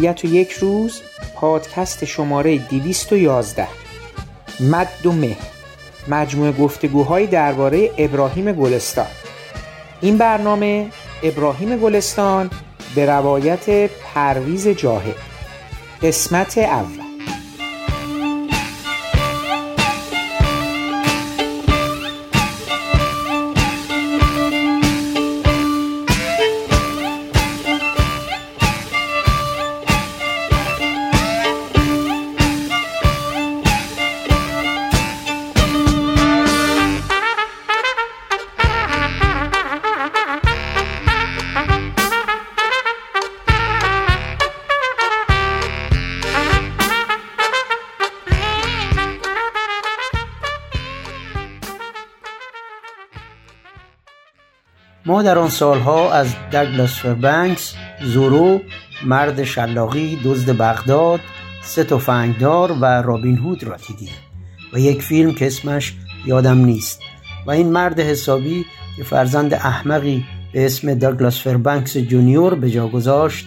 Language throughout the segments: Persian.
ابدیت و یک روز پادکست شماره 211 مد و مه. مجموعه گفتگوهایی درباره ابراهیم گلستان. این برنامه ابراهیم گلستان به روایت پرویز جاهد قسمت اول. در آن سالها از دگلاس فربنکس زورو مرد شلاقی دزد بغداد سه تفنگدار و رابین هود را دیدیم. و یک فیلم که اسمش یادم نیست. و این مرد حسابی که فرزند احمقی به اسم داگلاس فربنکس جونیور به جا گذاشت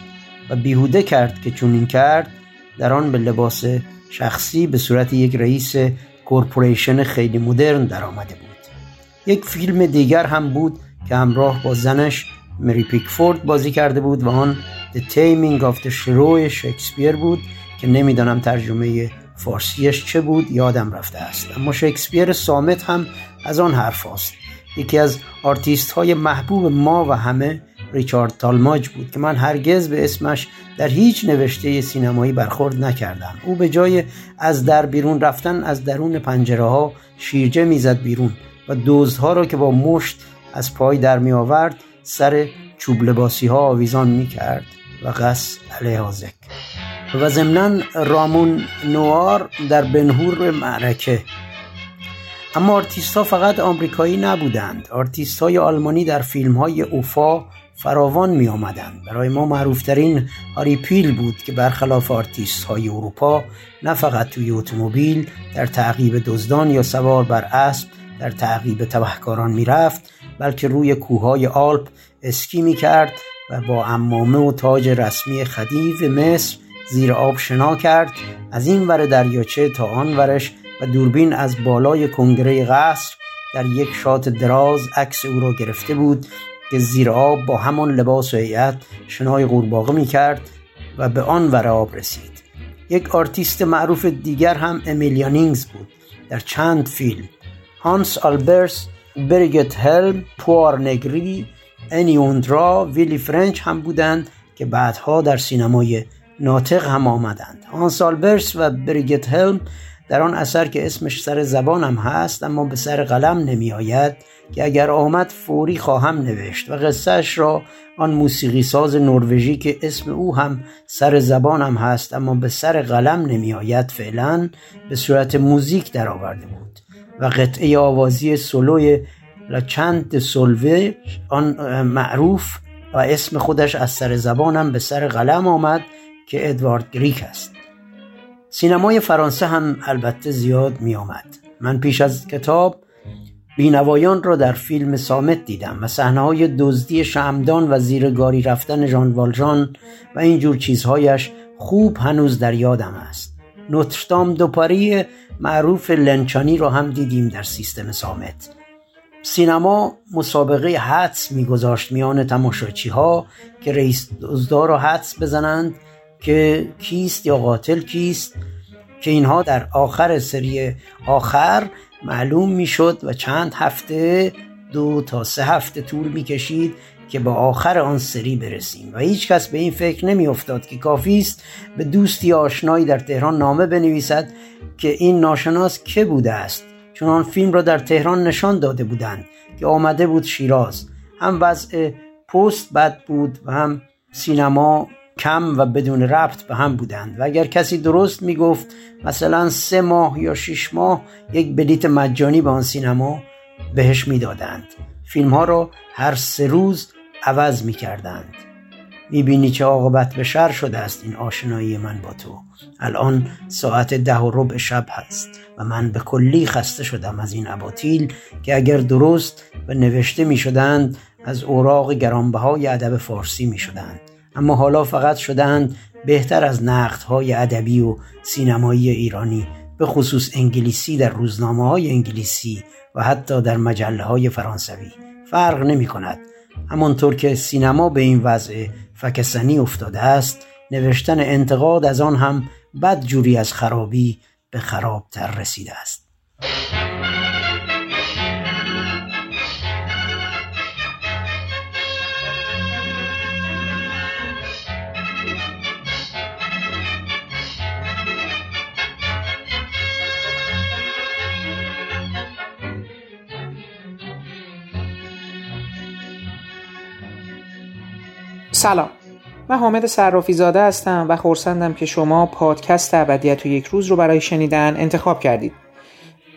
و بیهوده کرد که چنین کرد در آن به لباس شخصی به صورت یک رئیس corporation خیلی مدرن در آمده بود. یک فیلم دیگر هم بود که همراه با زنش مری پیکفورد بازی کرده بود و آن The Taming of the Shrew شکسپیر بود که نمی‌دانم ترجمه فارسیش چه بود یادم رفته است اما شکسپیر صامت هم از آن حرف است. یکی از آرتیست های محبوب ما و همه ریچارد تالماج بود که من هرگز به اسمش در هیچ نوشته سینمایی برخورد نکردم او به جای از در بیرون رفتن از درون پنجره ها شیرجه می‌زد بیرون و دزدها را که با مشت از پای در می آورد سر چوب لباسی ها آویزان می کرد و قس علیهذا و ضمنا رامون نووارو در بن‌هور معرکه. اما آرتیست فقط آمریکایی نبودند. آرتیست های آلمانی در فیلم های اوفا فراوان می آمدند برای ما معروفترین هاری پیل بود که برخلاف آرتیست های اروپا نه فقط توی اتومبیل در تعقیب دزدان یا سوار بر اسب در تعقیب تبهکاران می‌رفت بلکه روی کوههای آلپ اسکی می کرد و با عمامه و تاج رسمی خدیو مصر زیر آب شنا کرد. از این ور دریاچه تا آن ورش و دوربین از بالای کنگره قصر در یک shot دراز عکس او را گرفته بود که زیر آب با همان لباس و هیئت شنای قورباغه می کرد و به آن ور آب رسید. یک آرتیست معروف دیگر هم امیل یانینگز بود در چند فیلم. هانس آلبرس بریگت هلم پولا نگری آنی اوندرا ویلی فریچ هم بودند که بعدها در سینمای ناطق هم آمدند. هانس آلبرس و بریگت هلم در آن اثر که اسمش سر زبانم هست اما به سر قلم نمی آید که اگر آمد فوری خواهم نوشت و قصهش را آن موسیقی ساز نروژی که اسم او هم سر زبانم هست اما به سر قلم نمی آید فعلا به صورت موزیک درآورده بود. و قطعه آوازی سولوی چند سولوه آن معروف و اسم خودش از سر زبانم به سر قلم آمد که ادوارد گریک است. سینمای فرانسه هم البته زیاد می آمد من پیش از کتاب بینوایان را در فیلم سامت دیدم و صحنه های دزدی شمدان و زیرگاری رفتن ژان والژان و اینجور چیزهایش خوب هنوز در یادم است. نوتردام دوپاری معروف لنچانی را هم دیدیم در سیستم سامت. سینما مسابقه حدس میگذاشت میان تماشاچی ها که رئیس دزدا را حدس بزنند که کیست یا قاتل کیست که اینها در آخر سری آخر معلوم می‌شد و چند هفته دو تا سه هفته طول می‌کشید که به آخر آن سری برسیم. و هیچ کس به این فکر نمی افتاد که کافی است به دوستی آشنایی در تهران نامه بنویسد که این ناشناس که بوده است. چون آن فیلم را در تهران نشان داده بودند که آمده بود شیراز. هم وضع پست بد بود و هم سینما کم و بدون ربط به هم بودند. و اگر کسی درست می‌گفت مثلا سه ماه یا شش ماه یک بلیت مجانی به آن سینما بهش می‌دادند. فیلم ها رو هر سه روز عوض می‌کردند. می‌بینی چه عاقبت به شر شده است این آشنایی من با تو. الان ساعت ده و ربع شب هست و من به کلی خسته شدم از این اباطیل که اگر درست و نوشته می شدند از اوراق گرانبهای ادب فارسی می شدند اما حالا فقط شدند بهتر از نقدهای ادبی و سینمایی ایرانی به خصوص انگلیسی در روزنامه های انگلیسی و حتی در مجله های فرانسوی. فرق نمی کند همانطور که سینما به این وضع فکسنی افتاده است نوشتن انتقاد از آن هم بد جوری از خرابی به خرابتر رسیده است. سلام. من حامد صرافی زاده هستم و خورسندم که شما پادکست ابدیت و یک روز رو برای شنیدن انتخاب کردید.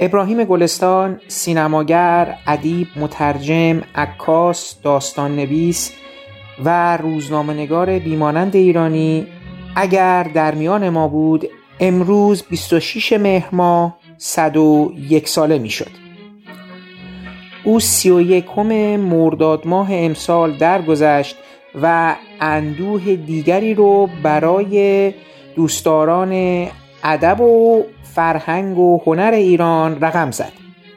ابراهیم گلستان سینماگر، ادیب، مترجم، عکاس، داستان نویس و روزنامه نگار بیمانند ایرانی. اگر در میان ما بود امروز 26 مهر ماه 101 ساله می شد او 31 مرداد ماه امسال درگذشت و اندوه دیگری رو برای دوستداران ادب و فرهنگ و هنر ایران رقم زد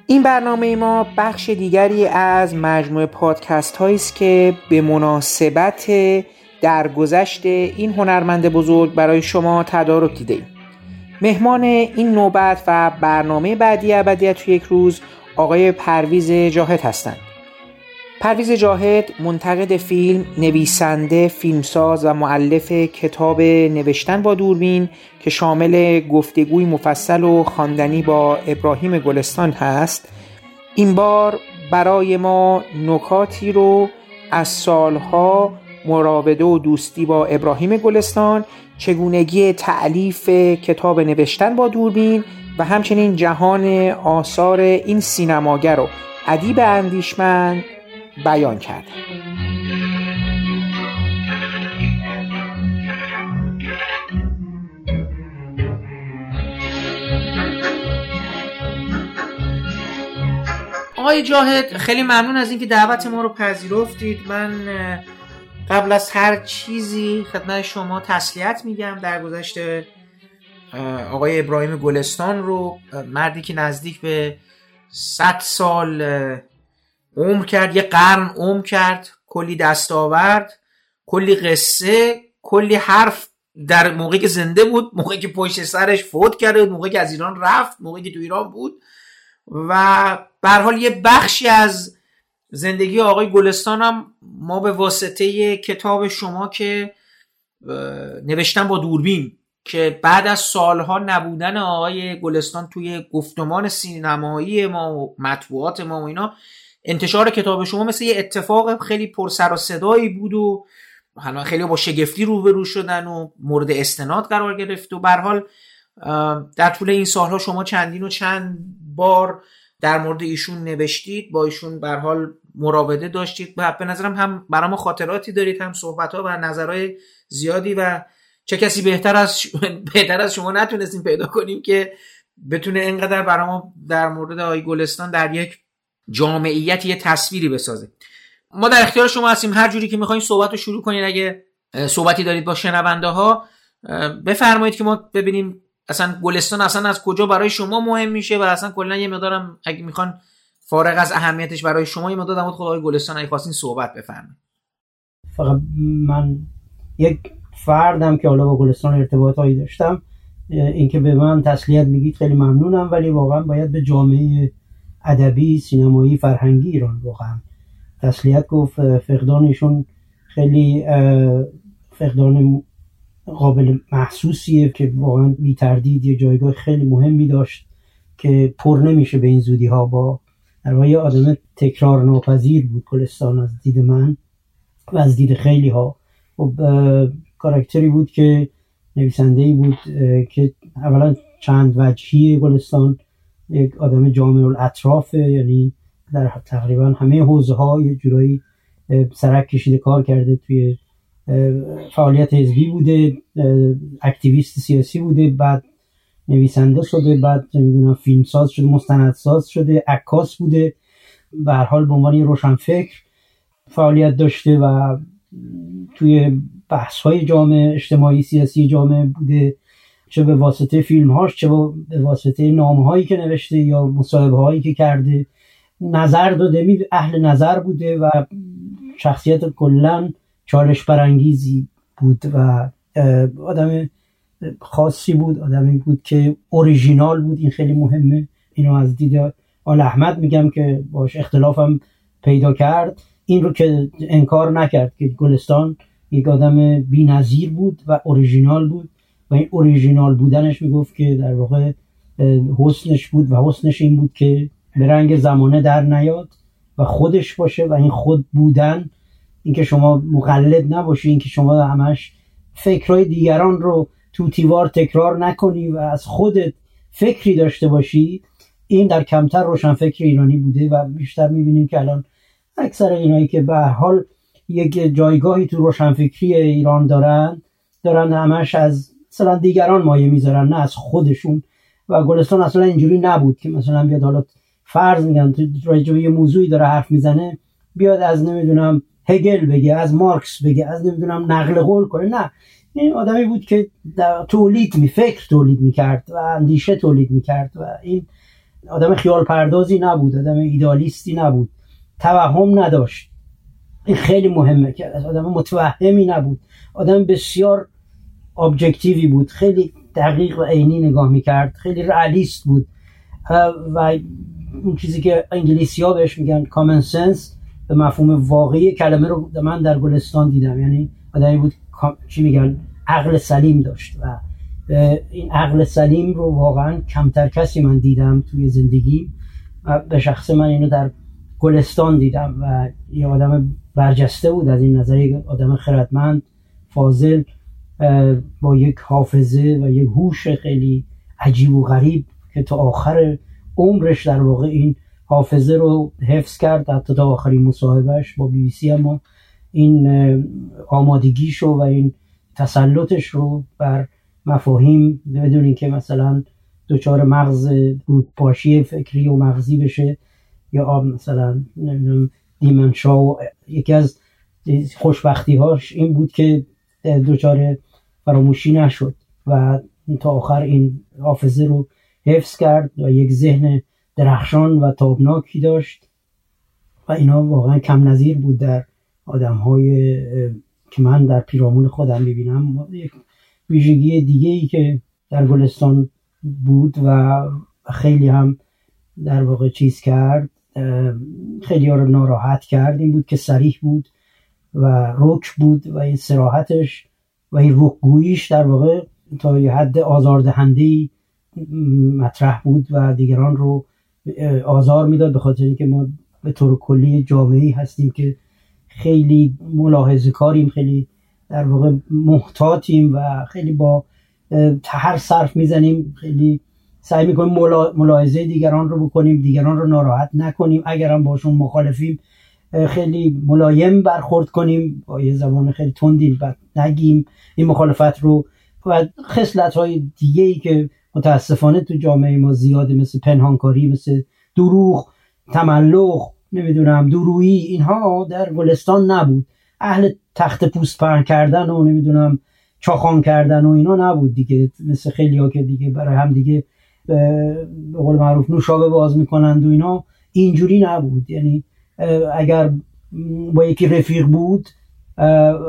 این برنامه ما بخش دیگری از مجموعه پادکست هایی است که به مناسبت درگذشت این هنرمند بزرگ برای شما تدارک دیده ایم. مهمان این نوبت و برنامه بعدی ابدیت تو یک روز آقای پرویز جاهد هستند پرویز جاهد منتقد فیلم، نویسنده، فیلمساز و معلف کتاب نوشتن با دوربین که شامل گفتگوی مفصل و خواندنی با ابراهیم گلستان هست این بار برای ما نکاتی رو از سالها مراوده و دوستی با ابراهیم گلستان چگونگی تعلیف کتاب نوشتن با دوربین و همچنین جهان آثار این سینماگر و ادیب اندیشمند بیان کرد. آقای جاهد خیلی ممنون از اینکه دعوت ما رو پذیرفتید. من قبل از هر چیزی خدمت شما تسلیت میگم در گذشته آقای ابراهیم گلستان رو مردی که نزدیک به 100 سال عمر کرد یه قرن عمر کرد کلی دستاورد کلی قصه کلی حرف در موقعی که زنده بود موقعی که پشت سرش فوت کرده موقعی که از ایران رفت موقعی که تو ایران بود. و به حال یه بخشی از زندگی آقای گلستان هم ما به واسطه کتاب شما که نوشتن با دوربین که بعد از سالها نبودن آقای گلستان توی گفتمان سینمایی ما و مطبوعات ما و اینا انتشار کتاب شما مثل یه اتفاق خیلی پر سر و صدایی بود و حالا خیلی با شگفتی روبرو شدن و مورد استناد قرار گرفت و به حال در طول این سالها شما چندین و چند بار در مورد ایشون نوشتید با ایشون به حال مراوده داشتید. به نظرم هم برای ما خاطراتی دارید هم صحبت ها و نظرهای زیادی و چه کسی بهتر از بهتر از شما نتونستیم پیدا کنیم که بتونه اینقدر برای ما در مورد آی گلستان در یک جامعیت یه تصویری بسازه. ما در اختیار شما هستیم هر جوری که می‌خواین صحبت رو شروع کنید اگه صحبتی دارید با شنونده ها بفرمایید که ما ببینیم اصلا گلستان اصلا از کجا برای شما مهم میشه و اصلا کلا یه مقدارم اگه می‌خوان فارغ از اهمیتش برای شما یه مقدار در مورد گلستان اگه خواستین صحبت بفرمایید. فقط من یک فردم که حالا با گلستان ارتباطایی داشتم اینکه به من تسلیت میگید خیلی ممنونم ولی واقعا باید به جامعه ادبی سینمایی فرهنگی ایران واقعا. تسلیت گفت فقدانشون خیلی فقدان قابل محسوسیه که واقعا بی تردید یه جایگاه خیلی مهمی داشت که پر نمیشه به این زودی ها با در واقع آدم تکرار ناپذیر بود. گلستان از دید من و از دید خیلی ها. خب کاراکتری بود که نویسنده ای بود که اولا چند وجهی گلستان یک آدم جامع الاطرافه یعنی در تقریبا همه حوزه ها یه جورایی سرک کشیده کار کرده توی فعالیت حزبی بوده اکتیویست سیاسی بوده بعد نویسنده شده بعد نمی‌دونم فیلمساز شده مستندساز شده عکاس بوده به هر حال به عنوان روشنفکر فعالیت داشته و توی بحث های جامعه اجتماعی سیاسی جامعه بوده. چه به واسطه فیلم هاش چه به واسطه نامه هایی که نوشته یا مصاحبه هایی که کرده نظر داده. می اهل نظر بوده و شخصیت کلا چالش برانگیزی بود و آدم خاصی بود آدمی بود که اوریژینال بود. این خیلی مهمه. اینو از دید آل احمد میگم که باش اختلافم پیدا کرد. این رو که انکار نکرد که گلستان یک آدم نظیر بود و اوریژینال بود. و این اوریژینال بودنش می‌گفت که در واقع حسنش بود و حسنش این بود که به رنگ زمانه در نیاد و خودش باشه و این خود بودن اینکه شما مقلد نباشی اینکه شما همش فکرهای دیگران رو تو تیوار تکرار نکنی و از خودت فکری داشته باشی این در کمتر روشنفکر ایرانی بوده و بیشتر می‌بینیم که الان اکثر اینایی که به حال یک جایگاهی تو روشنفکری ایران دارن دارن همش از مثلا دیگران مایه می‌ذارن نه از خودشون. و گلستان اصلا اینجوری نبود که مثلا بیاد حالا فرض میگن تو یه موضوعی داره حرف می‌زنه بیاد از نمی‌دونم هگل بگه از مارکس بگه از نمی‌دونم نقل قول کنه. نه. این آدمی بود که تولید می فکر تولید می‌کرد و اندیشه تولید می‌کرد و این آدم خیال پردازی نبود آدم ایدالیستی نبود. توهم نداشت. این خیلی مهمه که آدم متوهمی نبود. آدم بسیار ابجکتیوی بود. خیلی دقیق و عینی نگاه می‌کرد. خیلی رئالیست بود. و اون چیزی که انگلیسی ها بهش میگن کامن سنس به مفهوم واقعی کلمه رو من در گلستان دیدم. یعنی آدمی بود چی میگن؟ عقل سلیم داشت. و این عقل سلیم رو واقعا کمتر کسی من دیدم توی زندگی. و به شخص من اینو در گلستان دیدم. و یه آدم برجسته بود. از این نظر آدم خردمند فاضل. با یک حافظه و یک هوش خیلی عجیب و غریب که تا آخر عمرش در واقع این حافظه رو حفظ کرد حتی تا آخرین مصاحبهش با بی بی سی اما این آمادگیش و این تسلطش رو بر مفاهیم بدون اینکه مثلا دچار مغز پاشی فکری و مغزی بشه یا آب مثلا دیمنشا و یکی از خوشبختی هاش این بود که دچار فراموشی نشد و تا آخر این حافظه رو حفظ کرد و یک ذهن درخشان و تابناکی داشت و اینا واقعا کم نظیر بود در آدم های که من در پیرامون خودم ببینم یک ویژگی دیگه ای که در گلستان بود و خیلی هم در واقع چیز کرد خیلی ها رو ناراحت کرد این بود که سریح بود و رک بود و این سراحتش و این رکگوییش در واقع تا یه حد آزاردهنده مطرح بود و دیگران رو آزار می‌داد به خاطر اینکه ما به طور کلی جامعه هستیم که خیلی ملاحظه کاریم خیلی در واقع محتاطیم و خیلی با هر صرف می‌زنیم خیلی سعی می‌کنیم ملاحظه دیگران رو بکنیم دیگران رو ناراحت نکنیم. اگرم باشون مخالفیم خیلی ملایم برخورد کنیم. با یه زمان خیلی تندی و نگیم. این مخالفت رو و خصلت های دیگه ای که متاسفانه تو جامعه ما زیاده مثل پنهانکاری مثل دروغ تملق نمی‌دونم درویی اینها در گلستان نبود. اهل تخت پوست پهن کردن و نمی‌دونم چاخان کردن و اینا نبود دیگه. مثل خیلی ها که دیگه برای هم دیگه به قول معروف نوشابه باز می‌کنند و اینا. اینجوری نبود. یعنی اگر با یکی رفیق بود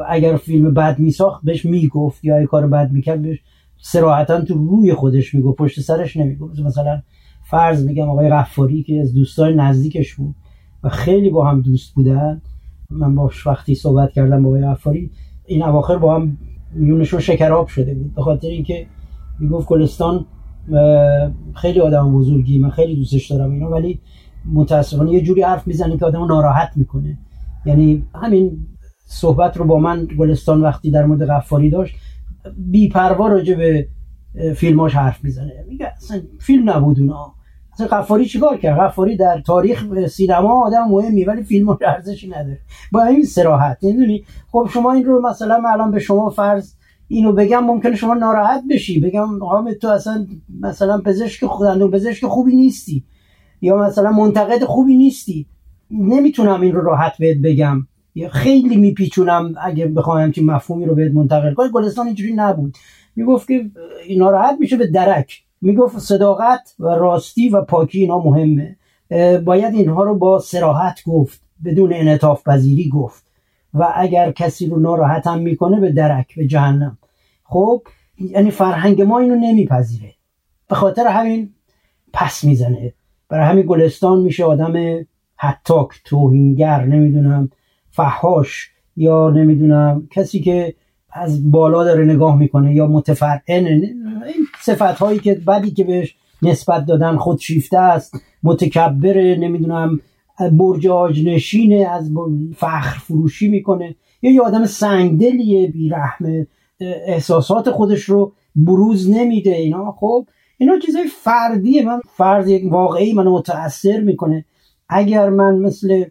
اگر فیلم بد میساخت بهش می‌گفت یا کار بد می‌کرد بهش سراحتا تو روی خودش می‌گفت پشت سرش نمی‌گفت. مثلا فرض میگم آقای غفاری که از دوستای نزدیکش بود و خیلی با هم دوست بودن. من با وقتی صحبت کردم با آقای غفاری این اواخر با هم میونشون شکراب شده بود. به خاطر اینکه می‌گفت گلستان خیلی آدم بزرگی من خیلی دوستش دارم اینا ولی متاسفانه یه جوری حرف می‌زنه که آدمو ناراحت می‌کنه. یعنی همین صحبت رو با من گلستان وقتی در مورد غفاری داشت بی پروا راجع به فیلماش حرف می‌زنه. میگه اصلا فیلم نبود اونا. اصلا غفاری چیکار کرد؟ غفاری در تاریخ سینما آدم مهمی ولی فیلم ارزشی نداره. با این سراحت می‌دونی؟ خب شما این رو مثلا الان به شما فرض اینو بگم ممکنه شما ناراحت بشی. بگم حامد تو اصلا مثلا پزشک خودندون پزشک خوبی نیستی. یا مثلا منتقد خوبی نیستی. نمی‌تونم این رو راحت بهت بگم. خیلی میپیچونم اگه بخوام همچین مفهومی رو بهت منتقل کنم. گلستان اینجوری نبود. می‌گفت که ناراحت میشه به درک. می‌گفت صداقت و راستی و پاکی اینا مهمه. باید اینها رو با سراحت گفت. بدون انعطاف پذیری گفت. و اگر کسی رو ناراحت هم می‌کنه به درک به جهنم. خب یعنی فرهنگ ما اینو نمیپذیره. به خاطر همین پس می‌زنه. برای همین گلستان میشه آدم حتاک توهینگر نمی‌دونم فحاش یا نمی‌دونم کسی که از بالا داره نگاه می‌کنه یا متفرعن. این صفت هایی که بدی که بهش نسبت دادن خودشیفته است متکبر نمی‌دونم برجاج نشینه از فخر فروشی می‌کنه. یا یه آدم سنگدلیه بیرحمه احساسات خودش رو بروز نمیده اینا. خب اینا چیزای فردیه. من فرض یک واقعی منو متاثر می‌کنه. اگر من مثل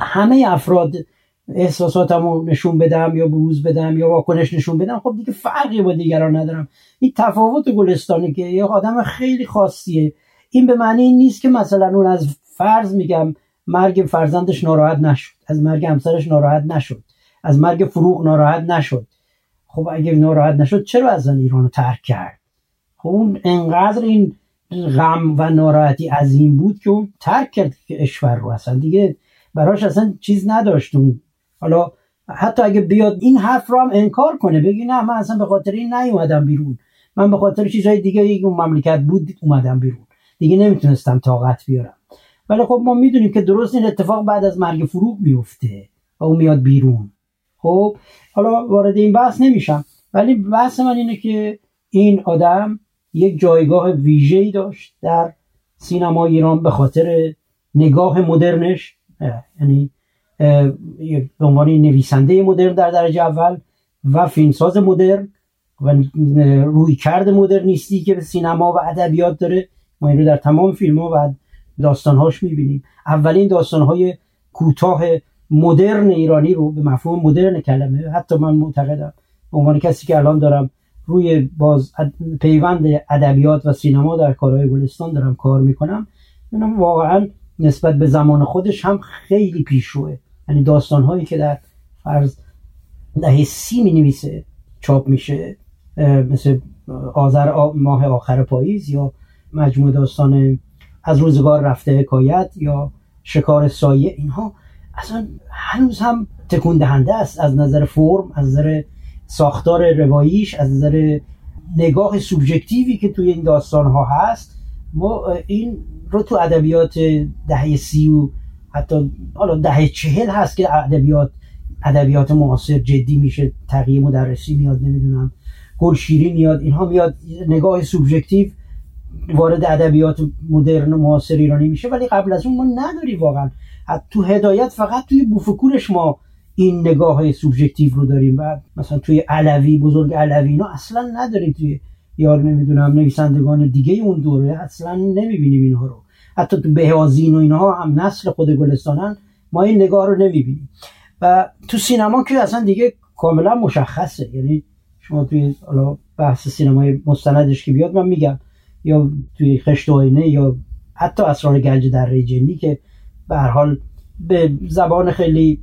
همه افراد احساساتمو نشون بدم یا بروز بدم یا واکنش نشون بدم خب دیگه فرقی با دیگران ندارم. این تفاوت گلستانی که یه آدم خیلی خاصیه. این به معنی این نیست که مثلا اون از فرض میگم مرگ فرزندش ناراحت نشد از مرگ همسرش ناراحت نشد از مرگ فروغ ناراحت نشد. خب اگه ناراحت نشد چرا از ایرانو ترک کرد؟ خب اون انقدر این غم و ناراحتی عظیم بود که اون ترک کرد کشور رو اصلا. دیگه براش اصلا چیز نداشت اون. حالا حتی اگه بیاد این حرف رو هم انکار کنه بگی نه من اصلا به خاطر این نیومدم بیرون. من به خاطر چیزهای دیگه اون مملکت بود اومدم بیرون. دیگه نمی‌تونستم طاقت بیارم. ولی خب ما می‌دونیم که درست این اتفاق بعد از مرگ فروغ میفته و اون میاد بیرون. خب حالا وارد این بحث نمیشم. ولی بحث من اینه که این آدم یک جایگاه ویژه‌ای داشت در سینما ایران به خاطر نگاه مدرنش یعنی به عنوان نویسنده مدرن در درجه اول و فیلمساز مدرن و روی کرد مدرنیستی که به سینما و ادبیات داره. ما این رو در تمام فیلم ها و داستانهاش می‌بینیم. اولین داستانهای کوتاه مدرن ایرانی رو به مفهوم مدرن کلمه حتی من معتقدم به عنوان کسی که الان دارم روی باز پیوند ادبیات و سینما در کارهای گلستان دارم کار می‌کنم. اینم واقعا نسبت به زمان خودش هم خیلی پیشروه. یعنی داستان هایی که در فرض دهه سی می نویسه چاپ میشه مثل آذر ماه آخر پاییز یا مجموع داستان از روزگار رفته حکایت یا شکار سایه اینها اصلا هنوز هم تکون دهنده است از نظر فرم از نظر ساختار رواییش از نظر نگاه سوبژکتیوی که توی این داستان ها هست ما این رو تو ادبیات دهه سی و حتی حالا دهه چهل هست که ادبیات ادبیات معاصر جدی میشه تغییر مدرسی میاد نمی‌دونم گلشیری میاد اینها میاد نگاه سوبژکتیو وارد ادبیات مدرن و معاصر ایرانی میشه ولی قبل از اون ما نداری واقعا. تو هدایت فقط توی بوفکورش ما این نگاه سوبژکتیو رو داریم و مثلا توی علوی بزرگ علوی اینا اصلا نداریم توی یار نمی‌دونم نویسندگان دیگه اون دوره اصلا نمی‌بینیم اینها رو. حتی تو بهازین و اینها هم نسل خود گلستانن ما این نگاه رو نمی‌بینیم. و تو سینما که اصلا دیگه کاملا مشخصه. یعنی شما توی حالا بحث سینمای مستندش که بیاد من میگم. یا توی خشت آینه یا حتی اسرار گنج در جنی که به حال به زبان خیلی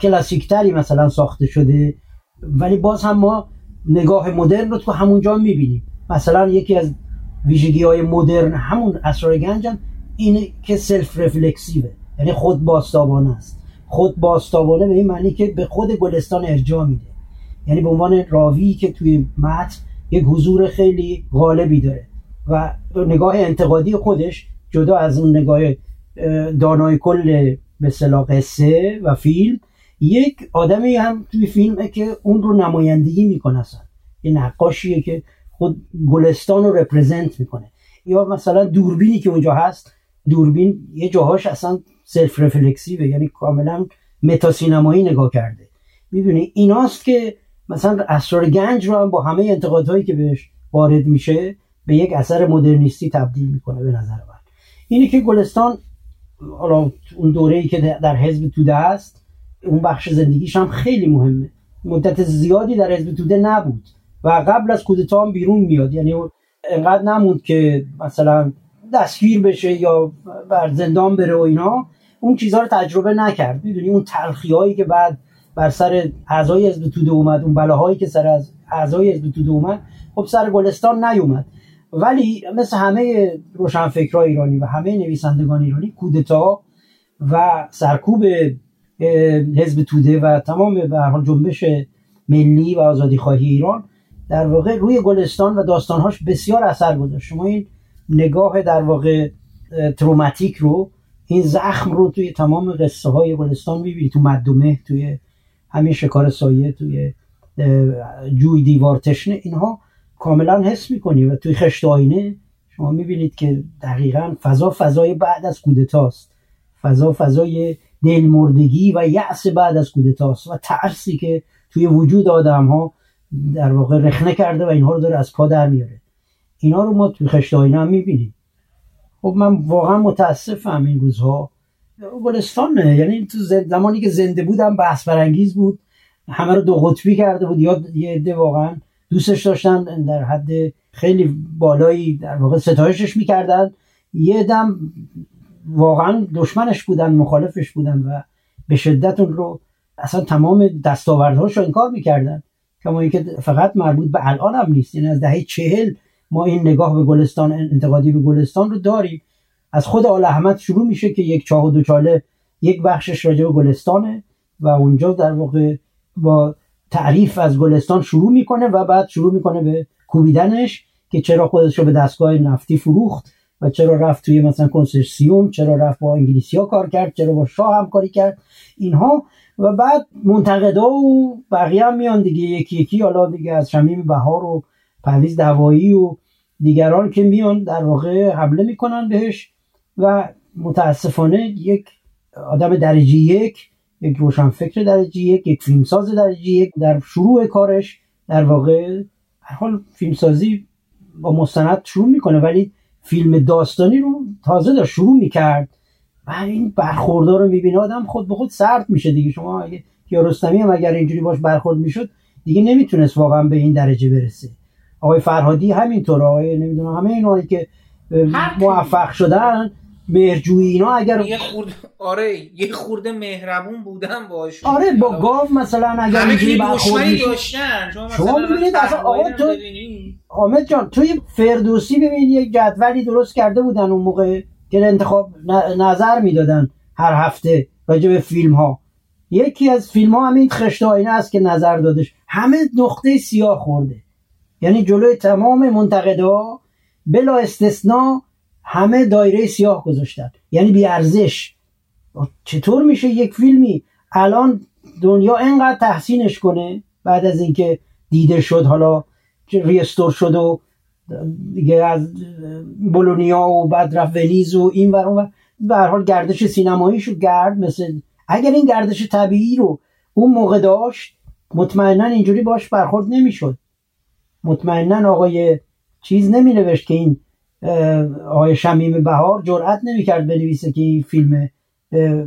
کلاسیکتری مثلا ساخته شده. ولی باز هم ما نگاه مدرن رو تو همونجا می‌بینیم. مثلا یکی از ویژگی های مدرن همون اسرار گنج هم اینه که سلف رفلکسیوه یعنی خود باستابانه است. خود باستابانه به این معنی که به خود گلستان ارجاع میده. یعنی به عنوان راوی که توی متن یک حضور خیلی غالبی داره. و نگاه انتقادی خودش جدا از اون نگاه دانای کل به قصه و فیلم یک آدمی هم توی فیلمه که اون رو نمایندگی می‌کنه اصلا. یه نقاشیه که خود گلستان رو represent می‌کنه. یا مثلا دوربینی که اونجا هست دوربین یه جاهاش اصلا self-reflexive ه یعنی کاملا متاسینمایی نگاه کرده. می‌دونی؟ ایناست که مثلا اسرار گنج رو هم با همه انتقادهایی که بهش وارد میشه به یک اثر مدرنیستی تبدیل می‌کنه به نظر من. اینی که گلستان حالا اون دوره ای که در حزب توده است اون بخش زندگیش هم خیلی مهمه. مدت زیادی در حزب توده نبود و قبل از کودتا هم بیرون میاد. یعنی انقدر نموند که مثلا دستگیر بشه یا بر زندان بره و اینا اون چیزها رو تجربه نکرد. می‌دونی؟ اون تلخی هایی که بعد بر سر اعضای حزب توده اومد اون بلاهایی که سر از اعضای حزب توده اومد خب سر گلستان نیومد. ولی مثل همه روشنفکرهای ایرانی و همه نویسندگان ایرانی کودتا و سرکوب حزب توده و تمام به حال جنبش ملی و آزادی خواهی ایران در واقع روی گلستان و داستانهاش بسیار اثر گذاشت. شما این نگاه در واقع تروماتیک رو این زخم رو توی تمام قصه های گلستان می‌بینید تو مدومه توی همین شکار سایه توی جوی دیوار تشنه اینها کاملا حس می‌کنی و توی خشت آینه شما می‌بینید که دقیقا فضا فضای بعد از کودتاست. فضا فضای دلمردگی و یأس بعد از کودتاست و ترسی که توی وجود آدم ها در واقع رخنه کرده و اینها رو داره از پا در میاره. اینا رو ما توی خشت آینه هم می‌بینیم. خب من واقعا متاسفم این روزها. گلستانه یعنی تو زمانی که زنده بودم بحث برانگیز بود. همه رو دو قطبی کرده بود. یا یه عده واقعا دوستش داشتن در حد خیلی بالایی در واقع ستایشش می‌کردن. یه دم واقعا دشمنش بودن مخالفش بودن و به شدت اون رو اصلا تمام دستاوردهاش رو انکار می‌کردن. کما اینکه فقط مربوط به الان هم نیست یعنی از دهه چهل ما این نگاه به گلستان انتقادی به گلستان رو داریم. از خود آل احمد شروع میشه که یک چاه و دوچاله یک بخشش راجع به گلستانه و اونجا در واقع با تعریف از گلستان شروع می‌کنه و بعد شروع می‌کنه به کوبیدنش که چرا خودش رو به دستگاه نفتی فروخت. چرا رفت توی مثلا کنسرسیوم چرا رفت با انگلیسی ها کار کرد چرا با شاه همکاری کرد اینها. و بعد منتقدا و بقیه هم میان دیگه یکی یکی حالا دیگه از شمیم بهار و پرویز دوایی و دیگران که میان در واقع حمله می‌کنن بهش و متاسفانه یک آدم درجه یک یک روشنفکر درجه یک یک فیلمساز درجه یک در شروع کارش در واقع هر حال فیلمسازی با مستند شروع می‌کنه ولی فیلم داستانی رو تازه داشت شروع می‌کرد. و این برخوردار رو می‌بینه آدم خود به خود سرد میشه دیگه. شما اگه کیارستمی هم اگر اینجوری باش برخورد می‌شد دیگه نمی‌تونست واقعا به این درجه برسه. آقای فرهادی همینطور آقای نمی‌دونم همه اینایی که موفق شدن مهرجویی اینا اگر یه خورده آره یه خورده مهربون بودن باش آره با گاو مثلا اگر اینجوری برخورد داشتن. شما می‌بینید اصلا آقا تو حامد جان توی فردوسی ببین یک جدولی درست کرده بودن اون موقع که انتخاب نظر می‌دادن هر هفته راجع به فیلم ها یکی از فیلم ها همین خشت آینه است که نظر دادش. همه نقطه سیاه خورده. یعنی جلوی تمام منتقدا بلا استثنا همه دایره سیاه گذاشتن. یعنی بی ارزش. چطور میشه یک فیلمی الان دنیا انقدر تحسینش کنه بعد از اینکه دیده شد حالا ریستور شد و دیگه از بولونیا و بعد رفت ونیز و این ور اون به حال گردش سینماییشو گرد مثل اگر این گردش طبیعی رو اون موقع داشت مطمئنا اینجوری باش برخورد نمی‌شد. مطمئنا آقای چیز نمی نوشت که این آقای شمیم بهار جرأت نمی‌کرد بنویسه که این فیلم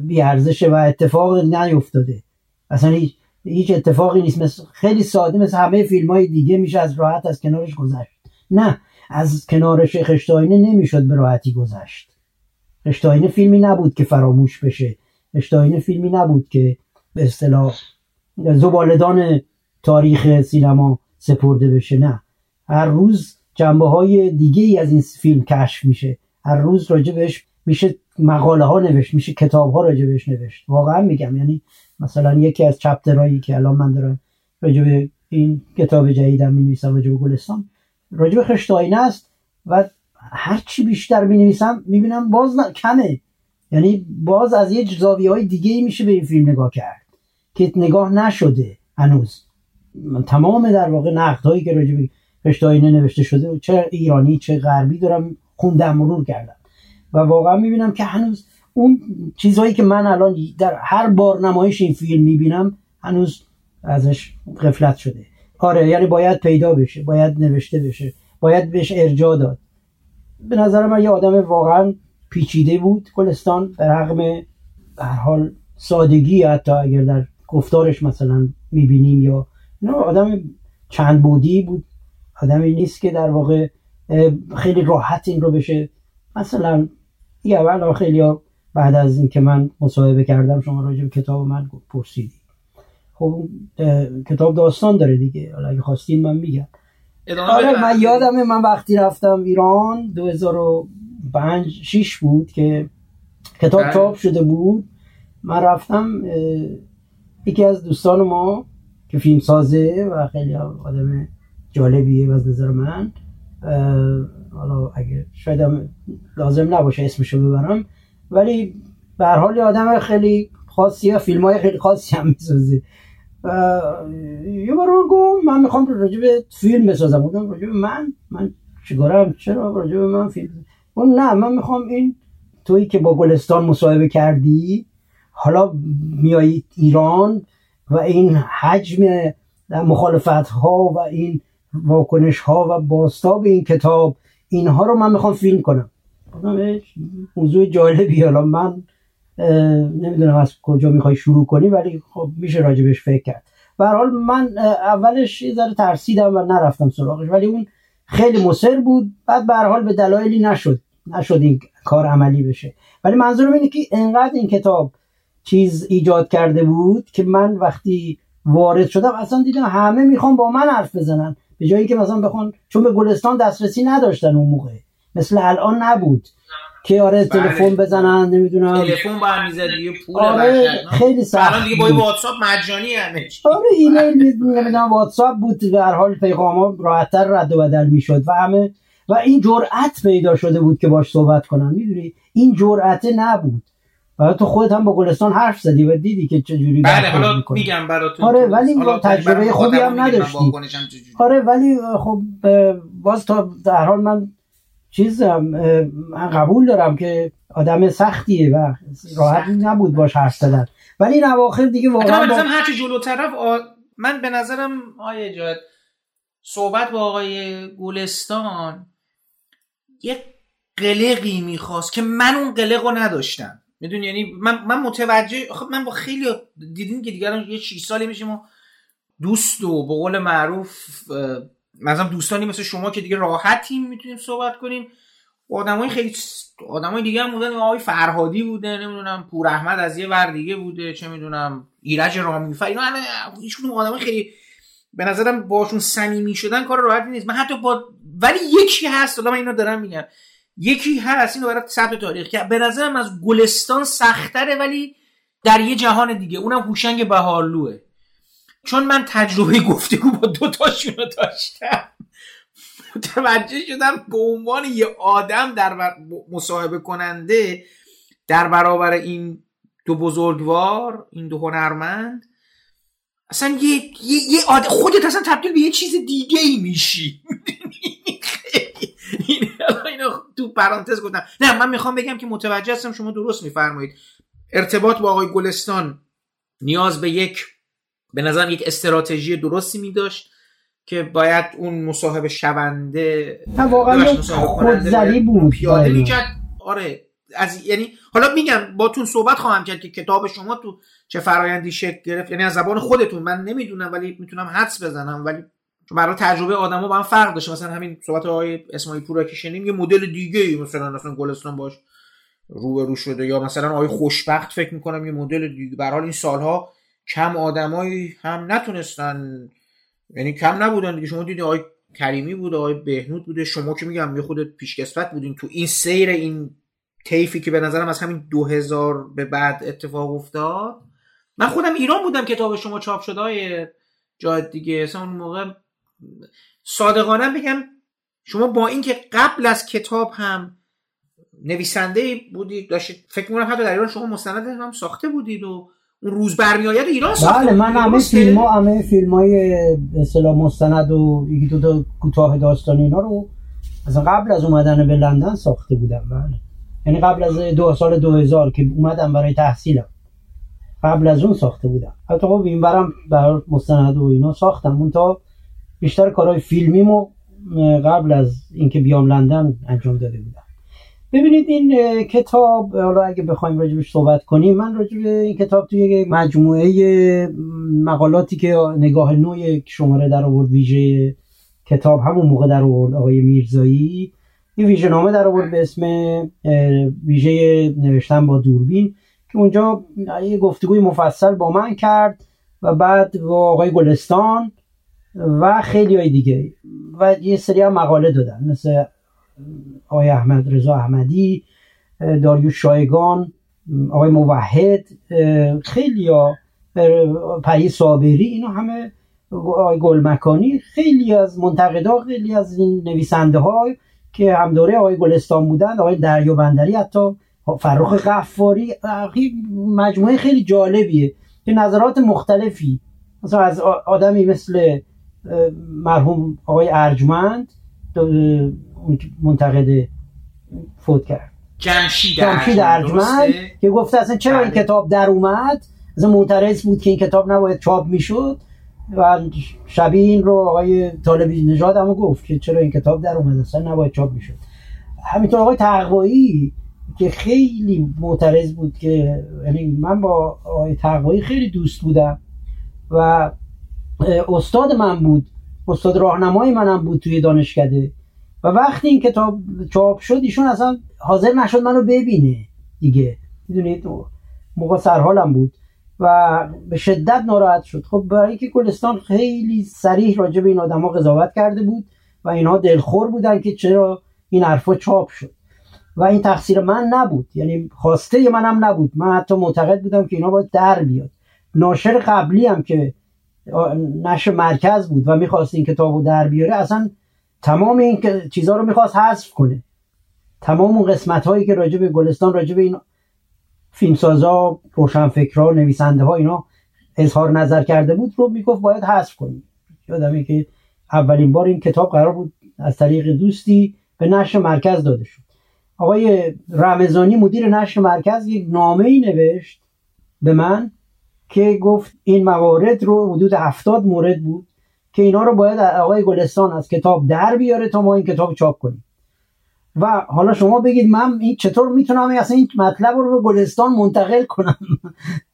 بیارزشه و اتفاق نیفتاده. اصلا هیچ هیچ اتفاقی نیست. مثل خیلی ساده مثل همه فیلم های دیگه میشه از راحت از کنارش گذشت. نه از کنارش خشتاینه نمی‌شد به راحتی گذشت. خشتاینه فیلمی نبود که فراموش بشه. خشتاینه فیلمی نبود که به اصطلاح زبالدان تاریخ سینما سپرده بشه. نه. هر روز جنبه های دیگه ای از این فیلم کشف میشه. هر روز راجبش میشه مقاله ها نوشت میشه کتاب ها راجبش نوشت. واقعا میگم یعنی مثلا یکی از چپترهایی که الان من دارم راجب این کتاب جدیدم می نویسم راجب گلستان راجب خشتاینه است و هر چی بیشتر می نویسم باز کمه. یعنی باز از یه زاویه های دیگه میشه به این فیلم نگاه کرد که نگاه نشده هنوز. تمام در واقع نقد هایی که راجب خشتاینه نوشته شده. چه ایرانی چه غربی دارم خوندم مرور کردم. و واقعا می‌بینم که هنوز اون چیزهایی که من الان در هر بار نمایش این فیلم می‌بینم هنوز ازش غفلت شده. آره یعنی باید پیدا بشه باید نوشته بشه باید بهش ارجاع داد. به نظر من یه آدم واقعا پیچیده بود. گلستان به رغم به حال سادگی حتی اگر در گفتارش مثلا می‌بینیم یا نه آدم چند بودی بود. آدمی نیست که در واقع خیلی راحت این رو بشه. مثلا یه اول خیلی بعد از اینکه من مصاحبه کردم شما راجع به کتاب من پرسیدی. خب کتاب داستان داره دیگه. حالا اگه خواستین من میگم. آره من یادمه من وقتی رفتم ایران 2005 6 بود که کتاب بله. چاپ شده بود. من رفتم یکی از دوستان ما که فیلم سازه و خیلی آدم جالبیه از نظر من. حالا اگه شاید لازم نباشه اسمشو ببرم ولی به هر حال آدم خیلی خاصیه فیلم های خیلی خاصی هم می‌سازه. یه بار گفت من می‌خوام راجع به فیلم بسازم. بودم راجع به من؟ من چیکارم؟ چرا راجع به من فیلم؟ اون نه من می‌خوام این تویی که با گلستان مصاحبه کردی حالا میایی ایران و این حجم مخالفت ها و این واکنش ها و باستاب این کتاب اینها رو من می‌خوام فیلم کنم. موضوع جالبی حالا من نمی‌دونم از کجا می‌خوای شروع کنی ولی خب میشه راجبش فکر کرد. به حال من اولش یه ذره ترسیدم و نرفتم سراغش ولی اون خیلی مصر بود. بعد به حال به دلایلی نشد. نشد این کار عملی بشه. ولی منظورم اینه که انقدر این کتاب چیز ایجاد کرده بود که من وقتی وارد شدم اصلا دیدم همه می‌خوان با من حرف بزنن. به جایی که مثلا بخون چون به گلستان دسترسی نداشتن اون موقع. مثل الان نبود. که آره بله. تلفن بزنن نمی‌دونم. تلفن با می‌زدی پول آره خیلی سخت الان دیگه با واتساپ مجانی همه آره ایمیل نمی‌دونم واتساپ بود در حال پیغاما راحتتر رد و بدل می‌شد و همه و این جرأت پیدا شده بود که باش صحبت کنن. می‌دونی؟ این جرأت نبود. و تو خودت هم با گلستان حرف زدی و دیدی که چجوری بله حالا میگم براتون آره ولی تجربه خوبی هم نداشتی. آره ولی خب باز تا در حال من چیز من قبول دارم که آدم سختیه و راحت نبود باش حرف زدن. ولی این اواخر دیگه واقعا با... هرچی جلو طرف من به نظرم آیه جاد صحبت با آقای گلستان یه قلقی می‌خواست که من اون قلق رو نداشتم. می‌دونی؟ یعنی من, من متوجه خب من با خیلی دیدیم که دیگران یه 6 سالی میشیم و دوست و به قول معروف مثلا دوستانی مثل شما که دیگه راحتیم می‌تونیم صحبت کنیم. آدمای خیلی آدمای دیگه هم بودن آقای فرهادی بوده نمی‌دونم پور احمد از یه ور دیگه بوده چه می‌دونم ایرج رامیفر اینا هیچ کدوم آدمای خیلی به نظرم باشون صمیمی شدن کار راحتی نیست. من حتی با ولی یکی هست حالا من اینو دارم میگم. یکی هست اینو برای ثبت تاریخ که به نظرم از گلستان سختره ولی در یه جهان دیگه. اونم هوشنگ بهارلوه. چون من تجربه گفتگو با دو تاشون رو داشتم. متوجه شدم به عنوان یه آدم در مصاحبه کننده در برابر این دو بزرگوار این دو هنرمند اصلا یه, یه, یه خودت اصلا تبدیل به یه چیز دیگه ای میشی. اینو تو پرانتز گفتم. نه من می‌خوام بگم که متوجه هستم شما درست میفرمایید. ارتباط با آقای گلستان نیاز به یک به نظرم یک استراتژی درستی می داشت که باید اون مصاحبه شونده واقعا خودزنی بود پیاده می‌کرد. آره از یعنی حالا میگم باتون صحبت خواهم کرد که کتاب شما تو چه فرایندی شکل گرفت. یعنی از زبان خودتون. من نمی‌دونم ولی می‌تونم حدس بزنم. ولی برای تجربه آدما با هم فرق داشته. مثلا همین صحبت آقای اسماعیل پورا که شنیم یه مدل دیگه ای مثلا مثلا گلستان باش رو شده یا مثلا آقای خوشبخت فکر می‌کنم یه مدل دیگه. به این سالها کم آدمایی هم نتونستن. یعنی کم نبودن دیگه. شما دیدی آقای کریمی بود آقای بهنود بوده. شما که میگم یه خودت پیشکسوت بودین. تو این سیر این تیفی که به نظرم از همین 2000 به بعد اتفاق افتاد. من خودم ایران بودم کتاب شما چاپ شده های جای دیگه. اصلا اون موقع صادقانه بگم شما با اینکه قبل از کتاب هم نویسنده بودید داشتید فکر می‌کنم حتی در ایران شما مستند هم ساخته بودید و اون روز برمیآید ایران ساخته بله من همه فیلم ها همه فیلم های اصطلاح مستند و یکی دو تا کوتاه داستانی اینا رو از قبل از اومدن به لندن ساخته بودم بله. یعنی قبل از دو سال 2000 که اومدم برای تحصیلم قبل از اون ساخته بودم. حتی خب این برم بر مستند و اینا ساختم. اون تا بیشتر کارهای فیلمیمو قبل از اینکه بیام لندن انجام داده بودم. ببینید این کتاب حالا اگه بخوایم راجبش صحبت کنیم من راجب این کتاب توی یک مجموعه مقالاتی که نگاه نوع شماره در آورد ویژه کتاب همون موقع در آورد آقای میرزایی. یه ویژه نامه در آورد به اسم ویژه نوشتن با دوربین که اونجا یه گفتگوی مفصل با من کرد و بعد با آقای گلستان و خیلی های دیگه. و یه سری هم مقاله دادن مثل آقای احمد رضا احمدی داریوش شایگان آقای موحد خیلی ها پری صابری اینا همه آقای گلمکانی خیلی از منتقدا خیلی از این نویسنده های که هم دوره آقای گلستان بودن آقای دریا بندری حتی فرخ غفاری مجموعه خیلی جالبیه که نظرات مختلفی مثلا از آدمی مثل مرحوم آقای ارجمند منتقد فوت کرد. جمشید ارجمند که گفته اصلا چرا این بله. کتاب در اومد؟ اصلا معترض بود که این کتاب نباید چاپ می‌شد. و شبیه این رو آقای طالبی نژاد هم گفت که چرا این کتاب در اومد اصلا نباید چاپ می‌شد. همینطور آقای تقوایی که خیلی معترض بود که یعنی من با آقای تقوایی خیلی دوست بودم و استاد من بود. استاد راهنمای منم بود توی دانشکده. و وقتی این کتاب چاپ شد ایشون اصلا حاضر نشد منو ببینه دیگه. می‌دونید موقع سرحالم بود. و به شدت ناراحت شد. خب برای اینکه گلستان خیلی سریح راجع به این آدما قضاوت کرده بود و اینها دلخور بودن که چرا این حرفا چاپ شد. و این تقصیر من نبود. یعنی خواسته منم نبود. من حتی معتقد بودم که اینا باید در بیاد. ناشر قبلی هم که نشر مرکز بود و می‌خواست این کتاب رو در بیاره اصلا تمام این چیزها رو می‌خواست حذف کنه. تمام اون قسمت هایی که راجع گلستان راجع به این فیلمسازا روشنفکرها نویسنده ها اینا اظهار نظر کرده بود رو می‌گفت باید حذف کنیم. یادمه که اولین بار این کتاب قرار بود از طریق دوستی به نشر مرکز داده شد. آقای رمزانی مدیر نشر مرکز یک نامه ای نوشت به من که گفت این موارد رو حدود هفتاد مورد بود که اینا رو باید آقای گلستان از کتاب در بیاره تا ما این کتاب چاپ کنیم. و حالا شما بگید من این چطور می‌تونم اصلا این مطلب رو به گلستان منتقل کنم؟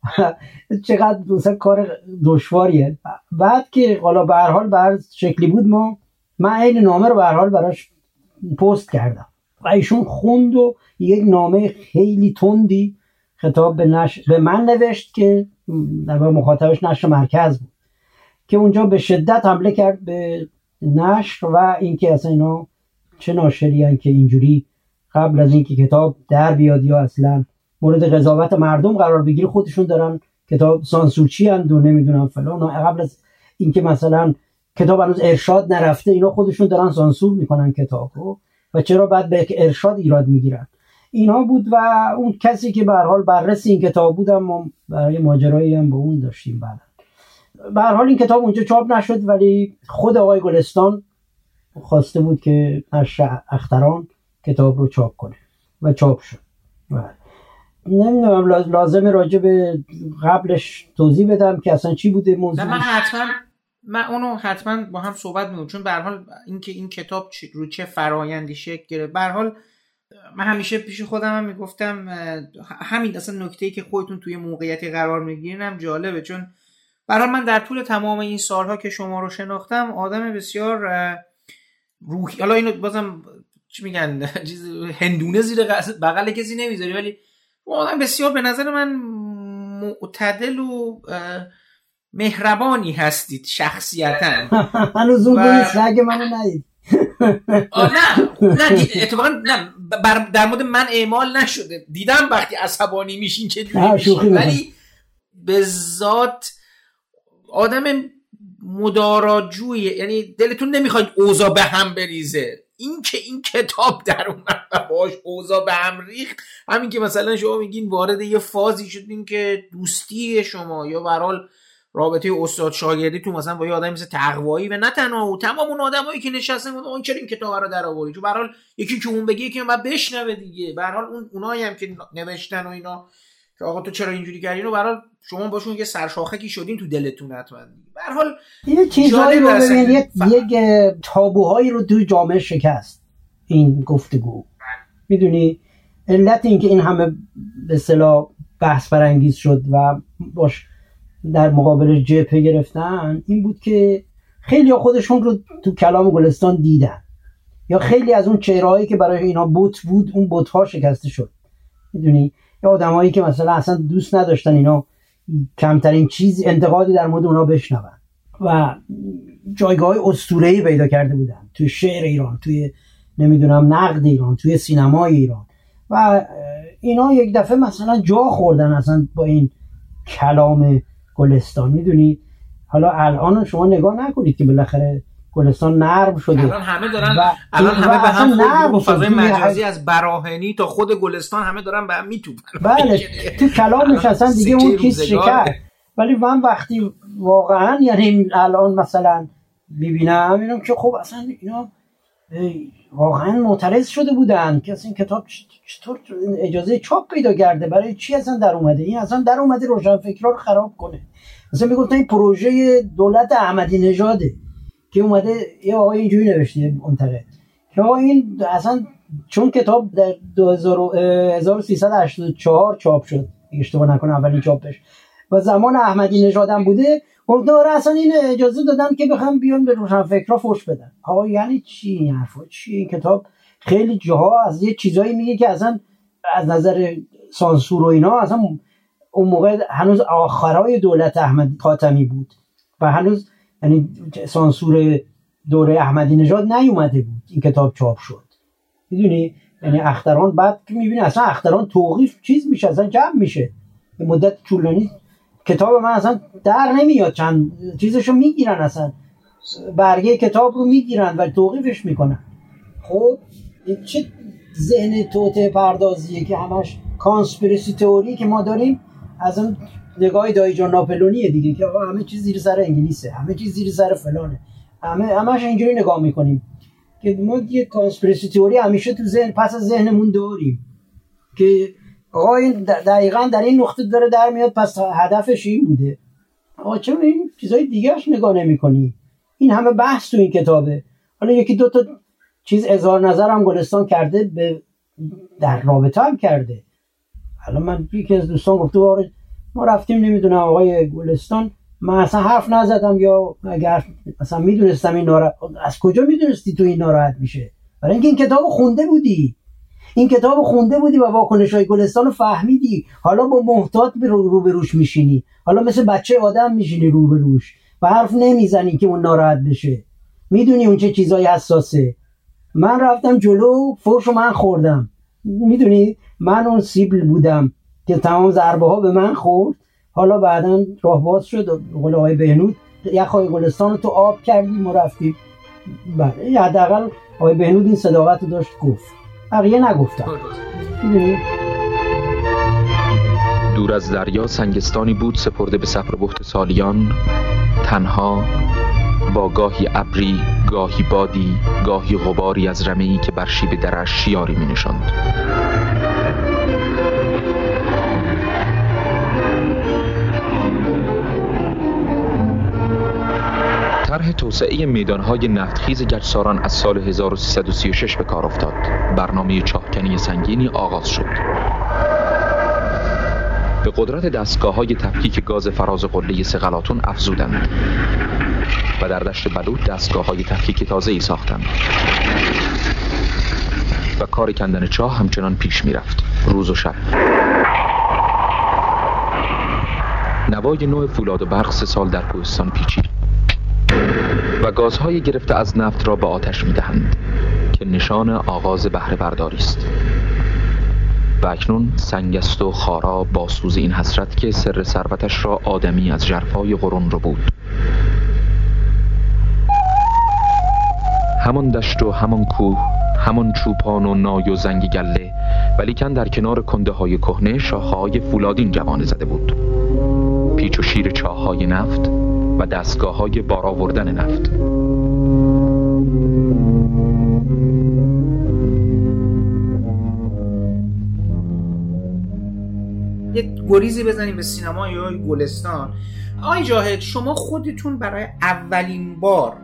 چقدر دوست کار دشواریه. بعد که حالا به هر حال بر شکلی بود ما من این نامه رو به هر حال براش پست کردم. و ایشون خوند و یک نامه خیلی تندی خطاب به, نش... به من نوشت که در مخاطبش نشر مرکز بود که اونجا به شدت حمله کرد به نشر و اینکه اصلا اینا چه ناشری که اینجوری قبل از اینکه کتاب در بیاد یا اصلا مورد قضاوت مردم قرار بگیره خودشون دارن کتاب سانسورچی اند و نمی‌دونم فلان قبل از اینکه مثلا کتاب هنوز ارشاد نرفته اینا خودشون دارن سانسور می‌کنن کتاب رو و چرا بعد به ارشاد ایراد می‌گیرن؟ اینا بود و اون کسی که به حال بررسی این کتاب بودم ما برای ماجرایی هم با اون داشتیم بعد به حال این کتاب اونجا چاپ نشد ولی خود آقای گلستان خواسته بود که نشر اختران کتاب رو چاپ کنه و چاپ شد. نمی‌دونم لازمه راجع به قبلش توضیح بدم که اصلا چی بوده موضوع من حتما من اونو حتما با هم صحبت می‌کنم چون به حال اینکه این کتاب رو چه فرایندی شکل گرفت. به حال من همیشه پیش خودم هم می‌گفتم همین اصلا نکته ای که خودتون توی موقعیتی قرار می‌گیرین هم جالبه. چون برای من در طول تمام این سالها که شما رو شناختم آدم بسیار روحی حالا اینو بازم چی میگن؟ هندونه زیر بغل کسی نمی‌ذاری ولی آدم بسیار به نظر من معتدل و مهربانی هستید شخصیتا. هنوز اون. رگ منو ندید نه نه اتفاقا نه در مورد من اعمال نشده. دیدم وقتی عصبانی میشین چه میشین ولی به ذات آدم مداراجویه. یعنی دلتون نمی‌خواید اوضاع به هم بریزه. این که این کتاب در اومد و باش اوضاع به هم ریخت همین که مثلا شما میگین وارد یه فازی شدین که دوستی شما یا برحال رابطه استاد شاگردی تو مثلا با یه آدمی مثل تقوایی و نه تنها او تمام اون آدمایی که نشستن اون چرا این کتاب رو در آوردی؟ چون به یکی که اون بگه یکی بعد بشنوه دیگه. به حال اون اونایی هم که نوشتن و اینا که آقا تو چرا اینجوری کردی؟ رو به شما باشون یه سرشاخکی شدین تو دلتون حتما به هر حال یه چیزایی رو ببین یک تابوهایی رو تو جامعه شکست. این گفتگو. می‌دونی؟ علت اینکه این همه به اصطلاح بحث برانگیز شد و باش در مقابل جبهه گرفتن این بود که خیلی خودشون رو تو کلام گلستان دیدن. یا خیلی از اون چهرهایی که برای اینا بوت بود اون بوت ها شکسته شد. می‌دونی؟ یا آدمایی که مثلا اصلا دوست نداشتن اینا کمترین چیز انتقادی در مورد اونا بشنون. و جایگاه اسطوره‌ای پیدا کرده بودن. توی شعر ایران توی نمی‌دونم نقد ایران توی سینمای ایران. و اینا یک دفعه مثلا جا خوردن اصلا با این کلام گلستان می‌دونید حالا الان شما نگاه نکنید که بالاخره گلستان نرم شده. الان همه دارن و الان همه به هم نرم فضای مجازی از براهنی تا خود گلستان همه دارن به هم میتوبن بله. تو کلامش اصلا دیگه اون چیز شکر. ولی من وقتی واقعا یعنی الان مثلا ببینم اینم که خب اصلا اینا واقعا معترض شده بودن که این کتاب چطور اجازه چاپ پیدا کرده؟ برای چی اصلا در اومده؟ این اصلا در اومده روشن فکرها رو خراب کنه. مثلا می‌گفتن این پروژه دولت احمدی نژاده که اومده یه آقای اینجوری نوشته منتقد که این اصلا چون کتاب در 1384 چاپ شد اشتباه نکنه اولین چاپش. و زمان احمدی نژادم بوده گفت آره اصلا این اجازه دادن که بخوام بیان به روشن فکرها فوش بدن. آقا یعنی چی این حرفا؟ چی این کتاب؟ خیلی جاها از یه چیزایی میگه که اصلا از نظر سانسور و اینا اصلا اون موقع هنوز آخرای دولت احمد خاتمی بود و هنوز یعنی سانسور دوره احمدی نژاد نیومده بود این کتاب چاپ شد. می‌دونی؟ یعنی اختران بعد که می‌بینی اصلا اختران توقیف چیز میشه اصلا جمع میشه. مدت طولانی کتاب من اصلا در نمیاد. چند چیزشو می‌گیرن اصلا. برگه کتاب رو می‌گیرن و توقیفش می‌کنن. خب چه ذهن توته پردازیه که همش کانسپیرسی تئوری که ما داریم از اون نگاه دایی جان ناپلونیه دیگه که همه چیز زیر سر انگلیسه همه چیز زیر سر فلانه. همه همش اینجوری نگاه می‌کنیم که ما یه کانسپیرسی تئوری همیشه تو ذهن پس از ذهنمون داریم که آقا این دقیقا در این نقطه داره در میاد پس هدفش این بوده. آقا چرا این چیزای دیگرش نگاه نمی‌کنی؟ این همه بحث تو این کتابه. حالا یکی دو تا چیز اظهار هم گلستان کرده به در رابطه هم کرده. حالا من یکی از دوستان گفته آره ما رفتیم نمی‌دونم آقای گلستان. من اصلا حرف نزدم یا اگر اصلا می‌دونستم این ناراحت از کجا می‌دونستی تو این ناراحت میشه؟ برای اینکه این کتاب خونده بودی. این کتاب خونده بودی و واکنش های گلستان رو فهمیدی. حالا با محتاط رو روش میشینی. حالا مثل بچه آدم میشینی روش و حرف نمی‌زنی که اون ناراحت بشه. می‌دونی اون چه چیزای حساسه. من رفتم جلو فوش من خوردم. می‌دونی؟ من اون سیبل بودم که تمام ضربه ها به من خورد. حالا بعدا راه باز شد قول آقای بهنود یخهای گلستان رو تو آب کردیم ما رفتیم. بله حداقل آقای بهنود این صداقت رو داشت گفت. بقیه نگفتم دور از دریا سنگستانی بود سپرده به سفر بخت سالیان. تنها با گاهی ابری گاهی بادی گاهی غباری از رمه‌ای که بر شیب درش شیاری می نشند. طرح توسعه میدانهای نفتخیز گچساران از سال 1336 به کار افتاد. برنامه چاهکنی سنگینی آغاز شد. به قدرت دستگاه های تفکیک گاز فراز قله سقلاتون افزودند و در دشت بلوط دستگاه های تفکیک تازه ای ساختند و کار کندن چاه همچنان پیش می رفت روز و شب نوای نوع فولاد و برق سه سال در کوهستان پیچید و گازهای گرفته از نفت را به آتش می دهند که نشان آغاز بهره برداری است. و اکنون سنگست و خارا با سوز این حسرت که سر ثروتش را آدمی از جرفای قرون رو بود. همان دشت و همان کوه همان چوپان و نای و زنگ گله ولیکن در کنار کنده های کهنه شاخه های فولادین جوانه زده بود. پیچ و شیر چاه های نفت و دستگاه های بار آوردن نفت. یه گریزی بزنیم به سینما یا گلستان. آی جاهد شما خودتون برای اولین بار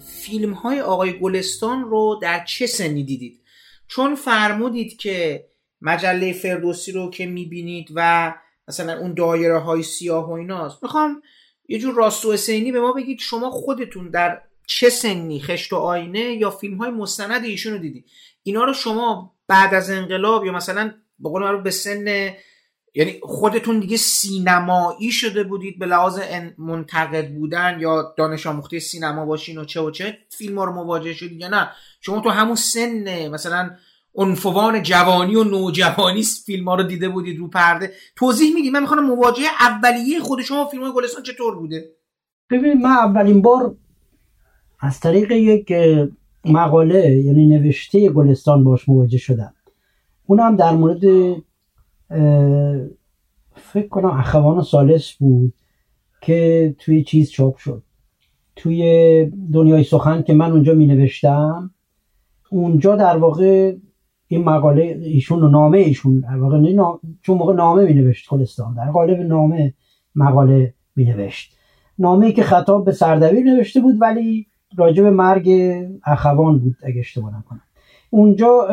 فیلم های آقای گلستان رو در چه سنی دیدید؟ چون فرمودید که مجله فردوسی رو که می‌بینید و مثلا اون دایره های سیاه و ایناست. می‌خوام یه جور راست و سینی به ما بگید. شما خودتون در چه سنی خشت و آینه یا فیلم های مستند ایشون رو دیدید اینا رو شما بعد از انقلاب یا مثلا به قول به سن یعنی خودتون دیگه سینمایی شده بودید به لحاظ منتقد بودن یا دانش آموخته سینما باشین و چه و چه فیلم ها رو مواجه شدید یا نه؟ شما تو همون سن مثلا عنفوان جوانی و نوجوانی فیلم ها رو دیده بودید رو پرده. توضیح می‌دید. من می‌خوام مواجهه اولیه خود شما فیلم گلستان چطور بوده؟ ببینید من اولین بار از طریق یک مقاله یعنی نوشته گلستان باش مواجه شدم. اونم در مورد فکر کنم اخوان سالس بود که توی چیز چاپ شد. توی دنیای سخن که من اونجا می نوشتم اونجا در واقع این مقاله ایشون و نامه ایشون واقع چون موقع نامه می نوشت خلستان در قالب نامه مقاله می نوشت نامه که خطاب به سردبیر نوشته بود ولی راجع به مرگ اخوان بود اگه اشتباه نکنم. اونجا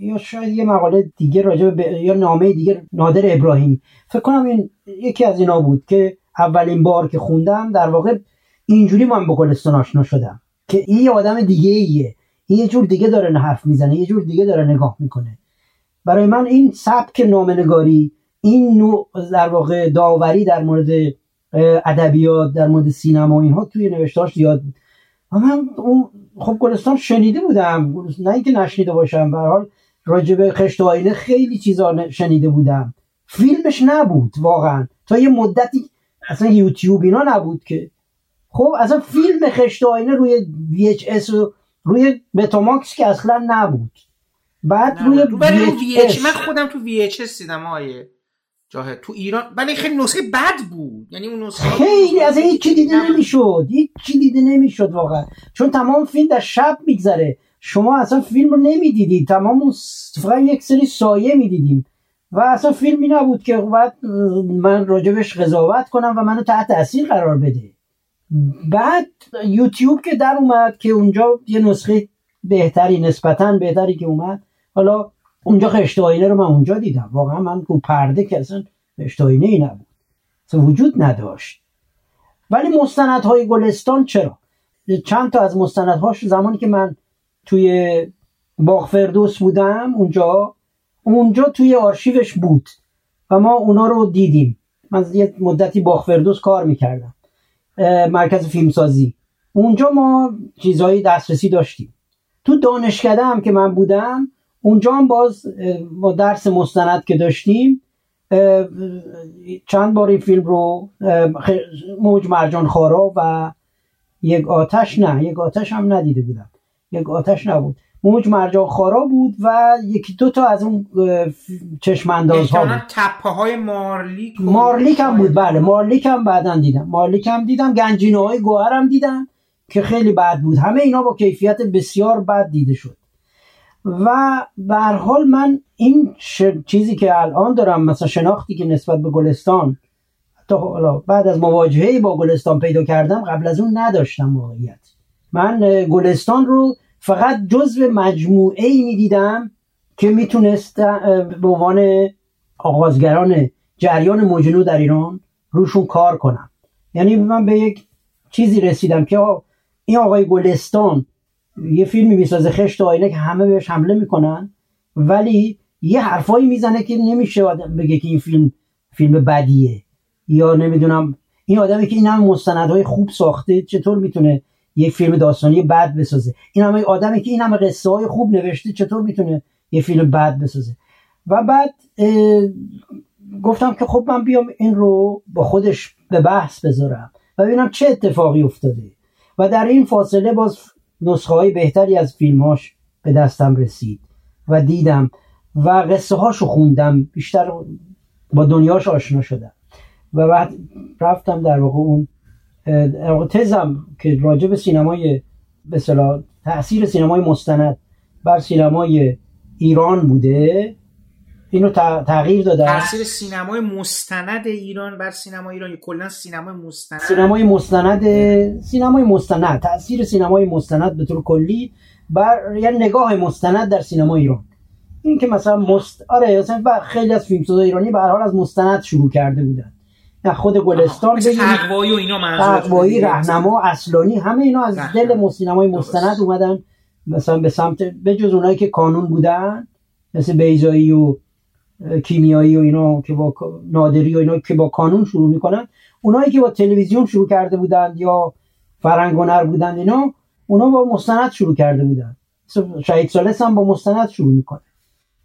یا شاید یه مقاله دیگه راجع به یا نامه دیگه نادر ابراهیمی. فکر کنم این یکی از اینا بود که اولین بار که خوندم در واقع اینجوری من با گلستان آشنا شدم که این آدم دیگه ایه یه جور دیگه داره حرف می‌زنه یه جور دیگه داره نگاه می‌کنه. برای من این سبک نامنگاری این نوع در واقع داوری در مورد ادبیات در مورد سینما اینها توی نوشتاش زیاد بود. و من اون خب گلستان شنیده بودم نه اینکه نشنیده باشم به حال راجب خشت آینه خیلی چیزا شنیده بودم. فیلمش نبود واقعا. تا یه مدتی اصلا یوتیوب اینا نبود که. خب اصلا فیلم خشت آینه روی VHS و روی بتاماکس که اصلا نبود. بعد روی VHS من خودم تو VHS دیدم آیه جاه تو ایران ولی خیلی نسخه بد بود. یعنی اون نسخه خیلی از این چی دیده نمی‌شد. هیچ چی دیده نمی‌شد واقعا. چون تمام فیلم در شب میگذره. شما اصلا فیلم رو نمی‌دیدید. تمام فقط یک سری سایه می‌دیدیم. و اصلا فیلمی نبود که بعد من راجبش قضاوت کنم و منو تحت تاثیر قرار بده. بعد یوتیوب که در اومد که اونجا یه نسخه بهتری نسبتا بهتری که اومد حالا اونجا خشت آینه رو من اونجا دیدم. واقعا من رو پرده که اصلا خشت آینه ای نبود. اصلا وجود نداشت. ولی مستندهای گلستان چرا؟ چند تا از مستندهاش زمانی که من توی باغ فردوس بودم اونجا اونجا توی آرشیوش بود و ما اونا رو دیدیم. من یه مدتی باغ فردوس کار می‌کردم. مرکز فیلمسازی. اونجا ما چیزهایی دسترسی داشتیم. تو دانشکده هم که من بودم اونجا هم باز ما درس مستند که داشتیم چند بار این فیلم رو موج مرجان خارا و یک آتش نه یک آتش هم ندیده بودم. یک آتش نبود. موج مرجان خارا بود و یکی دو تا از اون چشم انداز ها بود. تپه های مارلیک مارلیک هم بود بله. مارلیک هم بعدا دیدم. مارلیک هم دیدم گنجینه های گوهر هم دیدم که خیلی بد بود. همه اینا با کیفیت بسیار بد دیده شد. و به حال من این چیزی که الان دارم مثلا شناختی که نسبت به گلستان تا حالا بعد از مواجهه با گلستان پیدا کردم قبل از اون نداشتم واقعیت. من گلستان رو فقط جزو مجموعه ای می دیدم که می‌تونست به عنوان آغازگران جریان مجنو در ایران روشون کار کنم یعنی من به یک چیزی رسیدم که این آقای گلستان یه فیلمی می‌سازه خشت آینه که همه بهش حمله می‌کنن ولی یه حرفایی می‌زنه که نمیشه آدم بگه که این فیلم فیلم بدیه. یا نمی‌دونم این آدمی که این هم مستندهای خوب ساخته چطور می‌تونه یه فیلم داستانی بد بسازه. این همه آدمی که این همه قصه های خوب نوشته چطور می‌تونه یه فیلم بد بسازه؟ و بعد گفتم که خب من بیام این رو با خودش به بحث بذارم و ببینم چه اتفاقی افتاده. و در این فاصله باز نسخه های بهتری از فیلماش به دستم رسید و دیدم و قصه هاشو خوندم بیشتر با دنیاش آشنا شدم. و بعد رفتم در واقع اون تزم که راجع به سینمای به تاثیر سینمای مستند بر سینمای ایران بوده اینو تغییر داده تاثیر سینمای مستند ایران بر سینمای ایران یا کلا سینمای مستند. سینمای مستند سینمای مستند تاثیر سینمای مستند به طور کلی بر یعنی نگاه مستند در سینما ایران. این که مثلا مست آره مثلا خیلی از فیلمسازای ایرانی به هر حال از مستند شروع کرده بودن. نه خود گلستان تقوایی و اینا تقوایی رهنما اصلانی همه اینا از دل سینمای مستند اومدن مثلا به سمت به جز اونایی که کانون بودن مثل بیزایی و کیمیایی و اینا که با نادری و اینا که با کانون شروع می‌کنن اونایی که با تلویزیون شروع کرده بودند یا فرنگونر بودند اینا اونا با مستند شروع کرده بودن شهید سالس هم با مستند شروع می‌کنه.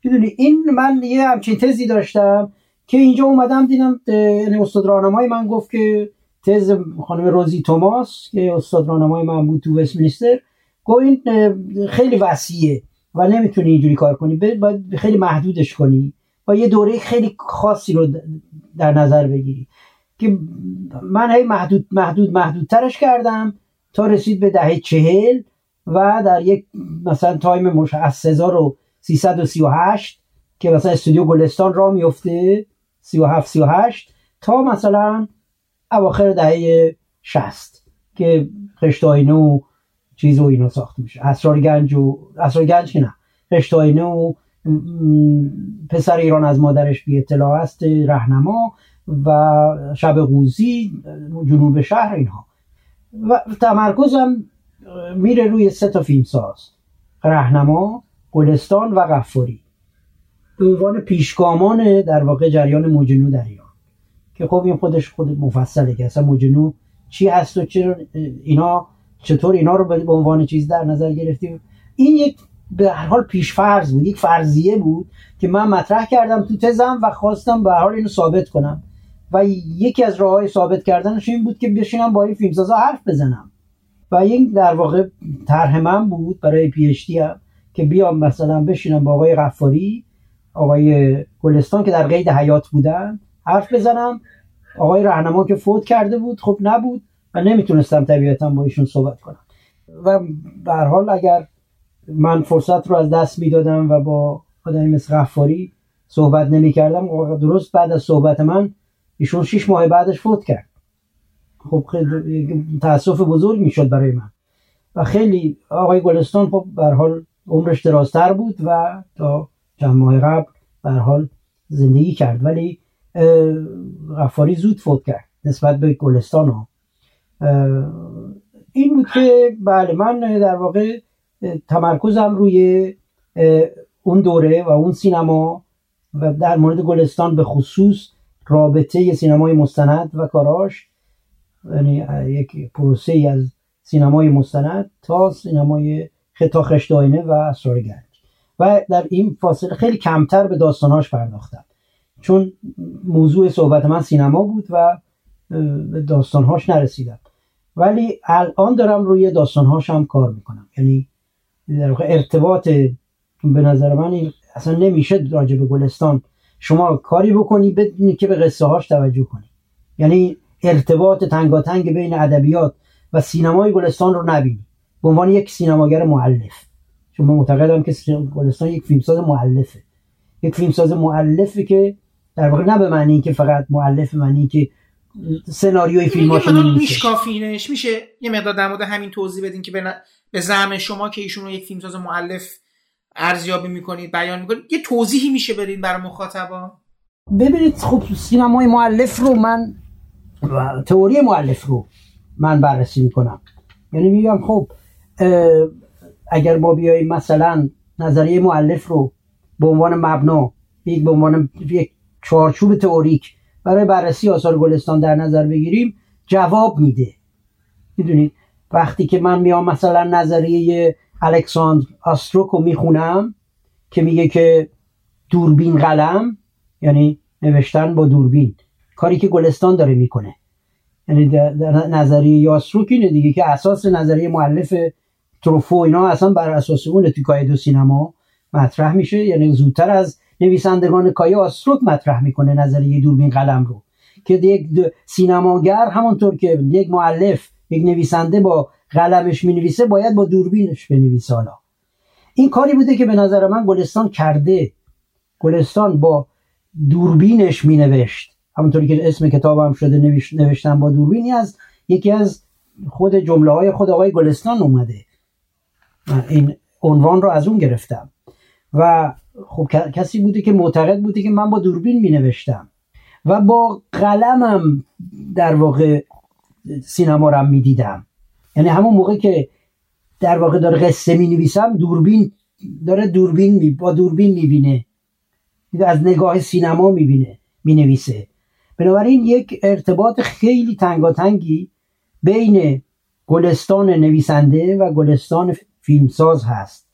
می‌دونی این من یه همچین تزی داشتم که اینجا اومدم دیدم یعنی استاد راهنمای من گفت که تز خانم روزی توماس که استاد راهنمای من بود تو وستمینستر گفت این خیلی وسیعه و نمی‌تونی اینجوری کار کنی باید خیلی محدودش کنی با یه دوره خیلی خاصی رو در نظر بگیری. که من هی محدود محدود محدودترش کردم تا رسید به دهه چهل و در یک مثلا تایم مش از 1338 که مثلا استودیو گلستان را میفته 37 38 تا مثلا اواخر دهه 60 که خشتاینه و چیز و اینو ساخته میشه. اسرار گنج و اسرار گنج که نه. خشتاینه و پسر ایران از مادرش بی اطلاع است رهنما و شب قوزی جنوب شهر اینها. و تمرکزم میره روی سه تا فیلم ساز. رهنما گلستان و غفاری. به عنوان پیشگامان در واقع جریان موجنو در ایران. که خب این خودش خود مفصله که اصلا موجنو چی هست و چرا اینا چطور اینا رو به عنوان چیز در نظر گرفتیم. این یک به هر حال پیش فرض بود یک فرضیه بود که من مطرح کردم تو تزم و خواستم به هر حال اینو ثابت کنم. و یکی از راه های ثابت کردنش این بود که بشینم با این فیلمسازا حرف بزنم. و این در واقع طرح من بود برای پی اچ که بیام مثلا بشینم با آقای غفاری آقای گلستان که در قید حیات بودن حرف بزنم. آقای رهنما که فوت کرده بود خب نبود و نمی‌تونستم طبیعتا با ایشون صحبت کنم. و به حال اگر من فرصت رو از دست می‌دادم و با آدمی مثل غفاری صحبت نمی‌کردم درست بعد از صحبت من ایشون شیش ماه بعدش فوت کرد. خب خیلی تاسف بزرگ می‌شد برای من. و خیلی آقای گلستان خب به حال عمرش درازتر بود و تا چند ماه قبل به حال زندگی کرد. ولی غفاری زود فوت کرد نسبت به گلستان ها. این بود که بله من در واقع تمرکزم روی اون دوره و اون سینما و در مورد گلستان به خصوص رابطه سینمای مستند و کاراش. یعنی یک پروسه از سینمای مستند تا سینمای خطا خشتاینه و اسرار گنج و در این فاصله خیلی کمتر به داستانهاش پرداختم چون موضوع صحبت من سینما بود و به داستانهاش نرسیدم. ولی الان دارم روی داستانهاش هم کار می‌کنم. یعنی در واقع ارتباط به نظر من اصلا نمیشه راجع به گلستان. شما کاری بکنی بدونی که به قصه هاش توجه کنی. یعنی ارتباط تنگاتنگ بین ادبیات و سینمای گلستان رو نبینی. به عنوان یک سینماگر معلف چون من معتقدم که گلستان یک فیلمساز معلفه یک فیلمساز معلفه که در واقع نه به معنی که فقط معلف معنی که سناریوی فیلماشو میشکافینش. میشه یه مقدار در مورد همین توضیح بدین که به, به زعم شما که ایشون رو یک فیلمساز معلف ارزیابی می‌کنید بیان می‌کنید یه توضیحی میشه بدین برای مخاطبا ببینید خب سینمای معلف رو من و تئوری معلف رو من بررسی می‌کنم. یعنی میگم خب اگر ما بیاییم مثلا نظریه معلف رو به عنوان مبنا یک به عنوان یک چارچوب تئوریک برای بررسی آثار گلستان در نظر بگیریم جواب میده. می‌دونید؟ وقتی که من میام مثلا نظریه الکساندر آستروک رو می‌خونم که میگه که دوربین قلم یعنی نوشتن با دوربین کاری که گلستان داره می‌کنه. یعنی نظریه یاسروک اینه دیگه که اساس نظریه معلف تروفو اینا اصلا بر اساس اون تو دو سینما مطرح میشه. یعنی زودتر از نویسندگان کای آستروک مطرح می‌کنه نظریه دوربین قلم رو. که یک سینماگر همونطور که یک معلف یک نویسنده با قلمش می نویسه باید با دوربینش بنویسه حالا. این کاری بوده که به نظر من گلستان کرده. گلستان با دوربینش می نوشت همونطوری که اسم کتاب هم شده نوشتن با دوربینی از یکی از خود جمله های خود آقای گلستان اومده. این عنوان رو از اون گرفتم. و خب کسی بوده که معتقد بوده که من با دوربین می نوشتم و با قلمم در واقع سینما رو می دیدم یعنی همون موقع که در واقع داره قصه می نویسم دوربین داره دوربین می با دوربین می بینه از نگاه سینما می بینه می نویسه بنابراین یک ارتباط خیلی تنگاتنگی بین گلستان نویسنده و گلستان فیلمساز هست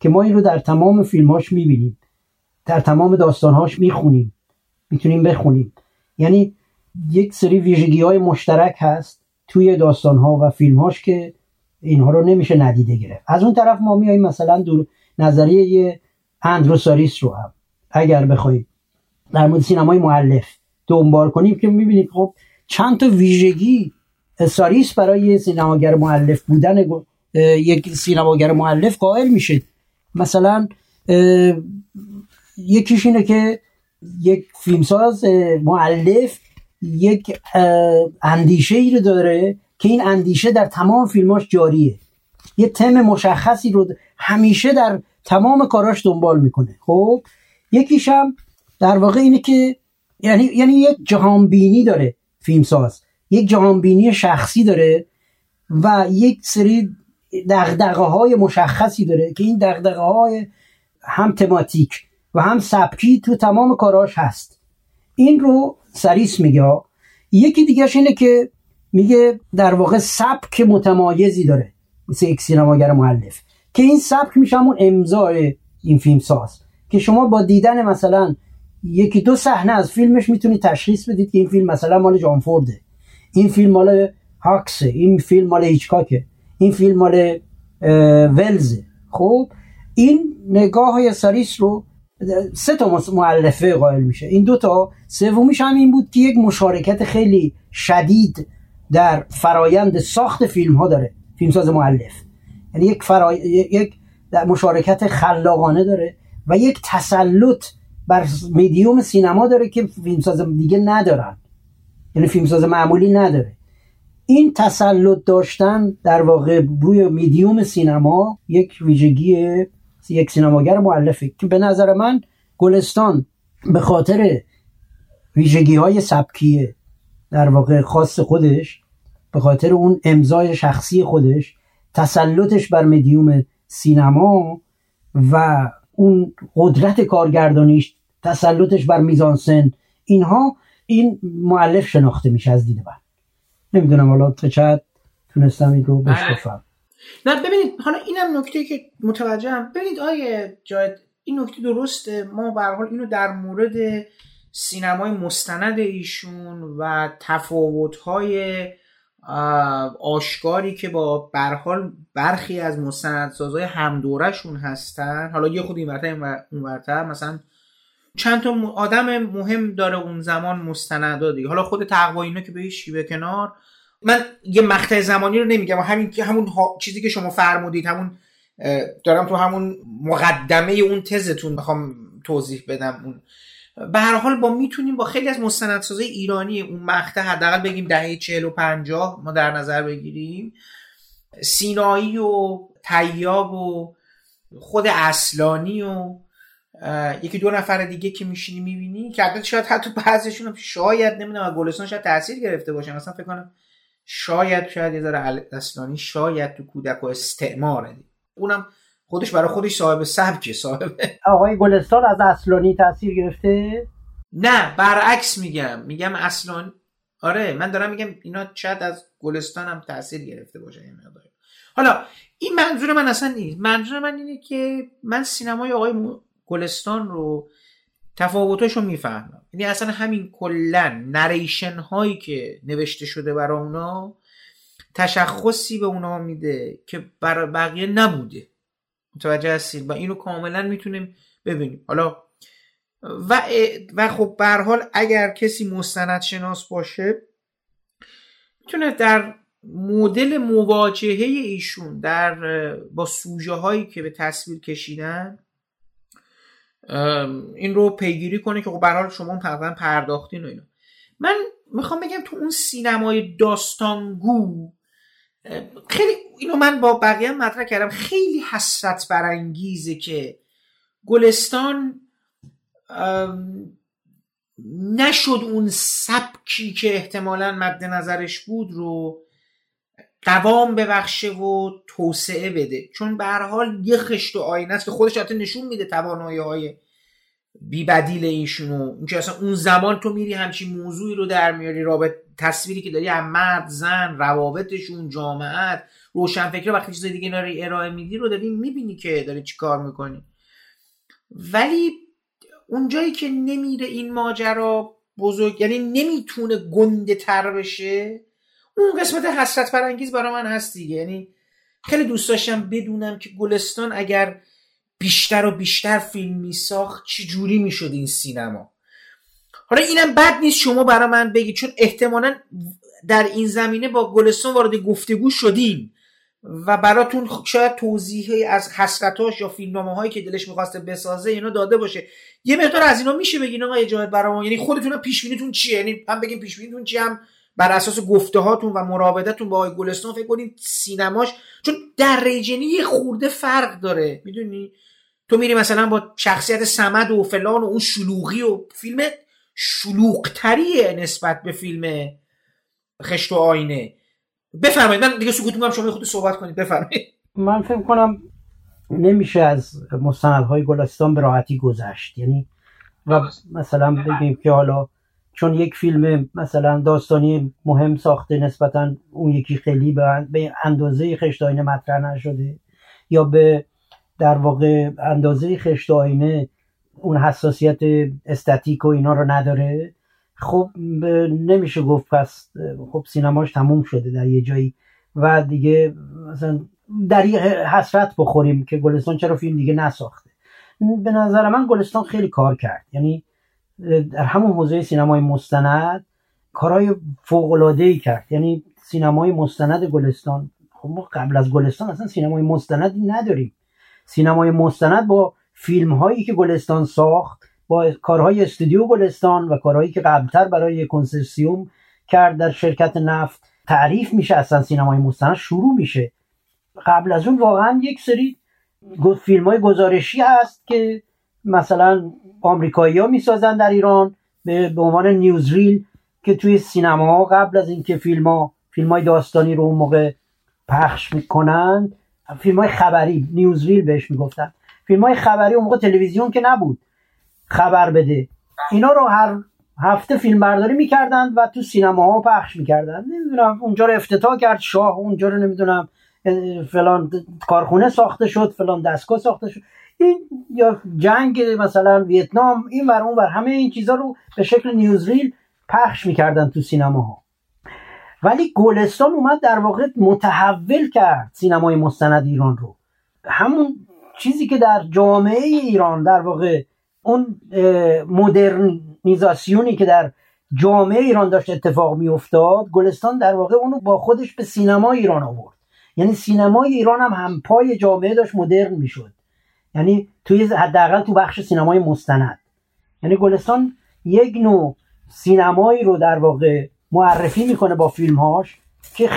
که ما این رو در تمام فیلمهاش می‌بینیم. در تمام داستانهاش می‌خونیم. می‌تونیم بخونیم. یعنی یک سری ویژگی های مشترک هست توی داستانها و فیلمهاش که اینها رو نمیشه ندیده گرفت. از اون طرف ما میاییم مثلا دور نظریه اندروساریس رو هم. اگر بخوایم در مورد سینمای معلف دنبال کنیم که می‌بینیم خب چند تا ویژگی ساریس برای سینماگر معلف بودن یک سینماگر معلف قائل میشه. مثلا یکیش اینه که یک فیلمساز معلف یک اندیشه ای رو داره که این اندیشه در تمام فیلماش جاریه. یه تم مشخصی رو همیشه در تمام کاراش دنبال می‌کنه. خب یکیش هم در واقع اینه که یعنی یعنی یک جهانبینی داره فیلمساز. یک جهانبینی شخصی داره و یک سری دغدغه های مشخصی داره که این دغدغه های هم تماتیک و هم سبکی تو تمام کاراش هست. این رو سریس میگه یکی دیگهش اینه که میگه در واقع سبک متمایزی داره. مثل یک سینماگر معلف که این سبک میشه همون امضای این فیلم ساز. که شما با دیدن مثلا یکی دو صحنه از فیلمش می‌تونید تشخیص بدید که این فیلم مثلا مال جان فورده. این فیلم مال هاکسه. این فیلم مال هیچکاکه. این فیلم مال ولزه خب این نگاه های ساریس رو سه تا معلفه قائل میشه. این دوتا سومیش هم این بود که یک مشارکت خیلی شدید در فرایند ساخت فیلم ها داره فیلمساز معلف یعنی یک, فرای... یک مشارکت خلاقانه داره و یک تسلط بر میدیوم سینما داره که فیلمساز دیگه ندارن. یعنی فیلمساز معمولی نداره. این تسلط داشتن در واقع روی میدیوم سینما یک ویژگی یک سینماگر معلفه که به نظر من گلستان به خاطر ویژگی های سبکیه در واقع خاص خودش به خاطر اون امضای شخصی خودش تسلطش بر مدیوم سینما و اون قدرت کارگردانیش تسلطش بر میزانسن اینها این معلف شناخته میشه از دید من. نمی‌دونم حالا تا چقدر تونستم این رو بشکفم نه ببینید حالا اینم نکته که متوجهم. ببینید آیه جاید این نکته درسته. ما به حال اینو در مورد سینمای مستند ایشون و تفاوت‌های آشکاری که با برحال برخی از مستندسازهای همدورشون هستن. حالا یه خود این ورتر مثلا چند تا آدم مهم داره اون زمان مستندا دیگه. حالا خود تقوا اینا که به شیوه کنار. من یه مقطع زمانی رو نمیگم. همین که همون چیزی که شما فرمودید همون دارم تو همون مقدمه اون تزتون می‌خوام توضیح بدم. اون به هر حال با می‌تونیم با خیلی از مستندسازی ایرانی اون مقطع حداقل بگیم دهه 40 و 50 ما در نظر بگیریم. سینایی و تیاب و خود اصلانی و یکی دو نفر دیگه که میشینی می‌بینی که البته شاید حتی بعضیشون شاید نمی‌دونم گلستان شاید تاثیر گرفته باشه. مثلا فکر کنم شاید شاید یه ذره اصلانی شاید تو کودک و استعماره اونم خودش برای خودش صاحب سبکه صاحب آقای گلستان از اصلانی تاثیر گرفته؟ نه برعکس میگم. میگم اصلانی آره من دارم میگم اینا شاید از گلستان هم تاثیر گرفته باشه حالا این منظور من اصلا نیست. منظور من اینه که من سینمای آقای گلستان رو تفاوتش رو می‌فهمم. یعنی اصلا همین کلا نریشن هایی که نوشته شده برای اونا تشخصی به اونا میده که برای بقیه نبوده. متوجه هستید؟ و اینو کاملا می‌تونیم ببینیم. حالا و و خب به حال اگر کسی مستند شناس باشه می‌تونه در مدل مواجهه ایشون در با سوژه هایی که به تصویر کشیدن این رو پیگیری کنه که خب به حال شما تقریبا پرداختین و اینا. من می‌خوام بگم تو اون سینمای داستانگو خیلی اینو من با بقیه مطرح کردم. خیلی حسرت برانگیزه که گلستان نشد اون سبکی که احتمالا مد نظرش بود رو قوام ببخشه و توسعه بده. چون به هر حال یه خشت و آینه است که خودش حتی نشون میده توانایی های بیبدیل ایشونو اینکه اصلا اون زمان تو میری همچین موضوعی رو در میاری رابط تصویری که داری از مرد زن روابطشون جامعت روشنفکر وقتی چیز دیگه رو ارائه میدی رو داری می‌بینی که داری چی کار می‌کنی. ولی اونجایی که نمیره این ماجرا بزرگ یعنی نمی‌تونه گنده تر بشه اون قسمت حسرت برانگیز برای من هست دیگه. یعنی خیلی دوست داشتم بدونم که گلستان اگر بیشتر و بیشتر فیلم میساخت چی جوری می‌شد این سینما. حالا اینم بد نیست شما برای من بگید چون احتمالا در این زمینه با گلستان وارد گفتگو شدیم و براتون شاید توضیحی از حسرتاش یا فیلمنامه هایی که دلش می‌خواسته بسازه اینا داده باشه. یه مقدار از اینا میشه بگین آقا اجازه برام یعنی خودتون پیش بینیتون چیه؟ یعنی هم بگین پیش بینیتون چی هم بر اساس گفته هاتون و مراودتون با آقای گلستان فکر کنید سینماش چون در ریجنی یه خورده فرق داره می‌دونی؟ تو میری مثلا با شخصیت سمد و فلان و اون شلوغی و فیلم شلوغتریه نسبت به فیلم خشت و آینه. بفرمایید من دیگه سکوت می‌کنم شما خود صحبت کنید بفرمایید. من فکر کنم نمیشه از مستندهای گلستان به راحتی گذشت یعنی و مثلا بگیم که حالا چون یک فیلم مثلا داستانی مهم ساخته نسبتا اون یکی خیلی به اندازه خشت آینه مطرح نشده یا به در واقع اندازه خشت آینه اون حساسیت استاتیک و اینا رو نداره خب نمیشه گفت پس خب سینماش تموم شده در یه جایی و دیگه مثلا در یه حسرت بخوریم که گلستان چرا فیلم دیگه نساخته. به نظر من گلستان خیلی کار کرد. یعنی در همون حوزه سینمای مستند کارهای فوق العاده ای کرد. یعنی سینمای مستند گلستان. خب ما قبل از گلستان اصلا سینمای مستندی نداریم. سینمای مستند با فیلم هایی که گلستان ساخت با کارهای استودیو گلستان و کارهایی که قبلتر برای کنسرسیوم کرد در شرکت نفت تعریف میشه اصلا سینمای مستند شروع میشه. قبل از اون واقعا یک سری فیلم های گزارشی هست که مثلا آمریکایی ها می‌سازن در ایران به عنوان نیوزریل که توی سینما قبل از اینکه فیلم ها فیلم های داستانی رو اون موقع پخش می‌کنن فیلم های خبری newsreel بهش می‌گفتن. فیلم های خبری اون موقع تلویزیون که نبود خبر بده. اینا رو هر هفته فیلم برداری می‌کردن و تو سینما ها پخش می‌کردن. نمی‌دونم اونجا رو افتتاح کرد شاه اونجا رو نمی‌دونم فلان کارخونه ساخته شد فلان دستگاه ساخته شد. یا جنگ مثلا ویتنام این ور اون ور همه این چیزا رو به شکل newsreel پخش می‌کردن تو سینماها. ولی گلستان اومد در واقع متحول کرد سینمای مستند ایران رو. همون چیزی که در جامعه ایران در واقع اون مدرنیزاسیونی که در جامعه ایران داشت اتفاق میافتاد گلستان در واقع اونو با خودش به سینما ایران آورد. یعنی سینمای ایران هم هم پای جامعه داشت مدرن می‌شد. یعنی توی حداقل تو بخش سینمای مستند. یعنی گلستان یک نوع سینمایی رو در واقع معرفی می‌کنه با فیلمهاش که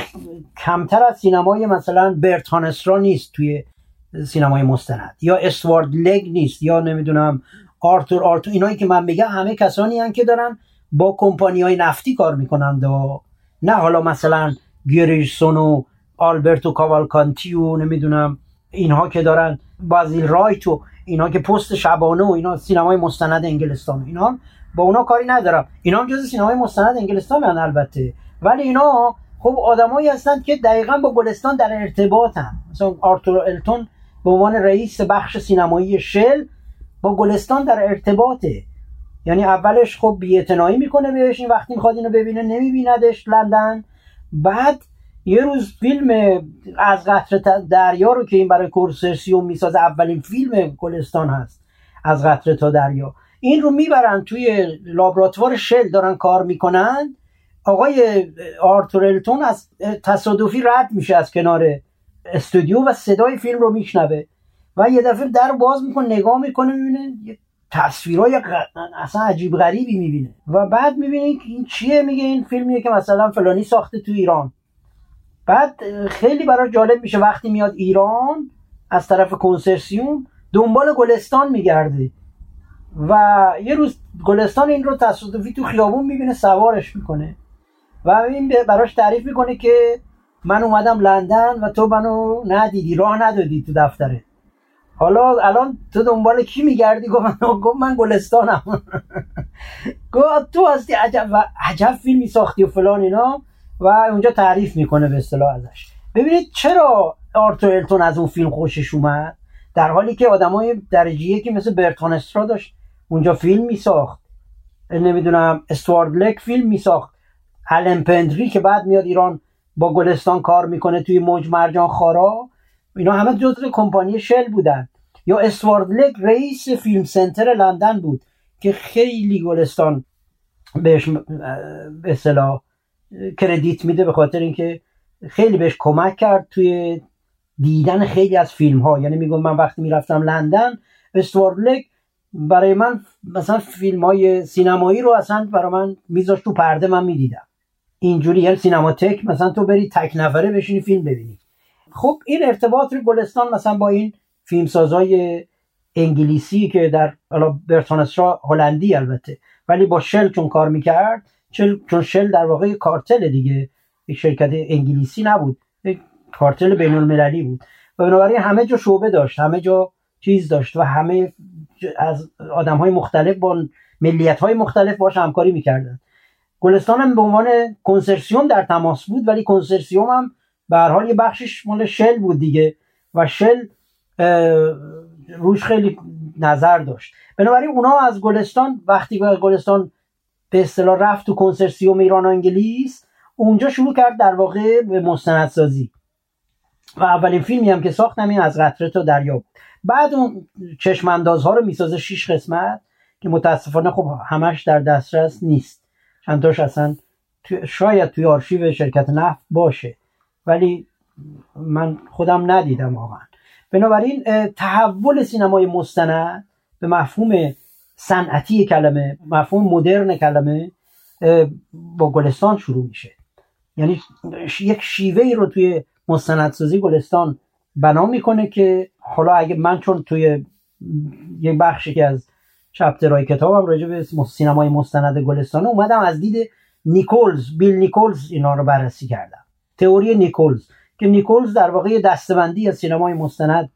کمتر از سینمای مثلا برت هانسترا نیست توی سینمای مستند. یا استوارت لگ نیست یا نمی‌دونم آرتور آرتور اینایی که من میگم همه کسانی هن که دارن با کمپانی های نفتی کار می‌کنند و نه حالا مثلا گریرسون و آلبرتو کاوالکانتی و نمی‌دونم اینها که دارن بازیل رایت و اینا که پست شبانه و اینا سینمای مستند انگلستان اینا با اونا کاری ندارم. اینا هم جز سینمای مستند انگلستان هن البته. ولی اینا خب آدمایی هستند که دقیقا با گلستان در ارتباطن. مثلا آرتور التون به عنوان رئیس بخش سینمایی شل با گلستان در ارتباطه. یعنی اولش خب بی‌اعتنایی می‌کنه بهش این وقتی می‌خواد اینو ببینه نمیبیندش لندن. بعد یه روز فیلم از قطر دریا رو که این برای کورسرسیوم می‌سازه اولین فیلم گلستان هست. از قطر تا دریا. این رو می‌برن توی لابراتوار شل دارن کار می‌کنن. آقای آرتور التون از تصادفی رد میشه از کنار استودیو و صدای فیلم رو میشنوه. و یه دفعه در باز می‌کنه نگاه می‌کنه می‌بینه یه تصویرهای اصلا عجیب غریبی می‌بینه. و بعد می‌بینه این چیه میگه این فیلمیه که مثلا فلانی ساخته تو ایران. بعد خیلی برای جالب میشه وقتی میاد ایران از طرف کنسرسیوم دنبال گلستان میگرده. و یه روز گلستان این رو تصادفی تو خیابون می‌بینه سوارش می‌کنه. و این براش تعریف می‌کنه که من اومدم لندن و تو منو ندیدی راه ندادی تو دفتره. حالا الان تو دنبال کی میگردی؟ گفت من گلستانم. گفت تو هستی عجب و عجب فیلمی ساختی و فلان اینا. و اونجا تعریف می‌کنه به اصطلاح ازش. ببینید چرا آرتور التون از اون فیلم خوشش اومد؟ در حالی که آدمای درجه که مثل برتون استرا داشت اونجا فیلم میساخت. نمی‌دونم استوارد لک فیلم میساخت. هلن پندری که بعد میاد ایران با گلستان کار می‌کنه توی موج مرجان خارا. اینا همه جزء کمپانی شل بودن. یا استوارد لک رئیس فیلم سنتر لندن بود که خیلی گلستان بهش به اصطلاح کردیت میده به خاطر اینکه خیلی بهش کمک کرد توی دیدن خیلی از فیلم ها یعنی میگم من وقتی می‌رفتم لندن استوارد لک برای من مثلا فیلم های سینمایی رو اصلا برای من میذاشت تو پرده من می‌دیدم. اینجوری یعنی سینماتک مثلا تو بری تک نفره بشینی فیلم ببینی. خب این ارتباط رو گلستان مثلا با این فیلمسازای انگلیسی که در برتون اسرا هلندی البته ولی با شل چون کار می‌کرد چون شل در واقع کارتل دیگه. یک شرکت انگلیسی نبود. یک کارتل بین المللی بود. و بنابراین همه جا شعبه داشت همه جا چیز داشت و همه از آدم های مختلف با ملیت های مختلف باش همکاری می‌کردن. گلستان هم به عنوان کنسرسیوم در تماس بود ولی کنسرسیوم هم به حال یه بخشش مال شل بود دیگه و شل روش خیلی نظر داشت. بنابراین اونا از گلستان وقتی به گلستان به اصطلاح رفت تو کنسرسیوم ایران و انگلیس اونجا شروع کرد در واقع به مستندسازی. و اولین فیلمی هم که ساختم این از قطره تا دریا بود. بعد اون چشماندازها رو می‌سازه شیش قسمت که متاسفانه خب همش در دسترس نیست. چند تاش اصلا شاید توی آرشیو شرکت نفت باشه. ولی من خودم ندیدم واقعا. بنابراین تحول سینمای مستند به مفهوم صنعتی کلمه مفهوم مدرن کلمه با گلستان شروع میشه. یعنی یک شیوه ای رو توی مستندسازی گلستان بنا می‌کنه که حالا اگه من چون توی یک بخشی که از چپترهای کتابم راجع به سینمای مستند گلستان اومدم از دید نیکولز بیل نیکولز اینا رو بررسی کردم. تئوری نیکولز که نیکولز در واقع دسته‌بندی از سینمای مستند